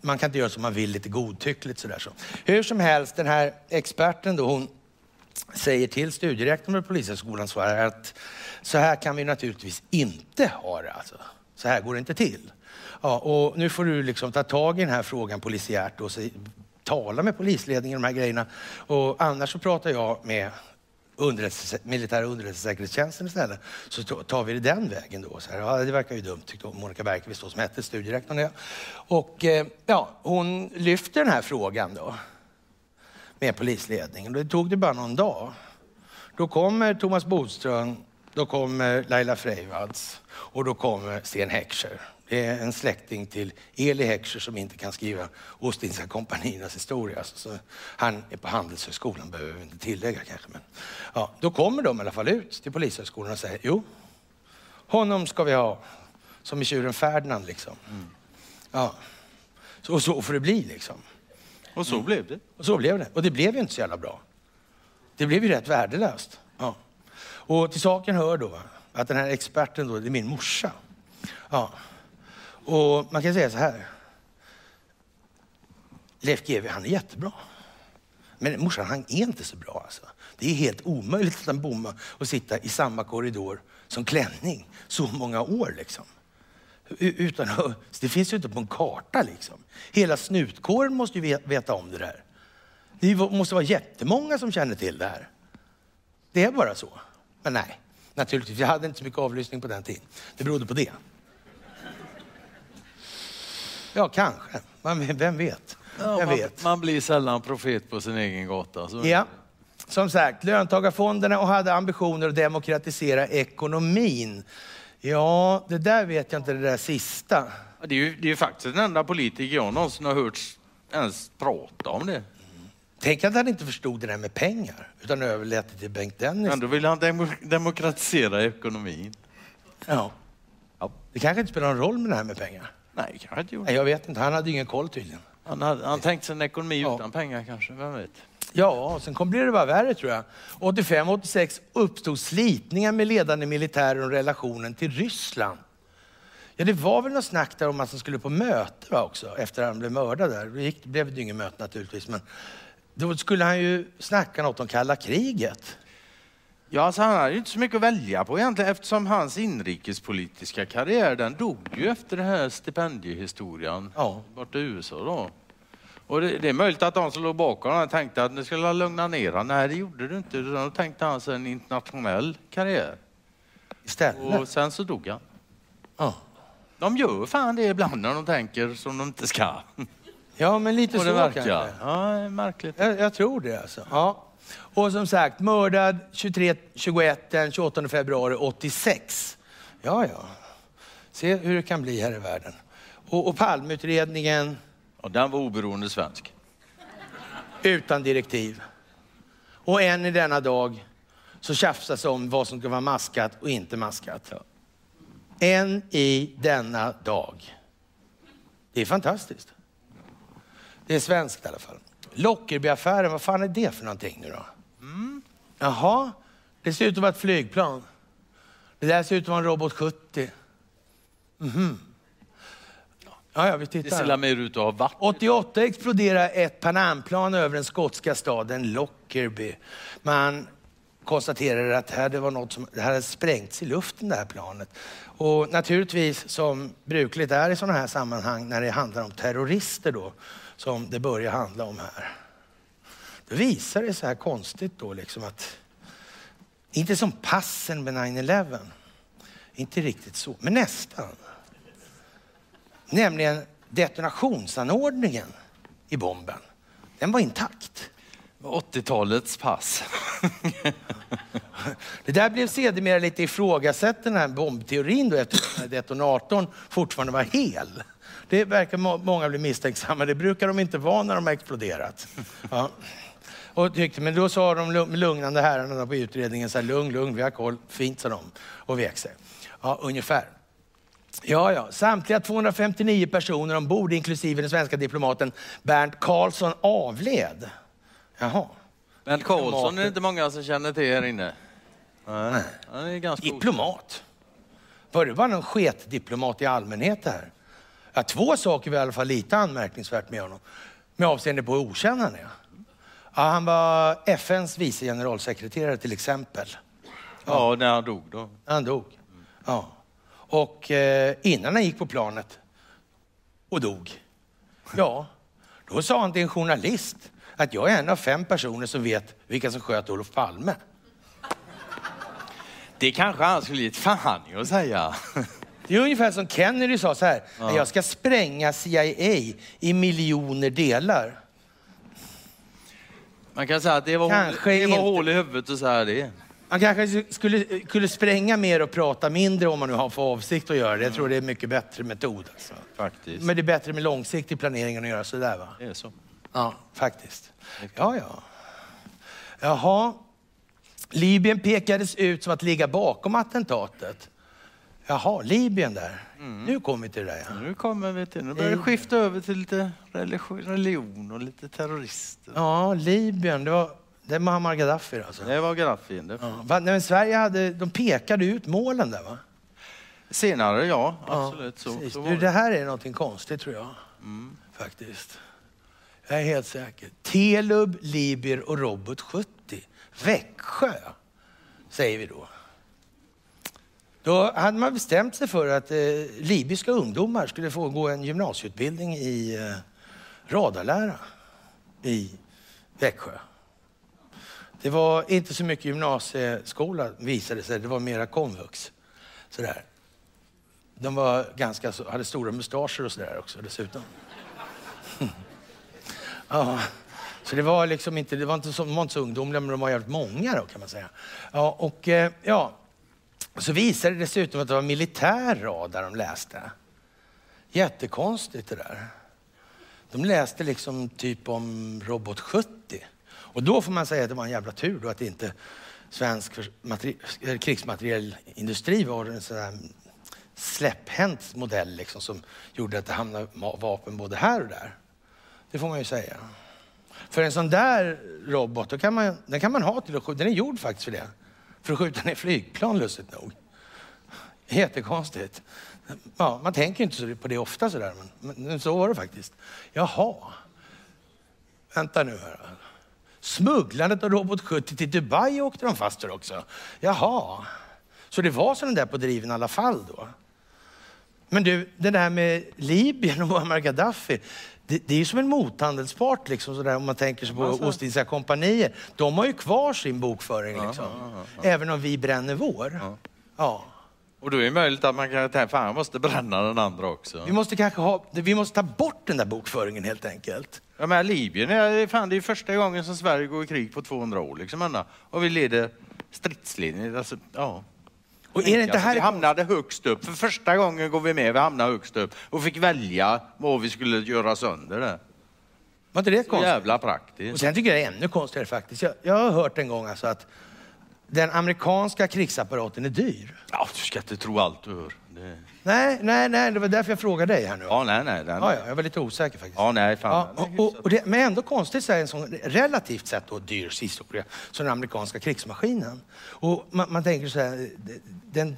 Man kan inte göra som man vill lite godtyckligt. Så där, så. Hur som helst, den här experten då, hon säger till studierektorn på Polishögskolan så här att så här kan vi naturligtvis inte ha det. Alltså. Så här går det inte till. Ja, och nu får du liksom ta tag i den här frågan polisiärt och tala med polisledningen om de här grejerna. Och annars så pratar jag med underrättelse, militära underrättelsesäkerhetstjänsten istället. Så tar vi det den vägen då. Så här, ja, det verkar ju dumt tyckte Monica Bergqvist då, som hette studierektorn. Ja. Och eh, ja, hon lyfter den här frågan då med polisledningen. Det tog det bara någon dag. Då kommer Thomas Bodström, då kommer Laila Freivalds och då kommer Sten Heckscher. Det är en släkting till Eli Heckscher som inte kan skriva Ostindiska kompaniernas historia. Så han är på Handelshögskolan, behöver vi inte tillägga kanske. Men, ja, då kommer de i alla fall ut till Polishögskolan och säger jo, honom ska vi ha. Som i tjuren Ferdinand liksom. Mm. Ja. Så, och så får det bli liksom. Och så mm. blev det. Och så blev det. Och det blev ju inte så jävla bra. Det blev ju rätt värdelöst. Ja. Och till saken hör då att den här experten då, det är min morsa. Ja. Och man kan säga så här. Leif GW, han är jättebra. Men morsan, han är inte så bra alltså. Det är helt omöjligt att han bomma och sitta i samma korridor som klänning så många år liksom. Utan det finns ju inte på en karta liksom. Hela snutkåren måste ju veta om det där. Det måste vara jättemånga som känner till det här. Det är bara så. Men nej, naturligtvis. Jag hade inte så mycket avlyssning på den tiden. Det berodde på det. Ja, kanske. Man, vem vet? Ja, vem man, vet? man blir sällan profet på sin egen gata. Så. Ja, som sagt, löntagarfonderna och hade ambitioner att demokratisera ekonomin. Ja, det där vet jag inte, det där sista. Det är ju, det är ju faktiskt den enda politiker jag någonsin har hört ens prata om det. Tänk att han inte förstod det där med pengar, utan överlät det till Bengt Dennis. Ändå vill han dem demokratisera ekonomin. Ja. ja. Det kanske inte spelar någon roll med det här med pengar. Nej, kanske inte gjorde. Nej, jag vet inte, han hade ingen koll tydligen. Han, hade, han tänkte sig en ekonomi ja. utan pengar kanske, vem vet? Ja, sen kom det bara värre tror jag. 85-86 uppstod slitningar med ledande militärer om relationen till Ryssland. Ja, det var väl något snack där om att han skulle på möte va, också, efter att han blev mördad där. Det, gick, det blev det inget möte naturligtvis, men då skulle han ju snacka något om kalla kriget. Ja, alltså han hade ju inte så mycket att välja på egentligen eftersom hans inrikespolitiska karriär den dog ju efter den här stipendiehistorien ja. borta i USA då. Och det, det, är möjligt att de som låg bakom honom tänkte att det skulle lugna ner honom. Nej, det gjorde det inte. Då tänkte han sig en internationell karriär. Istället? Och sen så dog han. Ja. De gör fan det ibland när de tänker som de inte ska. Ja, men lite så verkar. kanske. Ja, märkligt. Jag, jag tror det alltså. Ja. Och som sagt, mördad 23-21 den 28 februari 86. Ja, ja. Se hur det kan bli här i världen. Och, och Palmeutredningen? Och den var oberoende svensk. Utan direktiv. Och än i denna dag så tjafsas om vad som ska vara maskat och inte maskat. Ja. Än i denna dag. Det är fantastiskt. Det är svenskt i alla fall. Lockerbieaffären, vad fan är det för någonting nu då? Mm. Jaha, det ser ut att vara ett flygplan. Det där ser ut att vara en Robot 70. Mhm. Ja, ja, vi tittar. Det ser mer ut att ha vatten. 88 exploderar ett Panamplan över den skotska staden Lockerbie. Man konstaterade att här, det var något som det hade sprängts i luften, det här planet. Och naturligtvis, som brukligt är i sådana här sammanhang, när det handlar om terrorister då, som det börjar handla om här. Då visar det så här konstigt då liksom att, inte som passen med 9-11, inte riktigt så, men nästan. Nämligen detonationsanordningen i bomben. Den var intakt. 80-talets pass. Det där blev sedermera lite ifrågasatt den här bombteorin då eftersom detonatorn fortfarande var hel. Det verkar må många bli misstänksamma. Det brukar de inte vara när de har exploderat. Ja. Och tyckte, men då sa de lugnande herrarna på utredningen, så här, lugn, lugn, vi har koll, fint sa de och vek sig. Ja, ungefär. Ja, ja. Samtliga 259 personer ombord, inklusive den svenska diplomaten Bernt Karlsson, avled. Jaha. Bernt Karlsson är det inte många som känner till här inne. Nej. Han är ganska Diplomat. Var det bara någon sketdiplomat i allmänhet här? Ja, två saker var i alla fall lite anmärkningsvärt med honom. Med avseende på hur okänd han är. Ja, han var FNs vice generalsekreterare till exempel. Ja, när han dog då. Han dog. Ja. Och eh, innan han gick på planet och dog, ja, då sa han till en journalist att jag är en av fem personer som vet vilka som sköt Olof Palme. Det kanske han skulle gett fan i att säga. Det är ungefär som Kennedy sa så här, jag ska spränga CIA i miljoner delar. Man kan säga att det var, hål, Kanske det var inte. hål i huvudet att säga det. Man kanske skulle, skulle spränga mer och prata mindre om man nu har för avsikt att göra det. Jag tror det är en mycket bättre metod. Alltså. Faktiskt. Men det är bättre med långsiktig planering än att göra sådär va? Det är så. Ja, faktiskt. Ja, ja. Jaha. Libyen pekades ut som att ligga bakom attentatet. Jaha, Libyen där. Nu kommer vi till det där. Ja. Nu kommer vi till, nu börjar det skifta över till lite religion, och lite terrorister. ja, Libyen. Det var, det är Muammar Gaddafi alltså. Det var Gaddafi. Det. Ja. Va, nej, men Sverige hade, de pekade ut målen där va? Senare, ja. Absolut. Så, precis. så var det det. här är någonting konstigt tror jag. Faktiskt. Jag är helt säker. Telub, Libyr och Robot 70. Växjö, säger vi då. Då hade man bestämt sig för att eh, libyska ungdomar skulle få gå en gymnasieutbildning i eh, radarlära i Växjö. Det var inte så mycket gymnasieskola visade sig, det var mera komvux. Sådär. De var ganska, så- hade stora mustascher och sådär också dessutom. ja. Så det var liksom inte, det var inte så, de var inte så ungdomliga, men de var jävligt många då kan man säga. Ja, och eh, ja, så visade det dessutom att det var militär radar de läste. Jättekonstigt det där. De läste liksom typ om Robot 70. Och då får man säga att det var en jävla tur då att inte svensk krigsmaterielindustri var en sån där släpphänt modell liksom, som gjorde att det hamnade vapen både här och där. Det får man ju säga. För en sån där robot, då kan man, den kan man ha till att skjuta. Den är gjord faktiskt för det. För att skjuta ner flygplan lustigt nog. Jättekonstigt. Ja, man tänker inte på det ofta sådär, men, men så var det faktiskt. Jaha. Vänta nu här. Smugglandet av Robot 70 till Dubai åkte de fast för också. Jaha. Så det var sådana där på driven i alla fall då? Men du, det där med Libyen och Muammar Gaddafi. Det, det är ju som en mothandelspart liksom, sådär, om man tänker sig på Ostindiska kompanier. De har ju kvar sin bokföring liksom. Även om vi bränner vår. Ja. Och då är det möjligt att man kan tänka, fan jag måste bränna den andra också. Vi måste kanske ha, vi måste ta bort den där bokföringen helt enkelt. Ja, men Libyen, är, fan, det är första gången som Sverige går i krig på 200 år. Liksom, Anna. och vi leder stridslinjen. Alltså, ja. Och är det inte Alltså, här vi hamnade högst upp. För första gången går vi med, vi hamnade högst upp och fick välja vad vi skulle göra sönder det. Var inte det Så konstigt? jävla Och praktiskt. sen tycker jag det är ännu konstigare faktiskt. Jag, jag har hört en gång alltså att den amerikanska krigsapparaten är dyr. Ja, du ska inte tro allt du hör. Det... Nej, nej, nej, det var därför jag frågade dig här nu. Ja, Ja, nej, nej. Den... ja, jag var lite osäker faktiskt. Ja, nej, fan. Ja, och, och, det, men ändå konstigt så är en sån relativt sett då dyr historia som den amerikanska krigsmaskinen. Och man, man tänker så här, den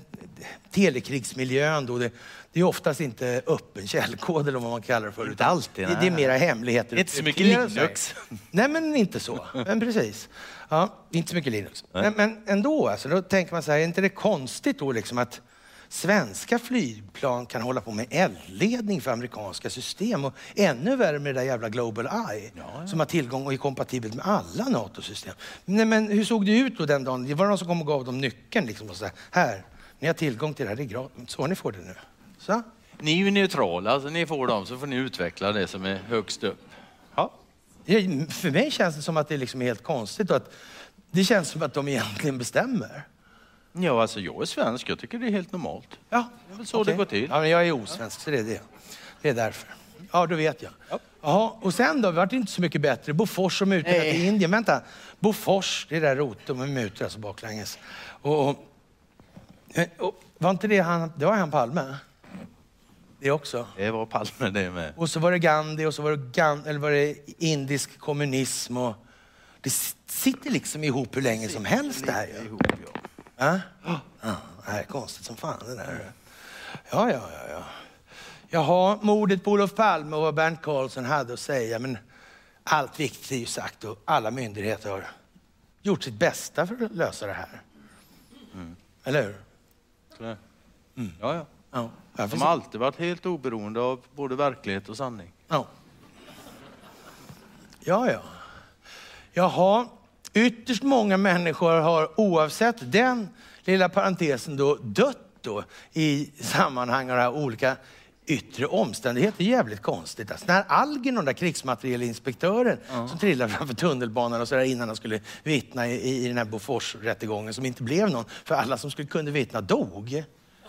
telekrigsmiljön då, det, det är oftast inte öppen källkod eller vad man kallar det för. Inte alltid, Det, det är nej. mera hemligheter. Inte så mycket. Linux. Nej, men inte så. Men precis. Ja, inte så mycket Linux. Men, men ändå, alltså, då tänker man så här, är inte det konstigt då liksom att svenska flygplan kan hålla på med eldledning för amerikanska system och ännu värre med det där jävla Global Eye som har tillgång och är kompatibelt med alla NATO-system. Nej, men hur såg det ut då den dagen? Det var någon som kom och gav dem nyckeln liksom och sa här, ni har tillgång till det här, det är gratis. Så ni får det nu. Så. Ni är ju neutrala, så ni får dem så får ni utveckla det som är högst upp. Ja. Ja, För mig känns det som att det liksom är helt konstigt och att Det känns som att de egentligen bestämmer. Ja, alltså jag är svensk. Jag tycker det är helt normalt. Ja, Det är väl så okej. det går till. Ja, men jag är osvensk, så det är det. Det är därför. Ja, då vet jag. Jaha, och sen då? Det vart inte så mycket bättre. Bofors och mutorna till Indien. Vänta, Bofors, det är där roten med mutor, alltså baklänges. Och, och, och, var inte det han, det var han Palme? Det också. Det var Palme det med. Och så var det Gandhi och så var det, Gan, eller var det indisk kommunism. Och det sitter liksom ihop hur länge som helst det här. ju. Ihop, ja. Ja? Ja, det här är konstigt som fan det där. Ja, ja, ja. ja. Jaha, mordet på Olof Palme och vad Bernt Karlsson hade att säga. Men allt viktigt är ju sagt och alla myndigheter har gjort sitt bästa för att lösa det här. Eller hur? Det- Ja, ja. Ja. De har alltid varit helt oberoende av både verklighet och sanning. Ja. Ja, ja. Jaha, ytterst många människor har oavsett den lilla parentesen då dött då i sammanhang av olika yttre omständigheter. Jävligt konstigt. Alltså, när Algen, den där krigsmaterielinspektören som trillade framför tunnelbanan och så där innan han skulle vittna i, i den här Bofors-rättegången som inte blev någon, för alla som skulle kunde vittna dog.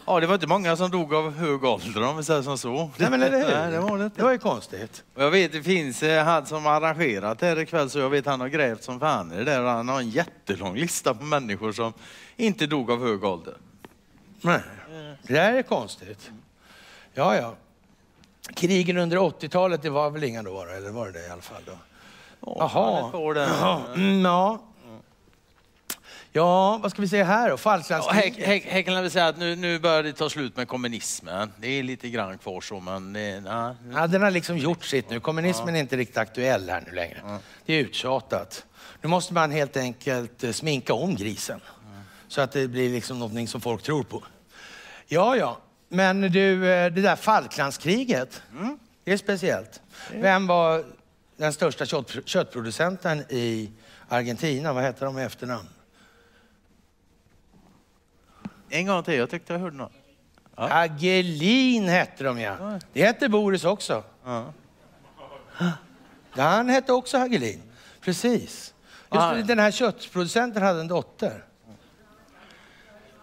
Ja, det var inte många som dog av hög ålder om vi säger som så. Nej, men eller hur? Nej, det var det inte. Det var ju konstigt. Och jag vet, det finns eh, han som har arrangerat det här ikväll, så jag vet han har grävt som fan i det där. Han har en jättelång lista på människor som inte dog av hög ålder. Nej, det där är konstigt. Ja, ja. Krigen under 80-talet, det var väl inga då, eller var det det i alla fall? Då? Ja. Jaha. Mm, ja. Ja, vad ska vi säga här då? Ja, här, Falklandskriget? här, här kan jag väl säga att nu, nu börjar det ta slut med kommunismen. Det är lite grann kvar så, men det, nej. Ja, den har liksom gjort sitt nu. Kommunismen är inte riktigt aktuell här nu längre. Det är uttjatat. Nu måste man helt enkelt eh, sminka om grisen. Så att det blir liksom någonting som folk tror på. Ja, ja. Men du, eh, det där Falklandskriget, det är speciellt. Vem var den största kött, köttproducenten i Argentina? Vad heter de i efternamn? En gång till, jag tyckte jag hörde något. Hagelin hette de ja. Det hette Boris också. Ja. Ja, han hette också Hagelin. Precis. Just Ah. den här köttproducenten hade en dotter.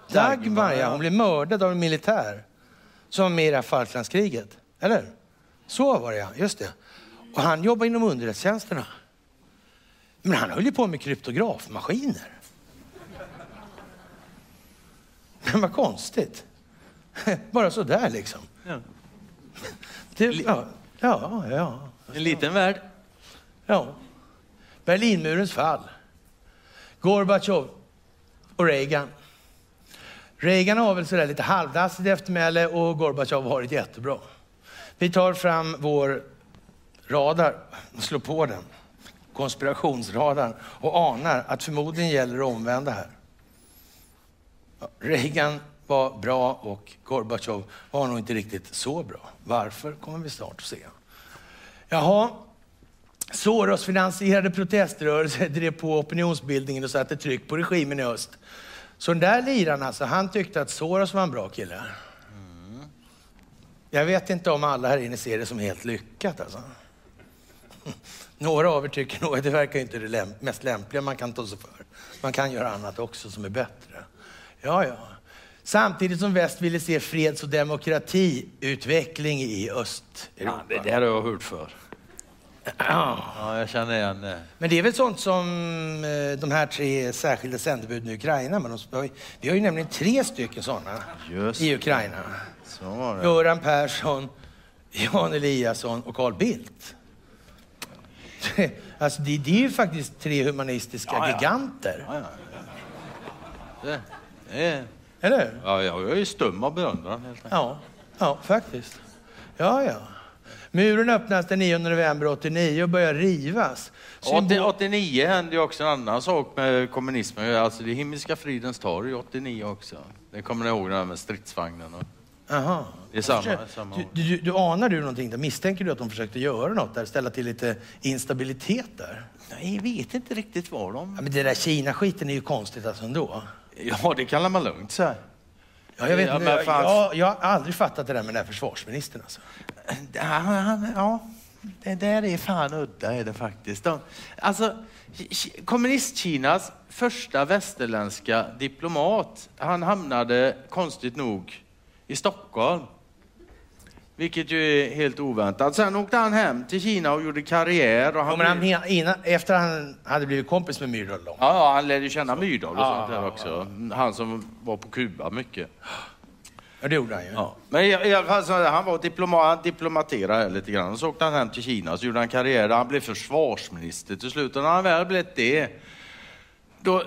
Dagmar, ja. Hon blev mördad av en militär som var med i det här Falklandskriget. Eller? Så var det ja, just det. Och han jobbade inom underrättelsetjänsterna. Men han höll ju på med kryptografmaskiner. Men vad konstigt. Bara så där liksom. Ja. Det, ja, ja, ja. En liten värld. Ja. Berlinmurens fall. Gorbatjov och Reagan. Reagan har väl sådär lite halvdassigt eftermäle och Gorbatjov har varit jättebra. Vi tar fram vår radar och slår på den, konspirationsradarn, och anar att förmodligen gäller det omvända här. Reagan var bra och Gorbatjov var nog inte riktigt så bra. Varför kommer vi snart att se. Jaha, Soros-finansierade proteströrelser drev på opinionsbildningen och satte tryck på regimen i öst. Så den där liraren alltså, han tyckte att Soros var en bra kille. Mm. Jag vet inte om alla här inne ser det som helt lyckat alltså. Några av er tycker nog att det verkar inte det mest lämpliga man kan ta sig för. Man kan göra annat också som är bättre. Ja, ja. Samtidigt som väst ville se freds och demokratiutveckling i Östeuropa. Ja, det där har jag hört för. Ja. Ja, jag känner igen det. Men det är väl sånt som eh, de här tre särskilda sändebuden i Ukraina. Men de, vi har ju nämligen tre stycken sådana Just i. Ukraina. Så var det. Göran Persson, Jan Eliasson och Carl Bildt. Alltså det, det är ju faktiskt tre humanistiska Ja, ja. giganter. Ja, är, Eller hur? ja, jag är stum av beundran helt enkelt. Ja, ja faktiskt. Ja, ja. Muren öppnas den 9 november 89 och börjar rivas. Symbol- 80, 89 hände ju också en annan sak med kommunismen. Alltså det Himmelska fridens torg 89 också. Det kommer ni ihåg det här med stridsvagnen? Och... Aha. Det är samma- Försök- samma du, du, du anar du någonting där? Misstänker du att de försökte göra något där? Ställa till lite instabilitet där? Nej, jag vet inte riktigt vad Ja, de... men det där Kina-skiten är ju konstigt alltså ändå. Ja, det kallar man lugnt säga. Ja, jag, vet, inte, jag, jag, jag har aldrig fattat det där med den här försvarsministern alltså. Ja, han- ja. det där är fan udda är det faktiskt. De, alltså, Ki- Kommunistkinas första västerländska diplomat, han hamnade konstigt nog i Stockholm. Vilket ju är helt oväntat. Sen åkte han hem till Kina och gjorde karriär. Och han Ja, men han, innan, efter han hade blivit kompis med Myrdal då. Ja, ja, han lärde känna Myrdal och Ja, sånt där också. Han som var på Kuba mycket. Ja, det gjorde han ju. Ja. Men i, i alla fall, så, han var diploma, han diplomaterade här lite grann. Så åkte han hem till Kina, så gjorde han karriär han blev försvarsminister till slut. Och när han väl blivit det, då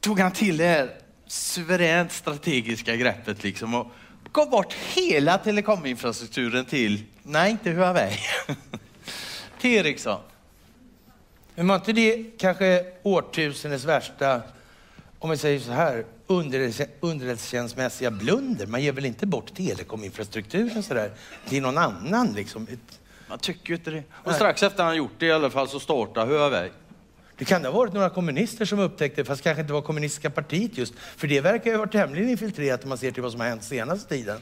tog han till det här suveränt strategiska greppet liksom och gav bort hela telekominfrastrukturen till, nej inte Huawei, till Ericsson. Men var inte det kanske årtusendets värsta, om vi säger så här, underrättelse- underrättelsetjänstmässiga blunder? Man ger väl inte bort telekominfrastrukturen sådär till någon annan liksom? Man tycker ju inte det. Och strax efter han gjort det i alla fall så startade Huawei. Det kan ha varit några kommunister som upptäckte, fast kanske inte var kommunistiska partiet just, för det verkar ju ha varit tämligen infiltrerat om man ser till vad som har hänt senaste tiden.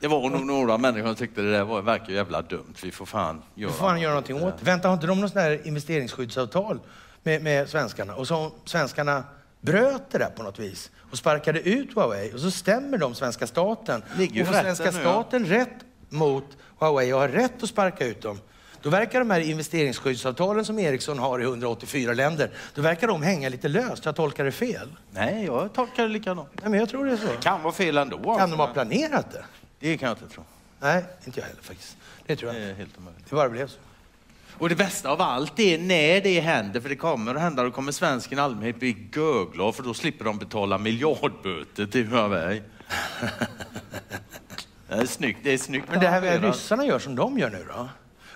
Det var nog några människor som tyckte det där var, verkar jävla dumt. Vi får fan göra Då får han göra någonting åt det. Vänta, har inte de något sånt här investeringsskyddsavtal med, med svenskarna? Och så svenskarna bröt det där på något vis och sparkade ut Huawei och så stämmer de svenska staten. Ligger och får svenska nu, ja. staten rätt mot Huawei och har rätt att sparka ut dem. Då verkar de här investeringsskyddsavtalen som Ericsson har i 184 länder, då verkar de hänga lite löst. Jag tolkar det fel. Nej, jag tolkar det likadant. Nej, men jag tror det är så. Kan vara fel ändå. Kan alltså, de ha men planerat det? Det kan jag inte tro. Nej, inte jag heller faktiskt. Det tror Det jag är inte. helt omöjligt. Det bara blev så. Och det bästa av allt är när det händer, för det kommer att hända, då kommer svensken i allmänhet bli görglad för då slipper de betala miljardböter till Huawei. Det är snyggt. Det är snyggt Men det här med ryssarna gör som de gör nu då?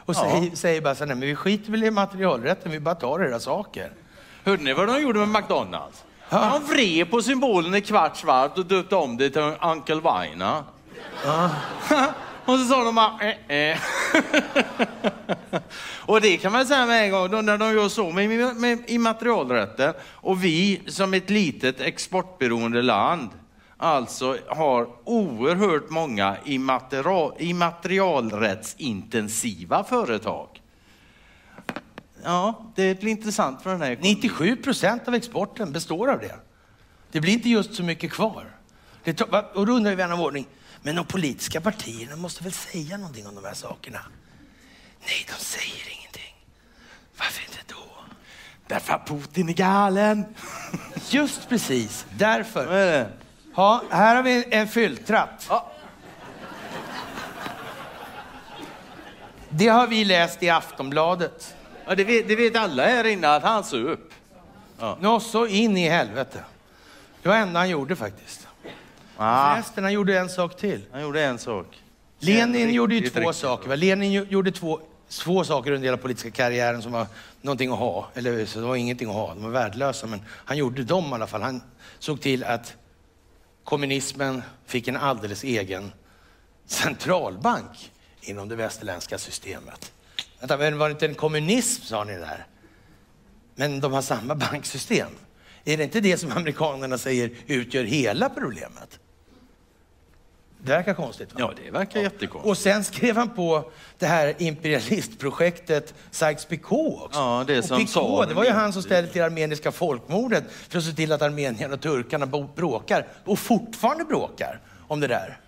Och Ja. säger, säger bara så här, men vi skiter väl i materialrätten, vi bara tar era saker. Hörde ni vad de gjorde med McDonalds? De vred på symbolen i kvarts varv och döpte om det till Uncle Vina. och så sa de bara eh, eh. Och det kan man säga med en gång, då, när de gör så med, med, med immaterialrätten och vi som ett litet exportberoende land alltså har oerhört många immaterial, immaterialrättsintensiva företag. Ja, det blir intressant för den här ekonomin. 97 procent av exporten består av det. Det blir inte just så mycket kvar. Det och då undrar ju vän av ordning, men de politiska partierna måste väl säga någonting om de här sakerna? Nej, de säger ingenting. Varför inte då? Därför att Putin är galen. Just precis, därför. Ja, här har vi en fylltratt. Ja. Det har vi läst i Aftonbladet. Ja, det, vet, det vet alla här inne att han söp. Nå, så in i helvete. Det var det enda han gjorde faktiskt. Ah, Förresten, han gjorde en sak till. han gjorde en sak. Lenin En gjorde ju riktigt, två riktigt saker. Va? Lenin gjorde två, två saker under hela politiska karriären som var någonting att ha. Eller så det var ingenting att ha, de var värdelösa. Men han gjorde dem i alla fall. Han såg till att kommunismen fick en alldeles egen centralbank inom det västerländska systemet. Vänta, men var det inte en kommunism sa ni där? Men de har samma banksystem. Är det inte det som amerikanerna säger utgör hela problemet? Det verkar konstigt. Va? Ja, det verkar jättekonstigt. Och sen skrev han på det här imperialistprojektet Sykes-Picot också. Ja, det och som Picot, tsaren det var ju han som ställde till armeniska folkmordet för att se till att armenierna och turkarna bråkar och fortfarande bråkar om det där.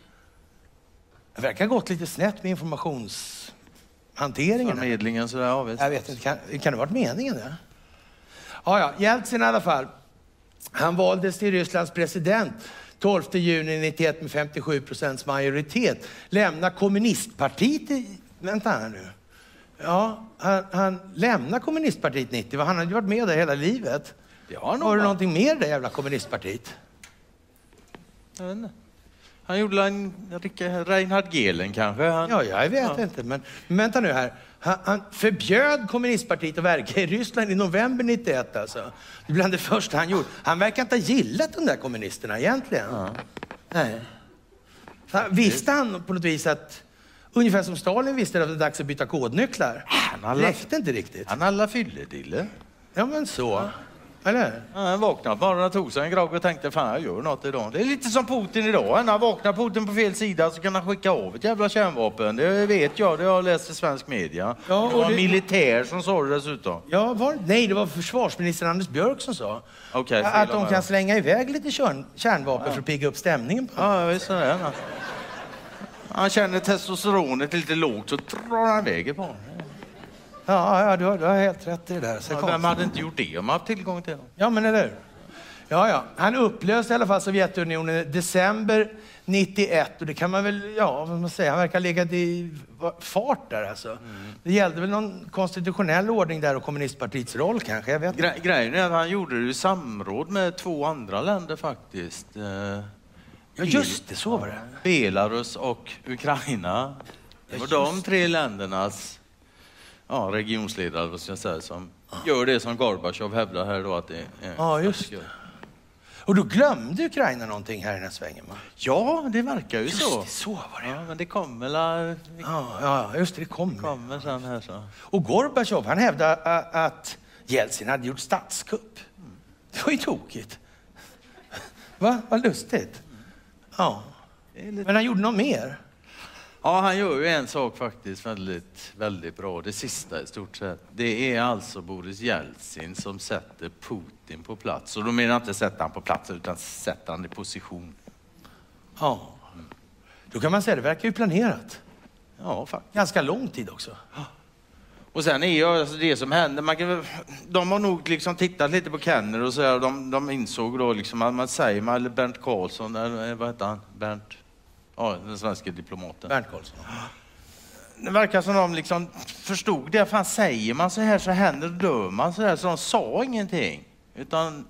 Det verkar ha gått lite snett med informationshanteringen. Förmedlingen sådär, ja, visst. Jag vet inte, kan, kan det varit meningen det? Ja, ja, Jeltsin i alla fall. Han valdes till Rysslands president 12 juni 91 med 57 procents majoritet. Lämnar kommunistpartiet i... Vänta här nu. Ja, han, han lämnar kommunistpartiet 90. va? Han hade ju varit med där hela livet. Det har det varit. någonting mer det jävla kommunistpartiet? Jag vet inte. Han gjorde en Reinhard Gehlen kanske. Han, Ja, jag vet Ja. inte. Men, men vänta nu här. Han, förbjöd kommunistpartiet att verka i Ryssland i november 91 alltså. Det är bland det första han gjorde. Han verkar inte ha gillat de där kommunisterna egentligen. Nej. Han, visste han på något vis att, ungefär som Stalin visste att det var dags att byta kodnycklar? Han har Det alla- räckte inte riktigt. Han alla fylledille. Ja, men så. Eller? Ja, Han vaknade på morgonen, tog sig en grogg och tänkte fan jag gör något idag. Det är lite som Putin idag. När vaknar Putin på fel sida så kan han skicka av ett jävla kärnvapen. Det vet jag, det har jag läst i svensk media. Ja, det och var en det- militär som sa det dessutom. Ja, var, nej, det var försvarsminister Anders Björk som sa fel att de kan slänga iväg lite kärn, kärnvapen för att pigga upp stämningen. På. Ja, visst är det. Han- känner testosteronet lite lågt så drar han iväg ett par. Ja, ja du, har, du har helt rätt i det där. Så Ja. Vem hade inte gjort det om man haft tillgång till dem? Ja, men eller hur? Ja, ja. Han upplöste i alla fall Sovjetunionen i december 91 och det kan man väl, ja, vad man säger, han verkar ha legat i fart där alltså. Det gällde väl någon konstitutionell ordning där och kommunistpartiets roll kanske, jag vet. Gre- grejen är att han gjorde det i samråd med två andra länder faktiskt. Eh, Ja, just det, så var det. Belarus och Ukraina. Det var de tre ländernas ja, regionsledare vad ska jag säga, som gör det som Gorbatjov hävdar här då att det är. Ja, just det. Och då glömde Ukraina någonting här i den här svängen va? Ja, det verkar ju Just så. det, så var det. Ja, men det kommer väl, det Ja, ja, just det, det kom. kommer sen här så. Och Gorbatjov, han hävdade att Jeltsin hade gjort statskupp. Det var ju tokigt. Va? Vad lustigt. Ja. Det Men han gjorde något mer. Ja, han gör ju en sak faktiskt väldigt, väldigt bra. Det sista i stort sett. Det är alltså Boris Jeltsin som sätter Putin på plats. Och då menar jag inte sätta han på plats utan sätta han i position. Ja. Då kan man säga, det verkar ju planerat. Ja, faktiskt. Ganska lång tid också. Och sen är ju alltså det som händer, man kan, de har nog liksom tittat lite på Kenner och så här, de, de insåg då liksom att man säger man, eller Bernt Karlsson, eller vad heter han? Bernt? Ja, den svenska diplomaten. Bernt Karlsson. Det verkar som de liksom förstod det. Fan, säger man så här så händer det, dör man så här. Så de sa ingenting. Utan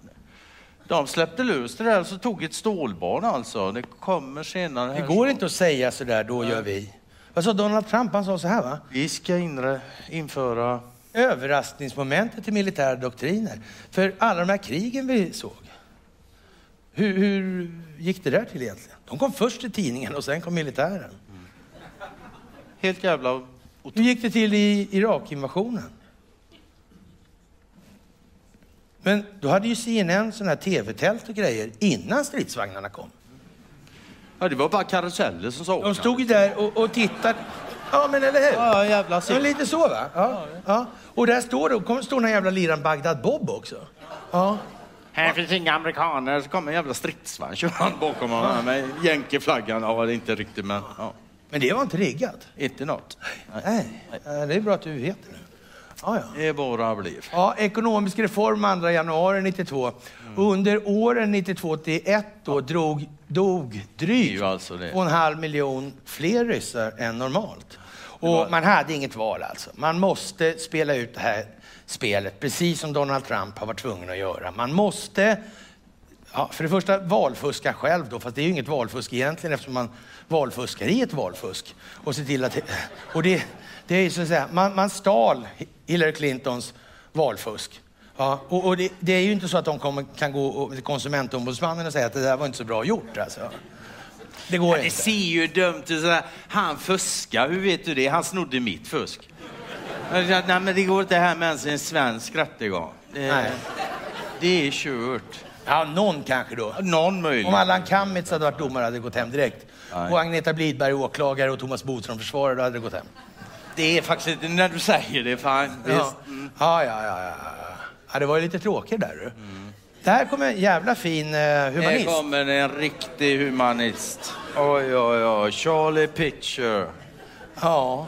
de släppte lös det där och så tog ett stålbad alltså. Det kommer senare. Det går så- inte att säga så där, då gör vi. Vad sa Donald Trump? Han sa så här va? Vi ska inre, införa... Överraskningsmomentet i militära doktriner. För alla de här krigen vi såg. Hur, hur gick det där till egentligen? De kom först i tidningen och sen kom militären. Helt jävla... Hur gick det till i Irak-invasionen? Men då hade ju CNN sådana här tv-tält och grejer innan stridsvagnarna kom. Ja, det var bara karuseller som sa De stod ju där och, och tittade. Ja, men eller hur? Ja, jävla Ja, sitt. lite så va? Ja, ja. Och där står det, och kommer stå den här jävla liran Bagdad Bob också. Ja. Här finns inga amerikaner. Så kommer en jävla stridsvagn körande bakom honom med jänkerflaggan. Ja, det är inte riktigt men... Ja. Men det var inte riggat. Inte något. Nej, Ja, det är bra att du vet det nu. Ja, ja. Det är bara blev. Ja, ekonomisk reform 2 januari 92. Och under åren 92 till 1 då drog, dog drygt alltså det. 2,5 miljon fler ryssar än normalt. Och man hade inget val alltså. Man måste spela ut det här spelet, precis som Donald Trump har varit tvungen att göra. Man måste, ja, för det första valfuska själv då, fast det är ju inget valfusk egentligen eftersom man valfuskar i ett valfusk. Och se till att, och det, det är ju så att säga, man, man stal Hillary Clintons valfusk. Ja, och, och det, det är ju inte så att de kommer, kan gå till konsumentombudsmannen och säga att det där var inte så bra gjort alltså. Det går Det inte. ser ju dumt ut. Han fuskar, hur vet du det? Han snodde mitt fusk. Nej, men det går inte här med ens en svensk rättegång. Det, Nej. det är kört. Ja, någon kanske då. Någon möjlig. Om Allan Kammitz hade varit domare hade det gått hem direkt. Nej. Och Agneta Blidberg åklagare och Thomas Bodström försvarare, då hade det gått hem. Det är faktiskt när du säger det, fan. Det är, Ja, ja, ja. ja, ja. ja det var ju lite tråkigt där du. Det här kommer en jävla fin eh, Här humanist. kommer en riktig humanist. Oj, oj, oj. Charlie Pitcher. Ja.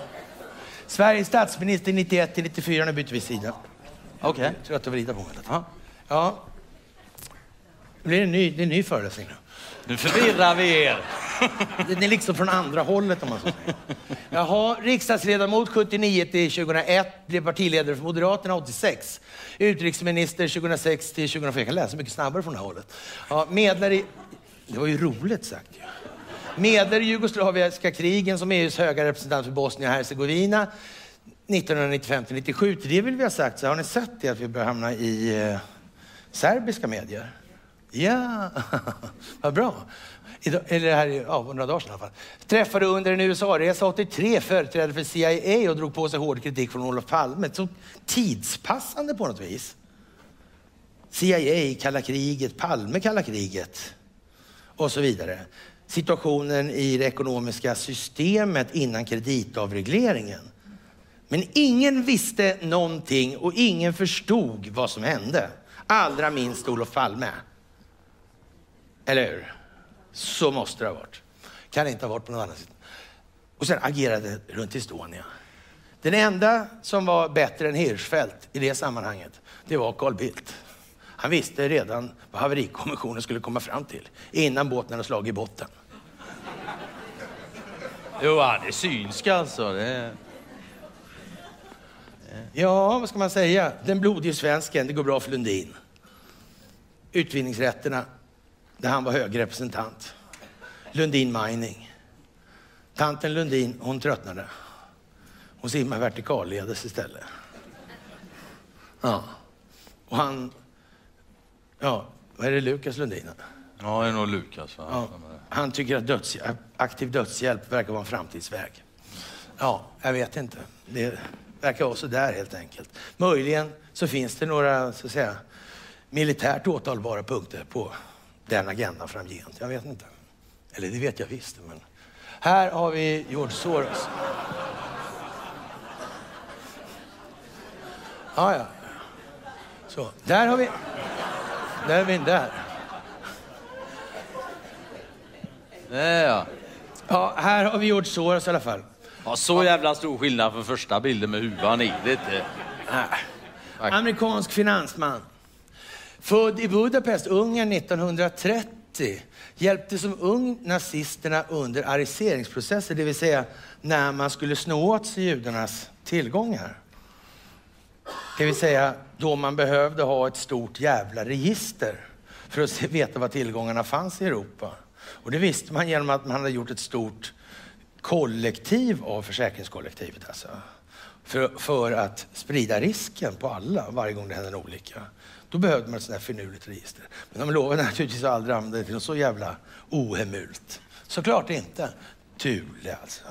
Sveriges statsminister 91 till 94, nu byter vi sida. Okej. Trött att vrida på mig. Ja. Ja. Det blir en ny, det är en ny föreläsning nu. Nu förvirrar vi er. Den är liksom från andra hållet om man så säger. Jaha, riksdagsledamot 79 till 2001, blev partiledare för Moderaterna 86. Utrikesminister 2006 till 2004. Jag kan läsa mycket snabbare från det här hållet. Ja, medlare i... Det var ju roligt sagt ju. Medlare i jugoslaviska krigen som EUs höga representant för Bosnien och Hercegovina 1995 till 97. Till det vill vi ha sagt så har ni sett det att vi börjar hamna i eh, serbiska medier? Ja, vad bra. Idag, eller det här är ja, några dagar sedan i alla fall. Träffade under en USA-resa 83 företrädare för CIA och drog på sig hård kritik från Olof Palme. Så tidspassande på något vis. CIA, kalla kriget, Palme, kalla kriget och så vidare. Situationen i det ekonomiska systemet innan kreditavregleringen. Men ingen visste någonting och ingen förstod vad som hände. Allra minst Olof Palme. Eller hur? Så måste det ha varit. Kan inte ha varit på något annat sätt. Och sen agerade runt Estonia. Den enda som var bättre än Hirschfeldt i det sammanhanget, det var Carl Bildt. Han visste redan vad haverikommissionen skulle komma fram till innan båten hade slagit i botten. Jo, han är synsk alltså. Det... Ja, vad ska man säga? Den blodige svensken, det går bra för Lundin. Utvinningsrätterna, där han var hög representant. Lundin Mining. Tanten Lundin, hon tröttnade. Hon simmar vertikalledes istället. Ja. Och han... Ja, vad är det Lukas Lundin? Ja, det är nog Lukas. va? Ja. Han tycker att döds, aktiv dödshjälp verkar vara en framtidsväg. Ja, jag vet inte. Det verkar vara så där helt enkelt. Möjligen så finns det några så att säga, militärt åtalbara punkter på den agendan framgent. Jag vet inte. Eller det vet jag visst. Men... Här har vi George Soros. Ja, ja. Så, där har vi... Där har vi den där. Ja, Ja, här har vi George Soros i alla fall. ja, så jävla stor skillnad från första bilden med huvan i. Det är inte... Amerikansk finansman. Född i Budapest, Ungern 1930. Hjälpte som ung nazisterna under ariseringsprocesser, det vill säga när man skulle snå åt sig judarnas tillgångar. Det vill säga då man behövde ha ett stort jävla register för att veta var tillgångarna fanns i Europa. Och det visste man genom att man hade gjort ett stort kollektiv av försäkringskollektivet. Alltså. För, för att sprida risken på alla varje gång det hände en olycka. Då behövde man ett sånt här finurligt register. Men de lovade naturligtvis att aldrig använda det till något så jävla ohemult. Såklart inte. Thule alltså.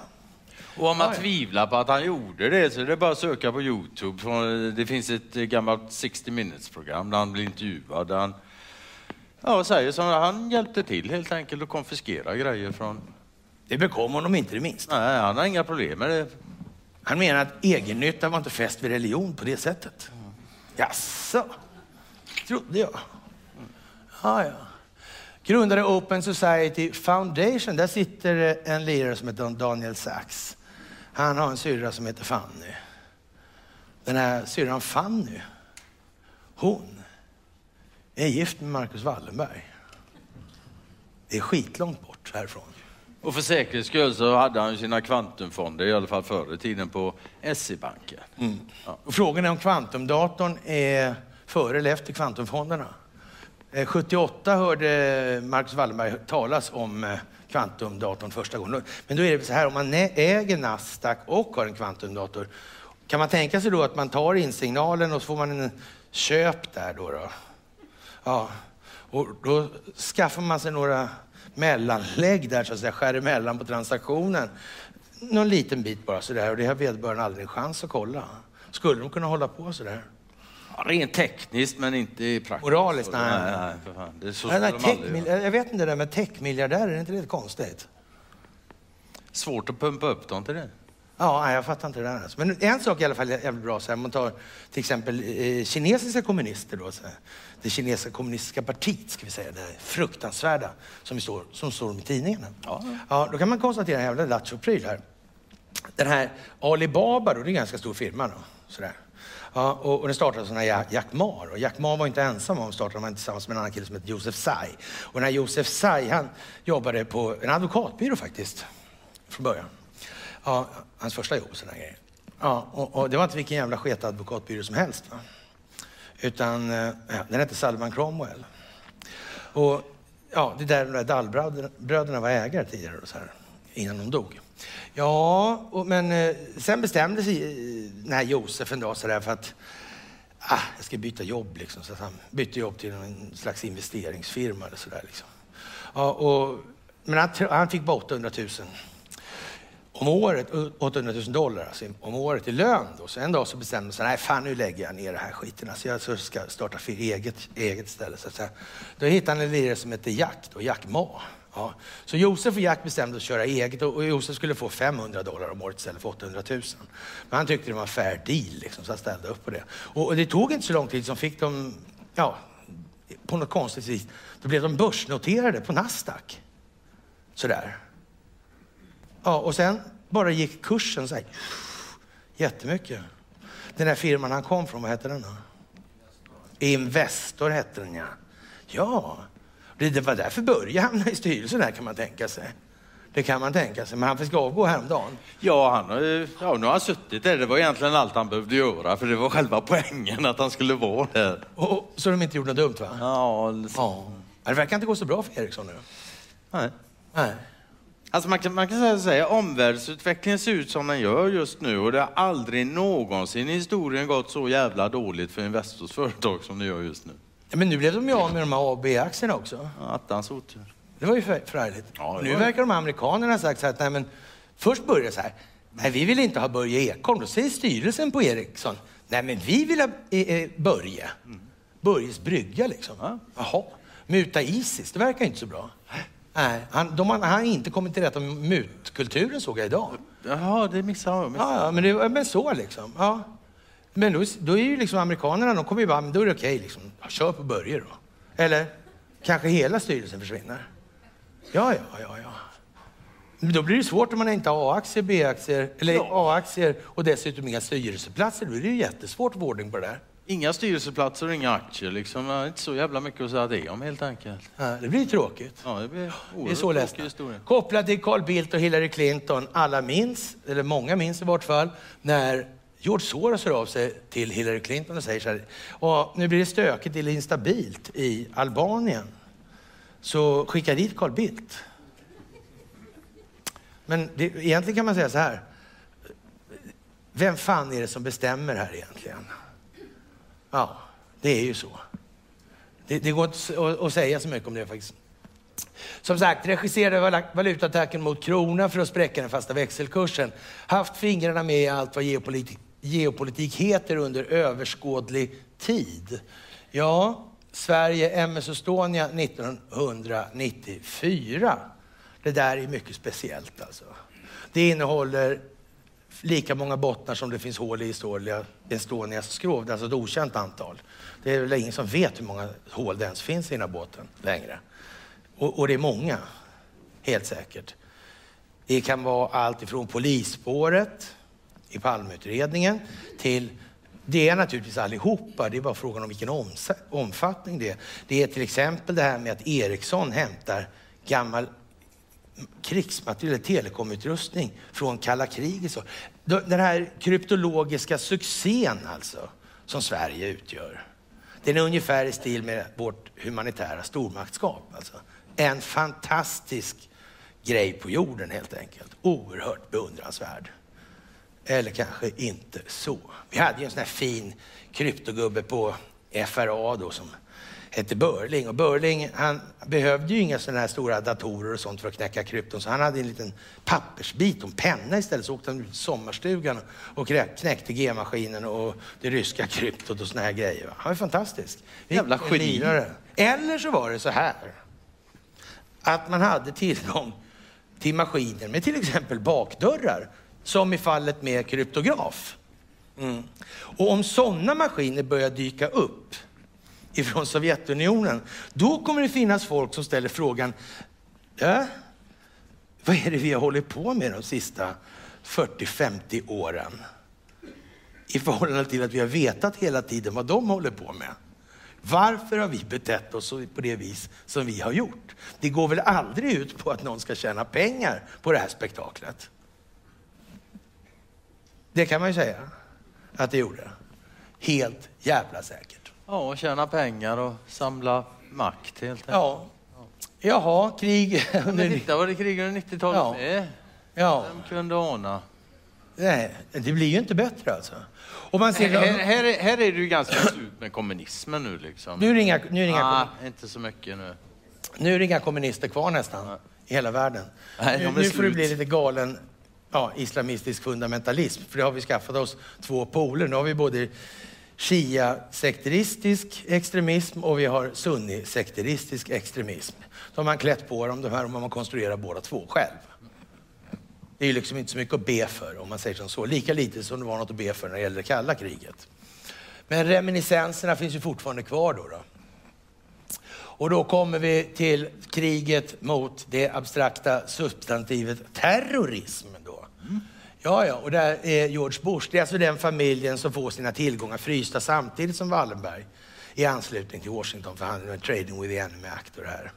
Och om man Ja, ja. tvivlar på att han gjorde det så är det bara att söka på Youtube. Det finns ett gammalt 60 minutes-program där han blir intervjuad. Där han ja, säger så han hjälpte till helt enkelt att konfiskera grejer från... Det bekom honom inte det minsta. Nej, han har inga problem med det. Han menar att egennytta var inte fäst vid religion på det sättet. Jaså? Trodde jag. Ja, ja. Grundade Open Society Foundation. Där sitter en lirare som heter Daniel Sachs. Han har en syrra som heter Fanny. Den här syrran Fanny, hon är gift med Marcus Wallenberg. Det är skitlångt bort härifrån. Och för säkerhets skull så hade han sina kvantumfonder, i alla fall förr i tiden, på SE-banken. Och frågan är om kvantumdatorn är före eller efter kvantumfonderna. Eh, 78 hörde Marcus Wallenberg talas om eh, kvantumdatorn första gången. Men då är det så här, om man äger Nasdaq och har en kvantumdator, kan man tänka sig då att man tar insignalen och så får man en köp där då? då? Ja, och då skaffar man sig några mellanlägg där så att säga, skär emellan på transaktionen. Någon liten bit bara sådär och det har vederbörande aldrig en chans att kolla. Skulle de kunna hålla på sådär? Ja, rent tekniskt men inte i praktiskt. Moraliskt, nej. nej, nej för fan. Det är så Nej, nej, tech, jag vet inte det där med techmiljardärer, är inte det konstigt? Svårt att pumpa upp dem till det. Ja, jag fattar inte det där. Alltså. Men en sak i alla fall är jävligt bra, så här, om man tar till exempel eh, kinesiska kommunister då, så här. det kinesiska kommunistiska partiet, ska vi säga, det fruktansvärda som, står, som står i tidningarna. Ja. Ja, då kan man konstatera en jävla lattjo-pryl här. Den här Alibaba, då, det är en ganska stor firma. Då, sådär. Ja, och, och den startades av Jack, Ma. Och Jack Ma var inte ensam om att starta den, han tillsammans med en annan kille som heter Josef Tsai. Och den här Josef Tsai, han jobbade på en advokatbyrå faktiskt, från början. Ja, hans första jobb och sådana grejer. Ja, och, och det var inte vilken jävla sket advokatbyrå som helst. Va? Utan eh, ja, den hette Salman Cromwell. Och ja, det där de där Dallbröderna var ägare tidigare, och så här, innan de dog. Ja, och, men eh, sen bestämde sig eh, den här Josef en dag så där för att ah, jag ska byta jobb. Liksom, så han bytte jobb till en slags investeringsfirma eller så där Liksom. Ja, och, men han, han fick bara 800 000 om året, 800 000 dollar alltså, om året i lön. Då. Så en dag så bestämde de sig, nej fan nu lägger jag ner den här skiten. Alltså jag ska starta för eget, eget ställe. Så att säga. Då hittade han en lirare som hette Jack, då, Jack Ma. Ja. Så Josef och Jack bestämde sig att köra eget och Josef skulle få 500 dollar om året istället för 800 000. Men han tyckte det var en fair deal, liksom, så han ställde upp på det. Och, och det tog inte så lång tid som fick de, ja, på något konstigt vis, då blev de börsnoterade på Nasdaq. Sådär. Ja, och sen bara gick kursen så här, jättemycket. Den här firman han kom från, vad hette den då? Investor hette den ja. Ja, det var därför Börje hamnade i styrelsen här kan man tänka sig. Det kan man tänka sig, men han fick avgå häromdagen. Ja, han, ja, nu har han suttit där. Det var egentligen allt han behövde göra, för det var själva poängen att han skulle vara där. Och, så de inte gjorde något dumt va? Ja, ja. Det verkar inte gå så bra för Ericsson nu. Nej. Nej. Alltså man kan, man kan säga att omvärldsutvecklingen ser ut som den gör just nu och det har aldrig någonsin i historien gått så jävla dåligt för Investors företag som det gör just nu. Ja, men nu blev de ju av med de här A och B-aktierna också. Attans otur. Det var ju förargligt. Ja, nu verkar de amerikanerna ha sagt så här att nej, men först började så här. Nej, vi vill inte ha Börje Ekholm. Då säger styrelsen på Ericsson. Nej, men vi vill ha eh, Börje. Mm. Börjes brygga liksom. Ja. Jaha. Muta Isis, det verkar inte så bra. Nej, han, de, han har inte kommit till rätta med mutkulturen såg jag idag. Jaha, det missade jag. Ja, ja, men, det, men så liksom. Ja. Men då, då är ju liksom amerikanerna, de kommer ju bara, men då är det okej okay, liksom. Kör på Börje då. Eller kanske hela styrelsen försvinner. Ja, ja, ja, ja. Men då blir det svårt om man inte har A-aktier, B-aktier, eller ja. A-aktier och dessutom inga styrelseplatser. Då är det ju jättesvårt ordning på det där. Inga styrelseplatser och inga aktier. Liksom. Det är inte så jävla mycket att säga det om helt enkelt. Ja, det blir tråkigt. Ja, det blir det är så ledsna. Kopplat till Carl Bildt och Hillary Clinton. Alla minns, eller många minns i vart fall, när George Soros hör av sig till Hillary Clinton och säger så här, och nu blir det stökigt eller instabilt i Albanien. Så skicka dit Carl Bildt. Men det, egentligen kan man säga så här. Vem fan är det som bestämmer här egentligen? Ja, det är ju så. Det, det går inte att, att säga så mycket om det faktiskt. Som sagt, regisserade valutaattacken mot kronan för att spräcka den fasta växelkursen. Haft fingrarna med i allt vad geopolitik, geopolitik heter under överskådlig tid. Ja, Sverige, MS Estonia 1994. Det där är mycket speciellt alltså. Det innehåller lika många bottnar som det finns hål i Estonia, Estonias skrov. Det är alltså ett okänt antal. Det är väl ingen som vet hur många hål det ens finns i den här båten längre. Och, och det är många, helt säkert. Det kan vara allt ifrån polisspåret i Palmeutredningen till det är naturligtvis allihopa, det är bara frågan om vilken omfattning det är. Det är till exempel det här med att Ericsson hämtar gammal krigsmateriel, telekomutrustning från kalla kriget. Den här kryptologiska succén alltså, som Sverige utgör. Den är ungefär i stil med vårt humanitära stormaktskap. Alltså. En fantastisk grej på jorden helt enkelt. Oerhört beundransvärd. Eller kanske inte så. Vi hade ju en sån här fin kryptogubbe på FRA då som hette Börling. Och Börling han behövde ju inga sådana här stora datorer och sånt för att knäcka krypton. Så han hade en liten pappersbit och en penna istället. Så åkte han ut i sommarstugan och knäckte G-maskinen och det ryska kryptot och såna här grejer. Han var fantastisk. Jävla geni. Eller så var det så här. Att man hade tillgång till maskiner med till exempel bakdörrar. Som i fallet med kryptograf. Mm. Och om sådana maskiner börjar dyka upp ifrån Sovjetunionen, då kommer det finnas folk som ställer frågan, ja, vad är det vi har hållit på med de sista 40-50 åren? I förhållande till att vi har vetat hela tiden vad de håller på med. Varför har vi betett oss på det vis som vi har gjort? Det går väl aldrig ut på att någon ska tjäna pengar på det här spektaklet? Det kan man ju säga att det gjorde. Helt jävla säkert. Ja, och tjäna pengar och samla makt helt enkelt. Ja. Jaha, krig under... Men titta vad det krig under 90-talet ja. är. Ja. Vem kunde ana? Nej, det blir ju inte bättre alltså. Och man ser... här, här, är, här är det ju ganska slut med kommunismen nu liksom. Nu är det inga, nu är det inga ah, inte så mycket nu. Nu är det inga kommunister kvar nästan ja. i hela världen. Nej, nu, nu får du bli lite galen ja, islamistisk fundamentalism. För det har vi skaffat oss två poler. Nu har vi både shia-sekteristisk extremism och vi har sunni-sekteristisk extremism. Då har man klätt på dem de här och man konstruerar båda två själv. Det är ju liksom inte så mycket att be för om man säger som så. Lika lite som det var något att be för när det gällde det kalla kriget. Men reminiscenserna finns ju fortfarande kvar då. då. Och då kommer vi till kriget mot det abstrakta substantivet terrorism. Då. Mm. Ja, ja, och där är George Bush, det är alltså den familjen som får sina tillgångar frysta samtidigt som Wallenberg i anslutning till Washingtonförhandlingarna, Trading with the Enemy Act och det här.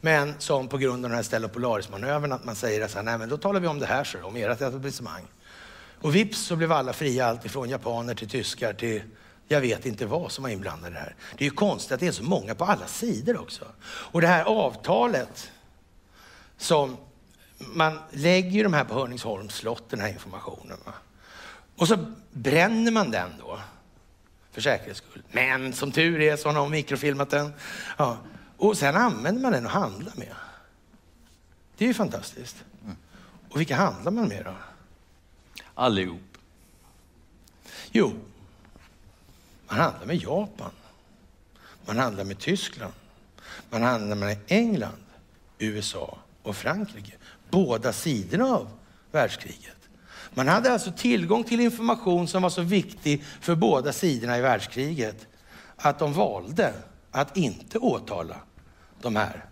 Men som på grund av den här Stella Polaris-manövern att man säger att nej men då talar vi om det här så, om ert etablissemang. Och vips så blev alla fria, allt ifrån japaner till tyskar till jag vet inte vad som var inblandade i det här. Det är ju konstigt att det är så många på alla sidor också. Och det här avtalet som man lägger ju de här på Hörningsholms slott, den här informationen. Va? Och så bränner man den då, för säkerhets skull. Men som tur är så har någon mikrofilmat den. Ja. Och sen använder man den och handlar med. Det är ju fantastiskt. Och vilka handlar man med då? Allihop. Jo, man handlar med Japan. Man handlar med Tyskland. Man handlar med England, USA och Frankrike. Båda sidorna av världskriget. Man hade alltså tillgång till information som var så viktig för båda sidorna i världskriget att de valde att inte åtala de här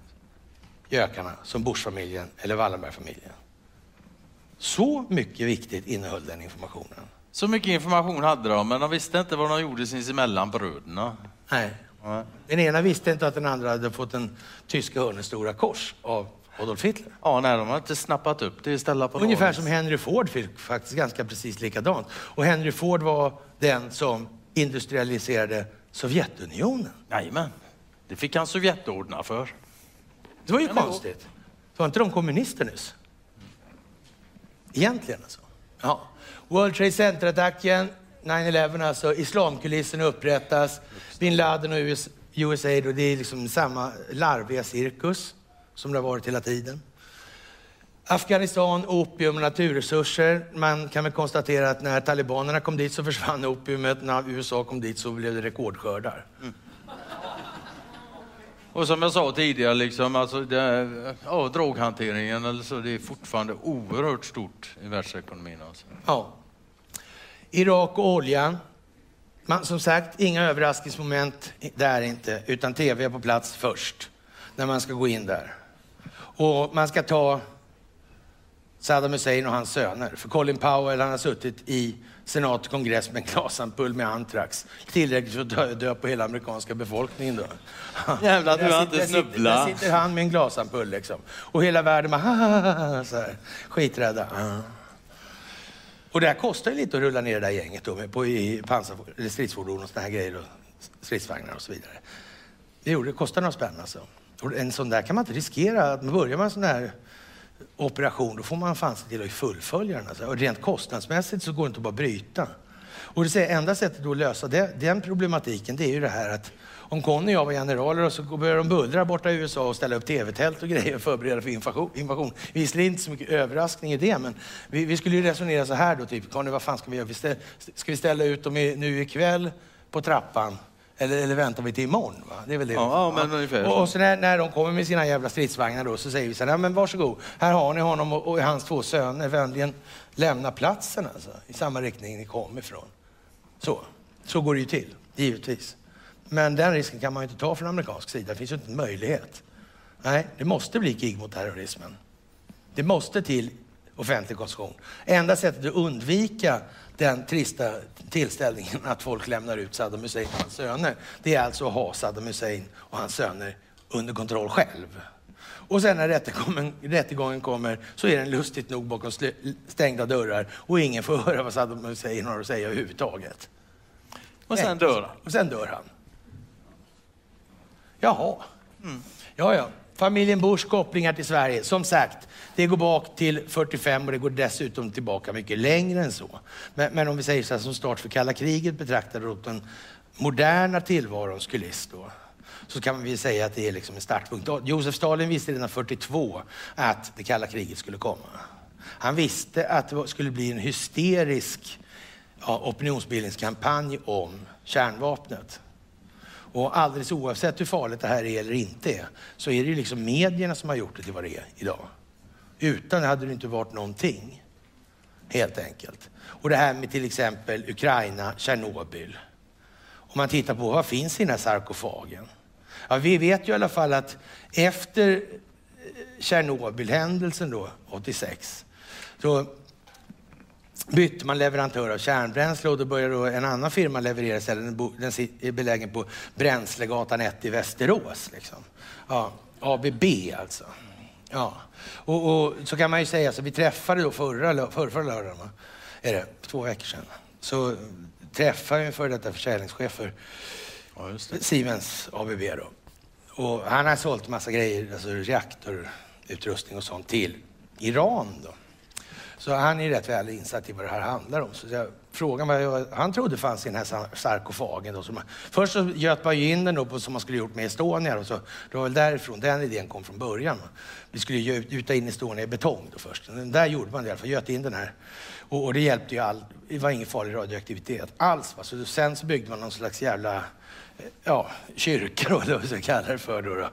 gökarna som Bushfamiljen eller Wallenbergfamiljen. Så mycket viktigt innehöll den informationen. Så mycket information hade de, men de visste inte vad de gjorde sinsemellan, bröderna. Nej. Nej. Den ena visste inte att den andra hade fått den tyska hörnens stora kors av Adolf Hitler. Ja, nej, de har inte snappat upp det istället på Ungefär som Henry Ford fick faktiskt ganska precis likadant. Och Henry Ford var den som industrialiserade Sovjetunionen. Jajamän. Det fick han Sovjetordnar för. Det var ju men- konstigt. Var inte de kommunister nyss? Egentligen alltså. Ja. World Trade Center-attacken, 9-11 alltså, islamkulissen upprättas, bin Laden och US, USAID och det är liksom samma larviga cirkus som det har varit hela tiden. Afghanistan, opium och naturresurser. Man kan väl konstatera att när talibanerna kom dit så försvann opiumet, när USA kom dit så blev det rekordskördar. Och som jag sa tidigare, liksom, alltså det, ja, droghanteringen eller så, det är fortfarande oerhört stort i världsekonomin. Alltså. Ja. Irak och oljan. Man, som sagt, inga överraskningsmoment där inte, utan tv är på plats först när man ska gå in där. Och man ska ta Saddam Hussein och hans söner. För Colin Powell han har suttit i senat och kongress med en glasampull med antrax. Tillräckligt för att dö, dö på hela amerikanska befolkningen då. Jävlar, du har sitter- inte där sitter- snubblat. Där sitter han med en glasampull liksom. Och hela världen bara "Ha, ha, ha, ha", så här, skiträdda. Och det här kostar ju lite att rulla ner det där gänget då, med på i pansar, eller stridsfordon och såna här grejer och stridsvagnar och så vidare. Det gjorde, det kostar några spänn alltså. En sån där kan man inte riskera. Att börjar man en sån här operation, då får man fan se till att fullfölja den. Alltså. Och rent kostnadsmässigt så går det inte att bara bryta. Och det säger, enda sättet att lösa det, den problematiken, det är ju det här att om Conny och jag var generaler och så börjar de bullra borta i USA och ställa upp tv-tält och grejer och förbereda för invasion. invasion. Visserligen inte så mycket överraskning i det, men vi, vi skulle ju resonera så här då, typ, Conny vad fan ska vi göra? Vi ställ, ska vi ställa ut dem i, nu ikväll på trappan? Eller, eller väntar vi till imorgon? Va? Det är väl det. Ja, ja, men ungefär Och, och så när, när de kommer med sina jävla stridsvagnar då, så säger vi så här, "Ja, men varsågod, här har ni honom och, och hans två söner, vänligen lämna platsen alltså, i samma riktning ni kom ifrån. Så, så går det ju till, givetvis. Men den risken kan man ju inte ta från amerikansk sida, det finns ju inte en möjlighet. Nej, det måste bli krig mot terrorismen. Det måste till offentlig konsumtion. Enda sättet att undvika den trista tillställningen att folk lämnar ut Saddam Hussein och hans söner, det är alltså att ha Saddam Hussein och hans söner under kontroll själv. Och sen när rättegången, rättegången kommer så är den lustigt nog bakom stängda dörrar och ingen får höra vad Saddam Hussein har att säga överhuvudtaget. Och sen dör han. Och sen dör han. Jaha. Ja, ja. Familjen Bors kopplingar till Sverige. Som sagt, det går bak till 45 och det går dessutom tillbaka mycket längre än så. Men, men om vi säger så här som start för kalla kriget betraktade åt den moderna tillvarons kuliss då, så kan vi säga att det är liksom en startpunkt. Josef Stalin visste redan 42 att det kalla kriget skulle komma. Han visste att det skulle bli en hysterisk ja, opinionsbildningskampanj om kärnvapnet. Och alldeles oavsett hur farligt det här är eller inte är, så är det ju liksom medierna som har gjort det till vad det är idag. Utan det hade det inte varit någonting. Helt enkelt. Och det här med till exempel Ukraina, Tjernobyl. Om man tittar på vad finns i den här sarkofagen? Ja, vi vet ju i alla fall att efter eh, Tjernobylhändelsen då, 86, så bytte man leverantör av kärnbränsle och då började då en annan firma leverera istället. Den är belägen på Bränslegatan 1 i Västerås. Liksom. Ja, ABB alltså. Ja. Och, och, så kan man ju säga, så vi träffade då förra, förra, förra lördagen, är det, två veckor sedan, så träffade vi en före detta försäljningschef för ja, Siemens ABB. Då. Och han har sålt massa grejer, alltså reaktorutrustning och sånt till Iran. Då. Så han är rätt väl insatt i vad det här handlar om. Så jag frågade vad han trodde fanns i den här sarkofagen. Då. Så man, först så göt man ju in den då på, som man skulle gjort med Estonia. Då, så det var väl därifrån den idén kom från början. Vi skulle gjuta in Estonia i betong då först. Den där gjorde man det i alla fall, göt in den här. Och, och det hjälpte ju all, det var ingen farlig radioaktivitet alls. Va? Så sen så byggde man någon slags jävla eh, ja, kyrka då, eller vad vi kallar det för. Då, då.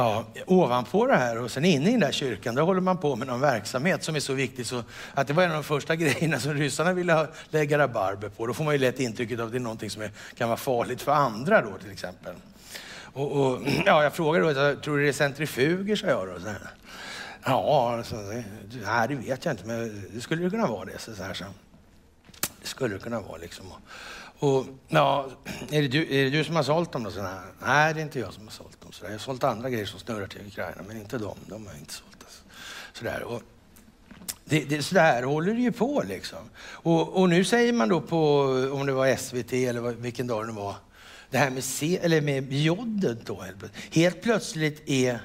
Ja, ovanpå det här och sen inne i den där kyrkan, där håller man på med någon verksamhet som är så viktig så att det var en av de första grejerna som ryssarna ville ha, lägga rabarber på. Då får man ju lätt intrycket av att det är någonting som är, kan vara farligt för andra då till exempel. Och, och ja, jag frågade då, tror du det är centrifuger, sa jag då. Så här. Ja, alltså, nej, det vet jag inte, men det skulle det kunna vara det. Så här, så. Det skulle det kunna vara liksom. Och, ja, är, det du, är det du som har sålt dem? Då? Så, nej, det är inte jag som har sålt dem. Så jag har sålt andra grejer som snurrar till Ukraina, men inte dem. De har jag inte sålt. Alltså. Så där. Och, det, det, så där håller det ju på liksom. Och, och, nu säger man då på, om det var SVT eller vilken dag det var, det här med, C, eller med jodet då. Helt plötsligt är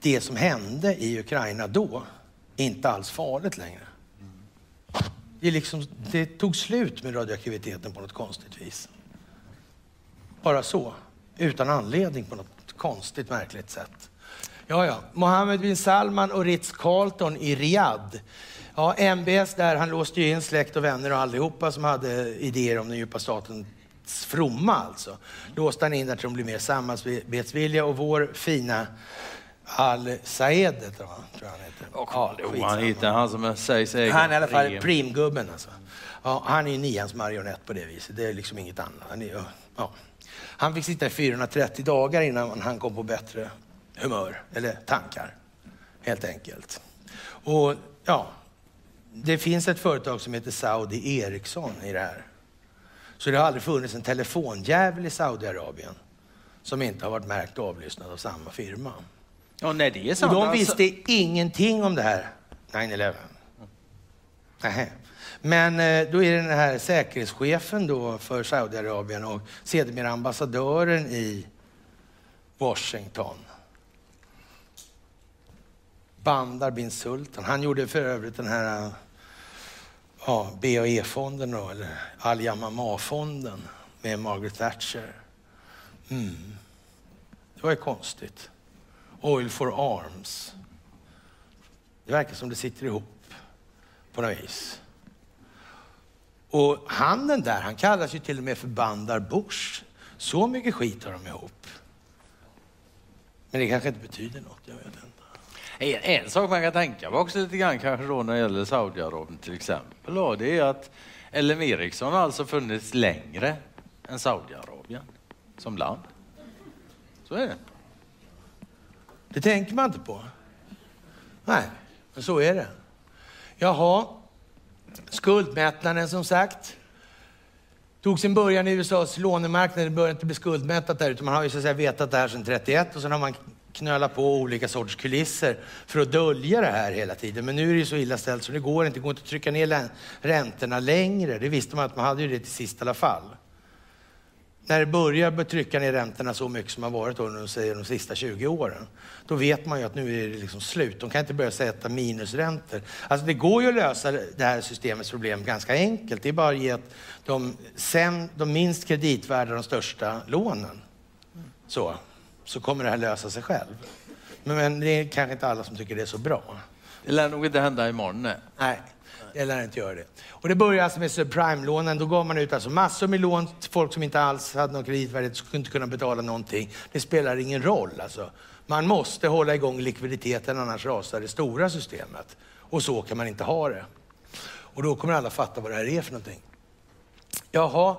det som hände i Ukraina då inte alls farligt längre. Det, liksom, det tog slut med radioaktiviteten på något konstigt vis. Bara så, utan anledning på något konstigt märkligt sätt. Ja, ja. Mohammed bin Salman och Ritz-Carlton i Riyadh. Ja, MBS där, han låste ju in släkt och vänner och allihopa som hade idéer om den djupa statens fromma alltså. Låste han in där till de blev mer samarbetsvilliga och vår fina Al-Saed, tror jag han heter. Ja, oh, han heter han som sägs äga Han är i alla fall primgubben alltså. Ja, han är nians marionett på det viset. Det är liksom inget annat. Han, är, ja. Han fick sitta i 430 dagar innan han kom på bättre humör, eller tankar, helt enkelt. Och ja, det finns ett företag som heter Saudi Ericsson i det här. Så det har aldrig funnits en telefonjävel i Saudiarabien som inte har varit märkt avlyssnad av samma firma. Ja, nej, det är sant. Och de visste alltså... ingenting om det här 9-11. Nej. Men eh, då är det den här säkerhetschefen då för Saudiarabien och sedermera ambassadören i Washington. Bandar bin Sultan. Han gjorde för övrigt den här ja, BAE-fonden då, eller Al Yamama-fonden med Margaret Thatcher. Mm. Det var ju konstigt. Oil for Arms. Det verkar som det sitter ihop på något vis. Och han den där, han kallas ju till och med för Bandar Bush. Så mycket skit har de ihop. Men det kanske inte betyder något, jag vet inte. En, en sak man kan tänka på också lite grann kanske då när det gäller Saudiarabien till exempel, då, det är att LM Ericsson har alltså funnits längre än Saudiarabien som land. Så är det. Det tänker man inte på. Nej, men så är det. Jaha, skuldmättnaden som sagt. Tog sin början i USAs lånemarknad. Det började inte bli skuldmättat där, utan man har ju så att säga vetat det här sedan 31 och sen har man knölat på olika sorters kulisser för att dölja det här hela tiden. Men nu är det ju så illa ställt så det går inte. Det går inte att trycka ner räntorna längre. Det visste man att man hade ju det till sist i alla fall när det börjar trycka ner räntorna så mycket som har varit under säger, de sista 20 åren, då vet man ju att nu är det liksom slut. De kan inte börja sätta minusräntor. Alltså det går ju att lösa det här systemets problem ganska enkelt. Det är bara att ge de, sen, de minst kreditvärda de största lånen. Så, så kommer det här lösa sig själv. Men, men det är kanske inte alla som tycker det är så bra. Det lär nog inte hända imorgon. Nej. Nej, det lär inte göra det. Och det började alltså med subprime-lånen. Då gav man ut alltså massor med lån till folk som inte alls hade någon kreditvärdighet, skulle inte kunna betala någonting. Det spelar ingen roll alltså. Man måste hålla igång likviditeten, annars rasar det stora systemet. Och så kan man inte ha det. Och då kommer alla fatta vad det här är för någonting. Jaha,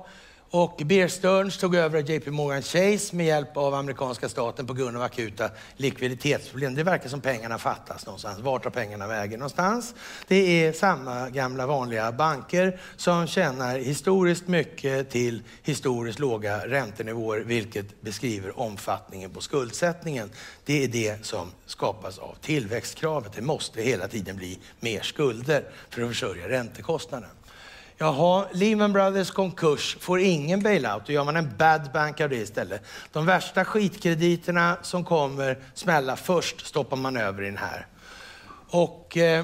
och Bear Stearns tog över JP Morgan Chase med hjälp av amerikanska staten på grund av akuta likviditetsproblem. Det verkar som pengarna fattas någonstans. Vart tar pengarna vägen någonstans? Det är samma gamla vanliga banker som tjänar historiskt mycket till historiskt låga räntenivåer, vilket beskriver omfattningen på skuldsättningen. Det är det som skapas av tillväxtkravet. Det måste hela tiden bli mer skulder för att försörja räntekostnaden. Jaha, Lehman Brothers konkurs får ingen bailout. Då gör man en bad bank av det istället. De värsta skitkrediterna som kommer smälla först stoppar man över i den här. Och eh,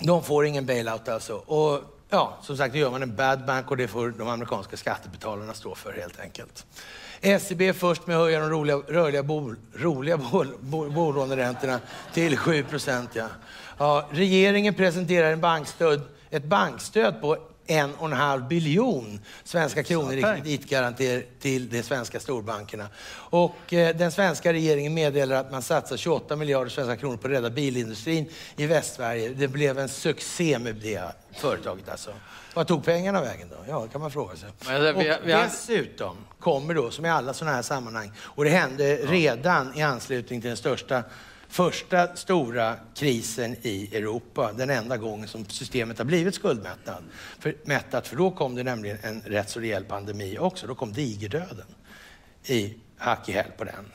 de får ingen bailout alltså. Och ja, som sagt, då gör man en bad bank och det får de amerikanska skattebetalarna stå för helt enkelt. SEB är först med att höja de roliga, rörliga bol, roliga bol, bol, bolåneräntorna till 7 procent. Ja. Ja, regeringen presenterar en bankstöd ett bankstöd på en och en halv biljon svenska kronor i kreditgarantier till de svenska storbankerna. Och eh, den svenska regeringen meddelar att man satsar 28 miljarder svenska kronor på att rädda bilindustrin i Västsverige. Det blev en succé med det företaget alltså. Vad tog pengarna vägen då? Ja, det kan man fråga sig. Men, vi, vi, och dessutom kommer då, som i alla sådana här sammanhang, och det hände redan i anslutning till den största första stora krisen i Europa, den enda gången som systemet har blivit skuldmättat. För, mättat, för då kom det nämligen en rätt så rejäl pandemi också. Då kom digerdöden i hack i häl på den.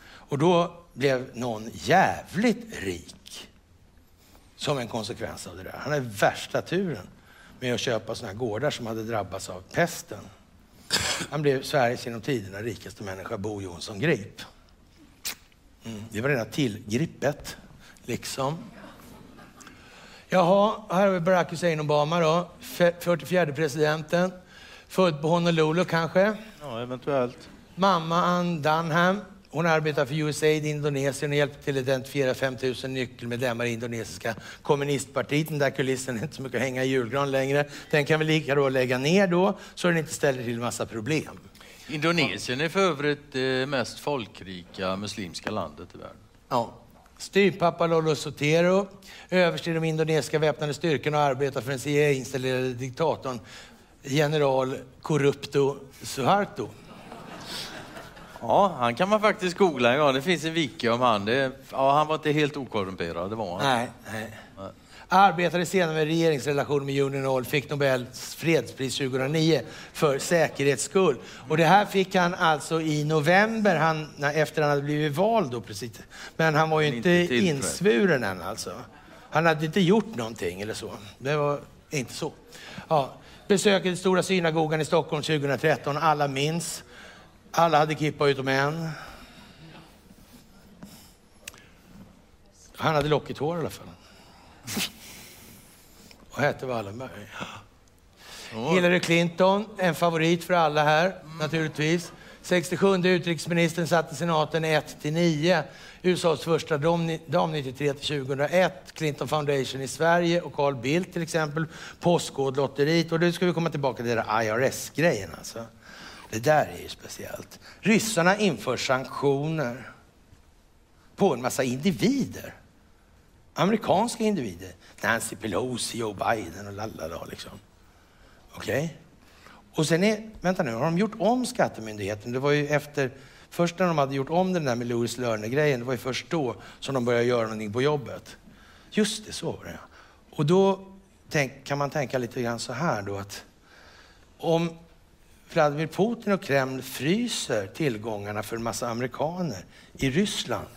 Och då blev någon jävligt rik som en konsekvens av det där. Han hade värsta turen med att köpa sådana här gårdar som hade drabbats av pesten. Han blev Sveriges genom tiderna rikaste människa, Bo Jonsson Grip. Mm. Det var redan tillgripet, liksom. Jaha, här har vi Barack Hussein Obama då, 44 presidenten. Född på Honolulu kanske? Ja, eventuellt. Mamma Ann Dunham. Hon arbetar för USAID i Indonesien och hjälper till att identifiera 5 000 nyckelmedlemmar i indonesiska kommunistpartiet. Den där kulissen är inte så mycket att hänga i julgran längre. Den kan vi lika då lägga ner då, så den inte ställer till massa problem. Indonesien är för övrigt det mest folkrika muslimska landet i världen. Ja. Styrpappa Lolo Sotero, överste i de indonesiska väpnade styrkorna och arbetar för den CIA-installerade diktatorn general Corrupto Suharto. Ja, han kan man faktiskt googla en gång. Det finns en wiki om han. Det, ja, han var inte helt okorrumperad, det var han. Nej, nej. Arbetade senare med regeringsrelation med Union Oil, fick Nobels fredspris 2009 för säkerhets skull. Och det här fick han alltså i november, han, efter han hade blivit vald då precis. Men han var ju inte, inte insvuren än alltså. Han hade inte gjort någonting eller så. Det var inte så. Ja. Besöket Stora synagogan i Stockholm 2013, alla minns. Alla hade kippa utom en. Han hade lockigt hår i alla fall och hette Wallenberg. Oh. Hillary Clinton, en favorit för alla här mm. naturligtvis. 67 utrikesministern satte senaten 1 till 9. USAs första dam, dam 93 till 2001. Clinton Foundation i Sverige och Carl Bildt till exempel. Postkodlotteriet. Och nu ska vi komma tillbaka till den IRS-grejen alltså. Det där är ju speciellt. Ryssarna inför sanktioner på en massa individer. Amerikanska individer. Nancy Pelosi, Joe Biden och lalala liksom. Okej? Okay? Och sen är, vänta nu, har de gjort om skattemyndigheten? Det var ju efter, först när de hade gjort om den där med Louis Lerner-grejen, det var ju först då som de började göra någonting på jobbet. Just det, så var det. Och då tänk, kan man tänka lite grann så här då att om Vladimir Putin och Kreml fryser tillgångarna för en massa amerikaner i Ryssland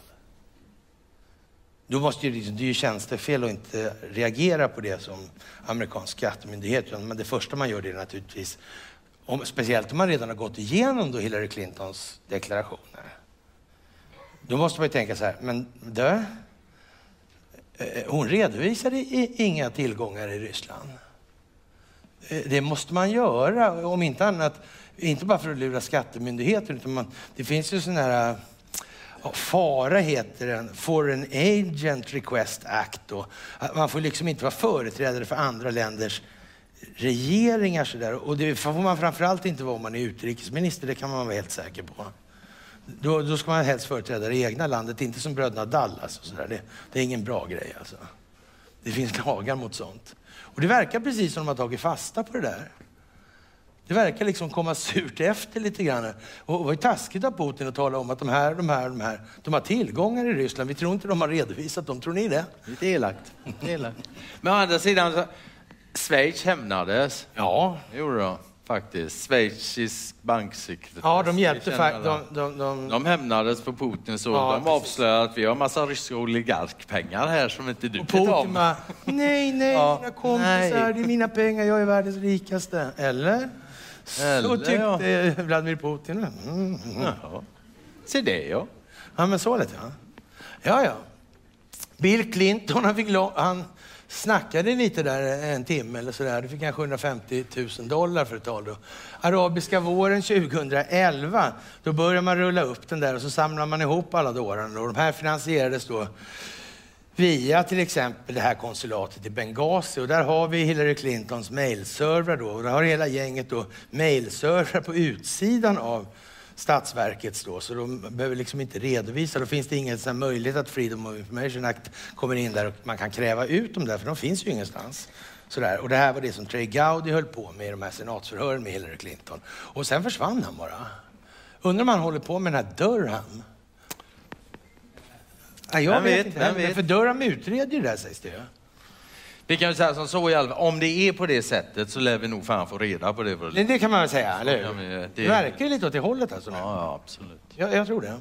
då måste ju, liksom, det är ju tjänstefel att inte reagera på det som amerikansk skattemyndighet. Men det första man gör det är naturligtvis, om, speciellt om man redan har gått igenom då Hillary Clintons deklarationer. Då måste man ju tänka så här, men dö, eh, hon redovisade inga tillgångar i Ryssland. Eh, det måste man göra, om inte annat, inte bara för att lura skattemyndigheten, utan man, det finns ju sådana här FARA heter den, Foreign Agent Request Act. Då. Man får liksom inte vara företrädare för andra länders regeringar. Så där. Och det får man framförallt inte vara om man är utrikesminister, det kan man vara helt säker på. Då, då ska man helst företräda det egna landet, inte som bröderna Dallas. Och så där. Det, det är ingen bra grej. Alltså. Det finns lagar mot sånt. Och det verkar precis som de har tagit fasta på det där. Det verkar liksom komma surt efter lite grann. Och det var ju taskigt av Putin att tala om att de här, de här, de här, de har tillgångar i Ryssland. Vi tror inte de har redovisat dem. Tror ni det? Lite elakt. Lite elakt. Men å andra sidan, Schweiz hämnades. Ja. Det gjorde de faktiskt. Schweizisk banksekretess. Ja, de hjälpte faktiskt. De, de, de... de hämnades på Putin så ja, de avslöjade att vi har massa ryska oligarkpengar här som inte du vet om. Nej, nej, ja, mina kompisar, nej. det är mina pengar, jag är världens rikaste. Eller? Så tyckte ja. Vladimir Putin. Mm, mm. Jaha. Se det ja. Ja, men så lät ja. Ja, ja. Bill Clinton, han, fick han snackade lite där en timme eller sådär. Då fick han 750 000 dollar för ett tag. Då. Arabiska våren 2011, då började man rulla upp den där och så samlade man ihop alla dårarna. Och de här finansierades då via till exempel det här konsulatet i Benghazi och där har vi Hillary Clintons mailservrar då och där har hela gänget då mailservrar på utsidan av Statsverkets då, så de behöver liksom inte redovisa. Då finns det ingen sån möjlighet att Freedom of Information Act kommer in där och man kan kräva ut dem där, för de finns ju ingenstans. Sådär. Och det här var det som Trey Gowdy höll på med i de här senatsförhören med Hillary Clinton. Och sen försvann han bara. Undrar om han håller på med den här Durham? Ja, jag vem vet, inte. Vem vet. För Durham utreder ju det här sägs det ju. Vi kan ju säga som så i alla fall, om det är på det sättet så lär vi nog fan få reda på det. Det, det kan man väl säga, eller hur? Ja, det... det verkar ju lite åt det hållet alltså. Ja, ja absolut. Jag, jag tror det.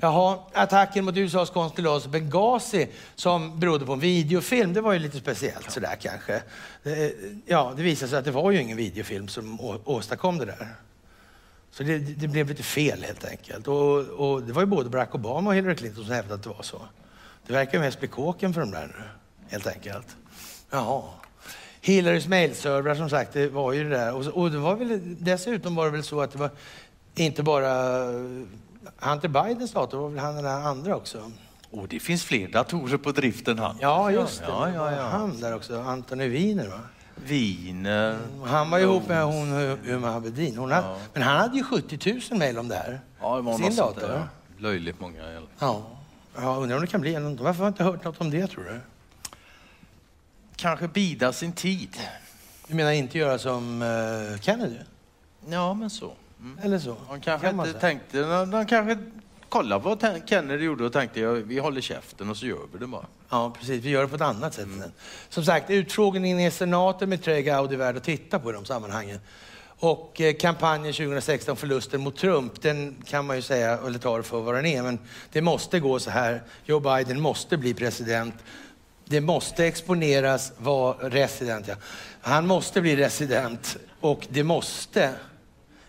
Jaha, attacken mot USAs konsulat Benghazi som berodde på en videofilm, det var ju lite speciellt sådär kanske. Ja, det visade sig att det var ju ingen videofilm som åstadkom det där. Så det, det, blev lite fel helt enkelt. Och, och, det var ju både Barack Obama och Hillary Clinton som hävdade att det var så. Det verkar mest bli kåken för de där nu, helt enkelt. Jaha. Hillarys mailservrar som sagt, det var ju det där. Och, och det var väl, dessutom var det väl så att det var inte bara Hunter Bidens dator, det var väl han den där andra också. Och det finns fler datorer på driften han. Ja, just det. Ja, ja, ja. Han där också, Antoni Wiener va? Wiener. Han var ihop med hon Huma Abedin. Hon hade, Men han hade ju 70 000 mejl om det här. Ja, det var Sin dator. Där. Löjligt många. Ja. ja, undrar om det kan bli en. Varför har jag inte hört något om det tror du? kanske bida sin tid. Du menar inte göra som uh, Kennedy? Ja, men så. Mm. Eller så. De kanske kan inte tänkte, de, de kanske kollade vad Kennedy gjorde och tänkte ja, vi håller käften och så gör vi det bara. Ja, precis. Vi gör det på ett annat sätt. Mm. Som sagt, utfrågningen i senaten med Trey Gowdy är värd att titta på i de sammanhangen. Och eh, kampanjen 2016, förlusten mot Trump, den kan man ju säga, eller ta det för vad den är, men det måste gå så här. Joe Biden måste bli president det måste exponeras vad resident, ja. Han måste bli resident och det måste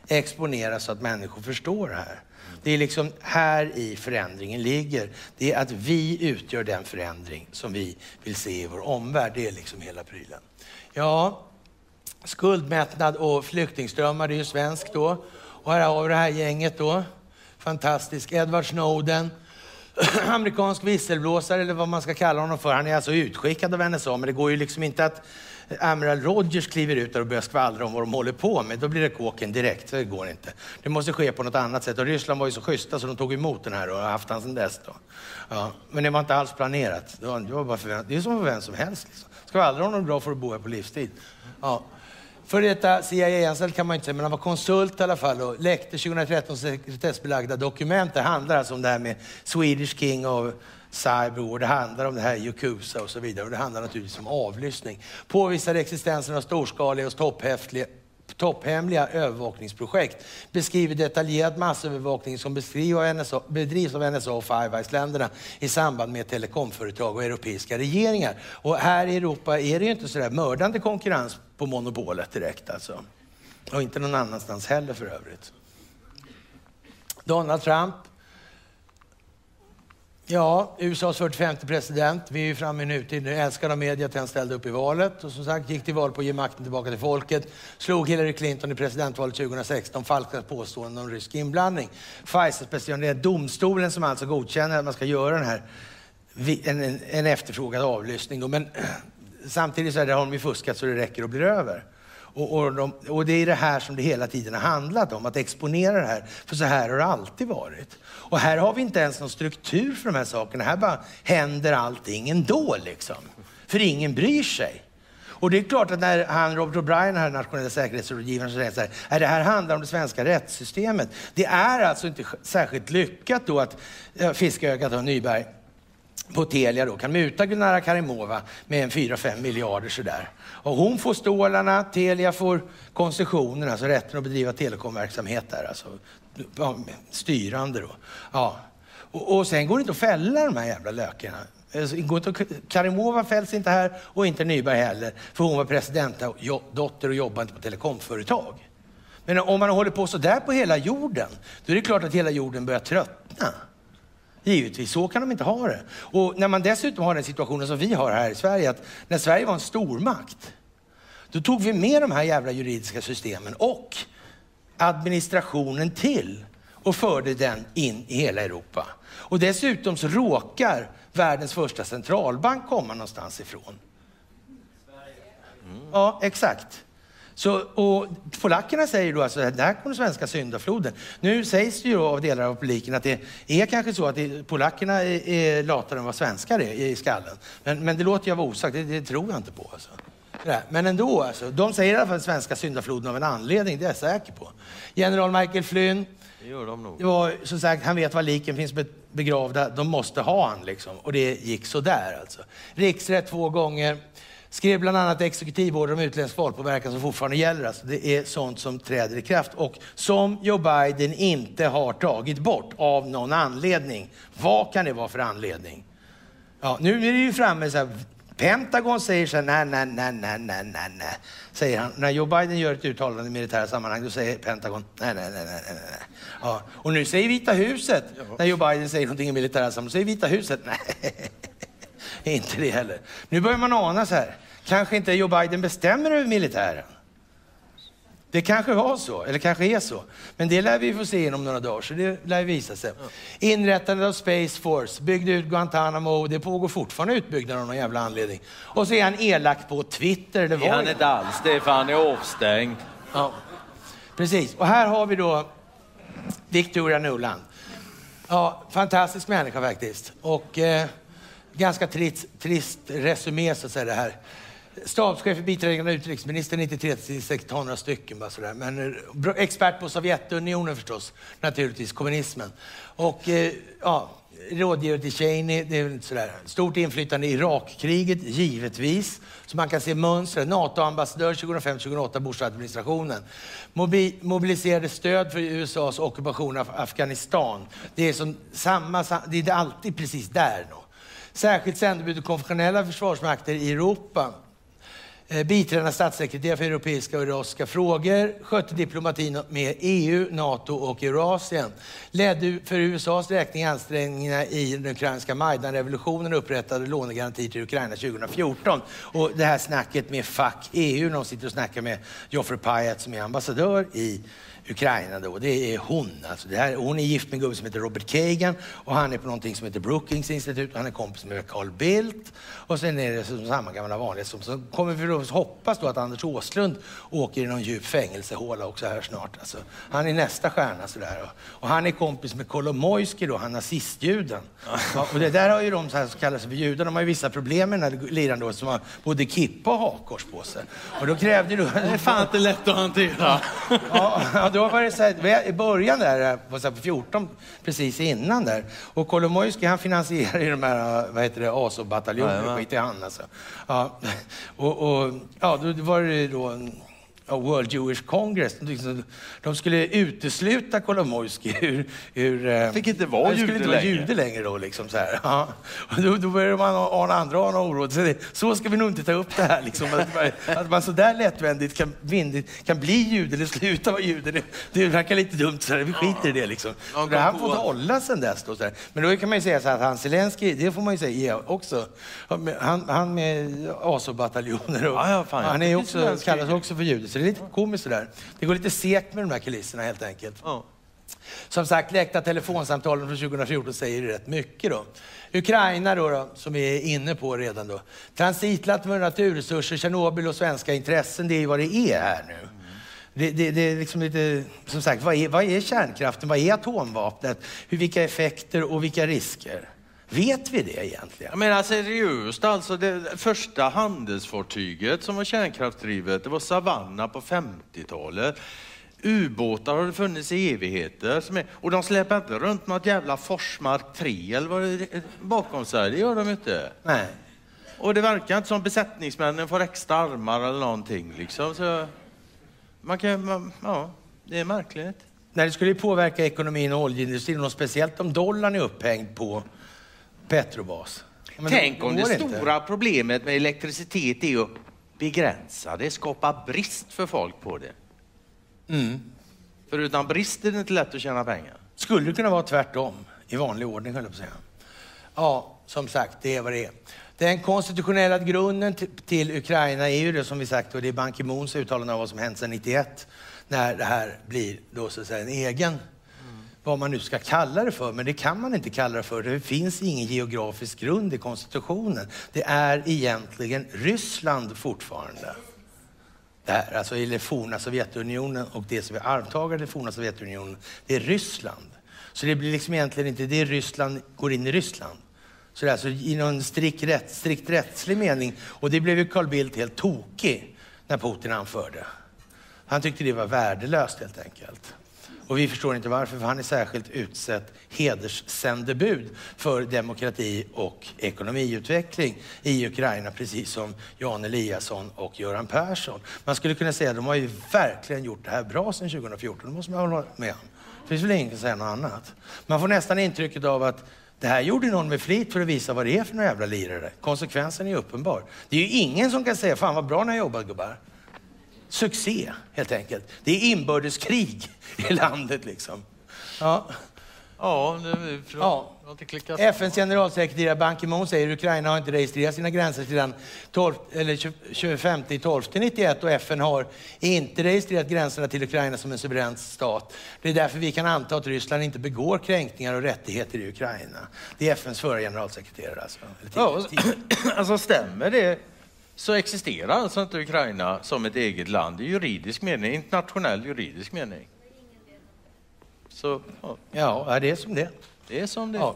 exponeras så att människor förstår det här. Det är liksom här i förändringen ligger. Det är att vi utgör den förändring som vi vill se i vår omvärld. Det är liksom hela prylen. Ja, skuldmättnad och flyktingströmmar, det är ju svenskt då. Och här har vi det här gänget då. Fantastisk. Edward Snowden, amerikansk visselblåsare eller vad man ska kalla honom för. Han är alltså utskickad av NSA, men det går ju liksom inte att Amiral Rogers kliver ut där och börjar skvallra om vad de håller på med. Då blir det kåken direkt. Det går inte. Det måste ske på något annat sätt. Och Ryssland var ju så schyssta så de tog emot den här och har haft han sedan dess. Då. Ja, men det var inte alls planerat. Det, var, det, var bara för, det är som för vem som helst. Liksom. Skvallrar om något bra får du bo här på livstid. Ja. För detta CIA-anställd kan man inte säga, men han var konsult i alla fall och läckte 2013 sekretessbelagda dokument. Det handlar alltså om det här med Swedish King och Cyber det handlar om det här Yakuza och så vidare. Och det handlar naturligtvis om avlyssning. Påvisar existensen av storskaliga och topphäftiga topphemliga övervakningsprojekt beskriver detaljerad massövervakning som bedrivs av NSA och Five Eyes-länderna i samband med telekomföretag och europeiska regeringar. Och här i Europa är det ju inte sådär mördande konkurrens på monopolet direkt alltså. Och inte någon annanstans heller för övrigt. Donald Trump Ja, USAs 45 president. Vi är ju framme i nutid nu. Älskad av media att han ställde upp i valet och som sagt gick till val på att ge makten tillbaka till folket. Slog Hillary Clinton i presidentvalet 2016. Falska påståenden om rysk inblandning. Pfizer specialiserade domstolen som alltså godkänner att man ska göra den här en, en, en efterfrågad avlyssning. Då. Men samtidigt så är har de ju fuskat så det räcker och blir över. Och, och, de, och, det är det här som det hela tiden har handlat om, att exponera det här. För så här har det alltid varit. Och här har vi inte ens någon struktur för de här sakerna. Här bara händer allting ändå liksom. För ingen bryr sig. Och det är klart att när han, Robert O'Brien, här nationella säkerhetsrådgivaren, säger så här, är det här handlar om det svenska rättssystemet. Det är alltså inte särskilt lyckat då att Fiskögat och Nyberg på Telia då kan muta Gulnara Karimova med en 4-5 miljarder sådär. Och hon får stålarna, Telia får koncessionen, alltså rätten att bedriva telekomverksamhet där, alltså styrande då. Ja. Och, och sen går det inte att fälla de här jävla lökarna. Alltså, Karimova fälls inte här och inte Nyberg heller, för hon var presidentdotter och jobbade inte på telekomföretag. Men om man håller på sådär på hela jorden, då är det klart att hela jorden börjar tröttna. Givetvis, så kan de inte ha det. Och när man dessutom har den situationen som vi har här i Sverige, att när Sverige var en stormakt, då tog vi med de här jävla juridiska systemen och administrationen till och förde den in i hela Europa. Och dessutom så råkar världens första centralbank komma någonstans ifrån. Mm. Ja, exakt. Så, och polackerna säger då alltså att där kommer svenska syndafloden. Nu sägs det ju av delar av publiken att det är kanske så att det, polackerna är, är latare än vad svenskar är i skallen. Men, men det låter jag vara osagt, det, det tror jag inte på. Alltså. Men ändå, alltså, de säger i alla fall svenska syndafloden av en anledning, det är jag säker på. General Michael Flynn, det gör de nog. Var, som sagt, han vet var liken finns begravda, de måste ha han liksom. Och det gick så där alltså. Riksrätt två gånger. Skrev bland annat exekutivorder om utländsk valpåverkan som fortfarande gäller. Alltså det är sånt som träder i kraft och som Joe Biden inte har tagit bort av någon anledning. Vad kan det vara för anledning? Ja, nu är det ju framme så här, Pentagon säger så här, nej, nej, nej, nej, nej, nej, nej, säger han. När Joe Biden gör ett uttalande i militära sammanhang, då säger Pentagon, nej, nej, nej, nej, nej. Ja. Och nu säger Vita huset, när Joe Biden säger någonting i militära sammanhang, säger Vita huset, nej, inte det heller. Nu börjar man ana så här, kanske inte Joe Biden bestämmer över militären. Det kanske var så, eller kanske är så. Men det lär vi få se inom några dagar, så det lär visa sig. Inrättandet av Space Force, byggde ut Guantanamo, det pågår fortfarande utbyggnad av någon jävla anledning. Och så är han elak på Twitter. Det var är han inte alls, det är för han är avstängd. Ja. Precis, och här har vi då Victoria Nuland. Ja, fantastisk människa faktiskt. Och eh, ganska trist, trist resumé så att säga det här. Stabschef för biträdande utrikesminister 93 till några stycken bara sådär. Men eh, expert på Sovjetunionen förstås, naturligtvis, kommunismen. Och eh, ja, rådgivare till Cheney, det är inte sådär. Stort inflytande i Irakkriget, givetvis. Så man kan se mönstret. NATO-ambassadör 2005-2008, Bush-administrationen. Mobi mobiliserade stöd för USAs ockupation av Afghanistan. Det är, som samma, det är alltid precis där. Då. Särskilt sändebud och konfessionella försvarsmakter i Europa eh, biträdande statssekreterare för europeiska och eurasiska frågor, skötte diplomatin med EU, NATO och Eurasien. Ledde för USAs räkning ansträngningarna i den ukrainska Majdan-revolutionen och upprättade lånegarantier till Ukraina 2014. Och det här snacket med fuck EU, när de sitter och snackar med Joffrey Pyatt som är ambassadör i Ukraina då, det är hon. Alltså det här, hon är gift med en gubbe som heter Robert Kagan och han är på någonting som heter Brookings institut och han är kompis med Carl Bildt. Och sen är det som samma gamla vanliga. Så, så kommer vi då hoppas då att Anders Åslund åker i någon djup fängelsehåla också här snart. Alltså, han är nästa stjärna sådär. Och, och han är kompis med Kolomoisky då, han nazistjuden. Ja, och det där har ju de så här, som kallar sig för judar, de har ju vissa problem med den här liran då som har både kippa och hakkors på sig. Och då krävde då... Det är fan inte lätt att hantera. ja, då var det så här, i början där, på, så här, på 14, precis innan där. Och Kolomoisky han finansierar ju de här, vad heter det, Azov-bataljoner, skit i han alltså. Ja, och, och, ja, då var det då World Jewish Congress. De skulle utesluta Kolomoisky ur... ur eh, Fick inte vara han skulle jude inte vara längre. jude längre då. Liksom, så här. Ja. Och då, då började man ana andra ana oro. Så, det- så ska vi nog inte ta upp det här. Liksom. Att, man- att man så där lättvändigt kan, vindigt, kan bli jude eller sluta vara jude. Det, det verkar lite dumt. Så här. Vi skiter i det. Liksom. Ja, det har kom fått hålla sen dess. Då, så här. Men då kan man ju säga så här att han Zelensky, det får man ju säga också. Han, han med ASO-bataljoner och Ja, ja, han är också, kallas också för jude. Det är lite komiskt det där. Det går lite segt med de här kulisserna helt enkelt. Ja. Som sagt, läckta telefonsamtalen från 2014 säger ju rätt mycket då. Ukraina då, då, som vi är inne på redan då. Transitland med naturresurser, Tjernobyl och svenska intressen, det är ju vad det är här nu. Det, det, det är liksom lite, som sagt, vad är, vad är kärnkraften? Vad är atomvapnet? Hur, vilka effekter och vilka risker? Vet vi det egentligen? Menar seriöst alltså, det första handelsfartyget som var kärnkraftsdrivet, det var Savanna på 50-talet. Ubåtar har det funnits i evigheter. Är, och de släpar inte runt något jävla Forsmark 3 eller vad det är bakom sig. Det gör de inte. Nej. Och det verkar inte som besättningsmännen får extra armar eller någonting. Liksom. Så man kan, man, ja, det är märkligt. Nej, det skulle ju påverka ekonomin och oljeindustrin och speciellt om dollarn är upphängd på Petrobas. Men Tänk om det inte. stora problemet med elektricitet är att begränsa det, skapa brist för folk på det. Mm. För utan brist är det inte lätt att tjäna pengar. Skulle det kunna vara tvärtom, i vanlig ordning höll jag på att säga. Ja, som sagt, det är vad det är. Den konstitutionella grunden till Ukraina är ju det som vi sagt, och det är Ban Ki-Moons uttalande av vad som hänt sedan 91, när det här blir då så att säga en egen, vad man nu ska kalla det för, men det kan man inte kalla det för. Det finns ingen geografisk grund i konstitutionen. Det är egentligen Ryssland fortfarande. Det här, alltså i det forna Sovjetunionen och det som är arvtagare till forna Sovjetunionen, det är Ryssland. Så det blir liksom egentligen inte det Ryssland går in i Ryssland. Så det är alltså i någon strikt, rätt, strikt rättslig mening. Och det blev ju Carl Bildt helt tokig när Putin anförde. Han tyckte det var värdelöst helt enkelt. Och vi förstår inte varför, för han är särskilt utsett hederssändebud för demokrati och ekonomiutveckling i Ukraina, precis som Jan Eliasson och Göran Persson. Man skulle kunna säga att de har ju verkligen gjort det här bra sedan 2014, det måste man hålla med om. Det finns väl ingen som säger något annat. Man får nästan intrycket av att det här gjorde någon med flit för att visa vad det är för några jävla lirare. Konsekvensen är uppenbar. Det är ju ingen som kan säga, fan vad bra ni har jobbat gubbar succé helt enkelt. Det är inbördeskrig i landet liksom. Ja. Ja, det, Ja. FNs generalsekreterare Ban Ki-Moon säger att Ukraina har inte registrerat sina gränser sedan 12, eller 25 12 91 och FN har inte registrerat gränserna till Ukraina som en suverän stat. Det är därför vi kan anta att Ryssland inte begår kränkningar och rättigheter i Ukraina. Det är FNs förra generalsekreterare alltså. Eller Ja, alltså stämmer det så existerar alltså inte Ukraina som ett eget land i juridisk mening, internationell juridisk mening. Så ja, Ja, det är som det det är som det Ja.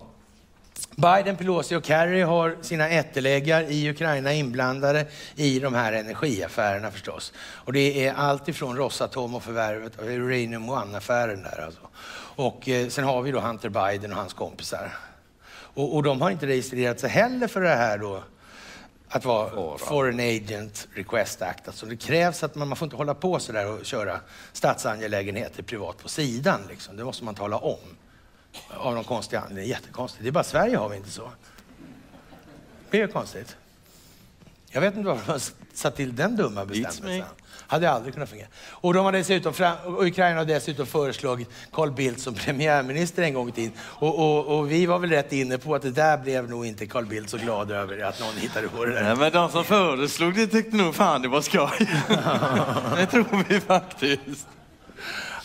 Biden, Pelosi och Kerry har sina ätteläggar i Ukraina inblandade i de här energiaffärerna förstås. Och det är allt ifrån Rosatom och förvärvet av Uranium One-affären där alltså. Och eh, sen har vi då Hunter Biden och hans kompisar. Och, och de har inte registrerat sig heller för det här då att vara. Foreign Agent Request Act. Alltså det krävs att man, man får inte hålla på så där och köra statsangelägenheter privat på sidan. Liksom. Det måste man tala om. Av någon konstig anledning. Jättekonstigt. Det är bara Sverige har vi inte så. Det är ju konstigt. Jag vet inte varför man satt till den dumma bestämmelsen. Hade aldrig kunnat fungera. Och, de har dessutom Ukraina har dessutom föreslagit Carl Bildt som premiärminister en gång i tiden. Och, och, och vi var väl rätt inne på att det där blev nog inte Carl Bildt så glad över att någon hittade på det där. Nej, men de som föreslog det tyckte nog fan det var skoj. det tror vi faktiskt.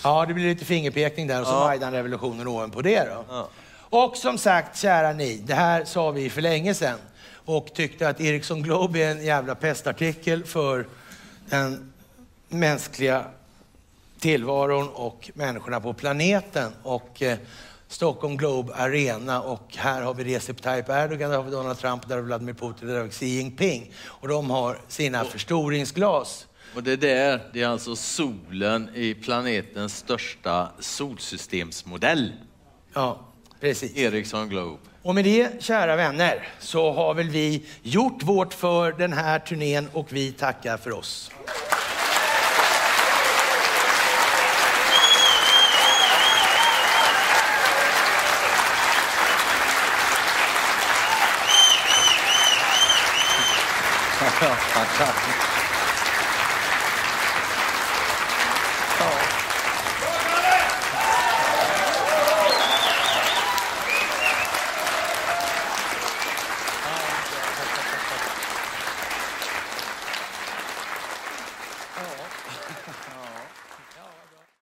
Ja, det blir lite fingerpekning där och så Ja. Majdan-revolutionen ovanpå det då. Ja. Och som sagt, kära ni, det här sa vi för länge sedan och tyckte att Ericsson Globe är en jävla pestartikel för den mänskliga tillvaron och människorna på planeten. Och eh, Stockholm Globe Arena och här har vi Recep Tayyip Erdogan, där har vi Donald Trump, där har vi Vladimir Putin, där har vi Xi Jinping. Och de har sina förstoringsglas. Och det där, det är alltså solen i planetens största solsystemsmodell. Ja, precis. Ericsson Globe. Och med det, kära vänner, så har väl vi gjort vårt för den här turnén och vi tackar för oss. Ja, tack, tack.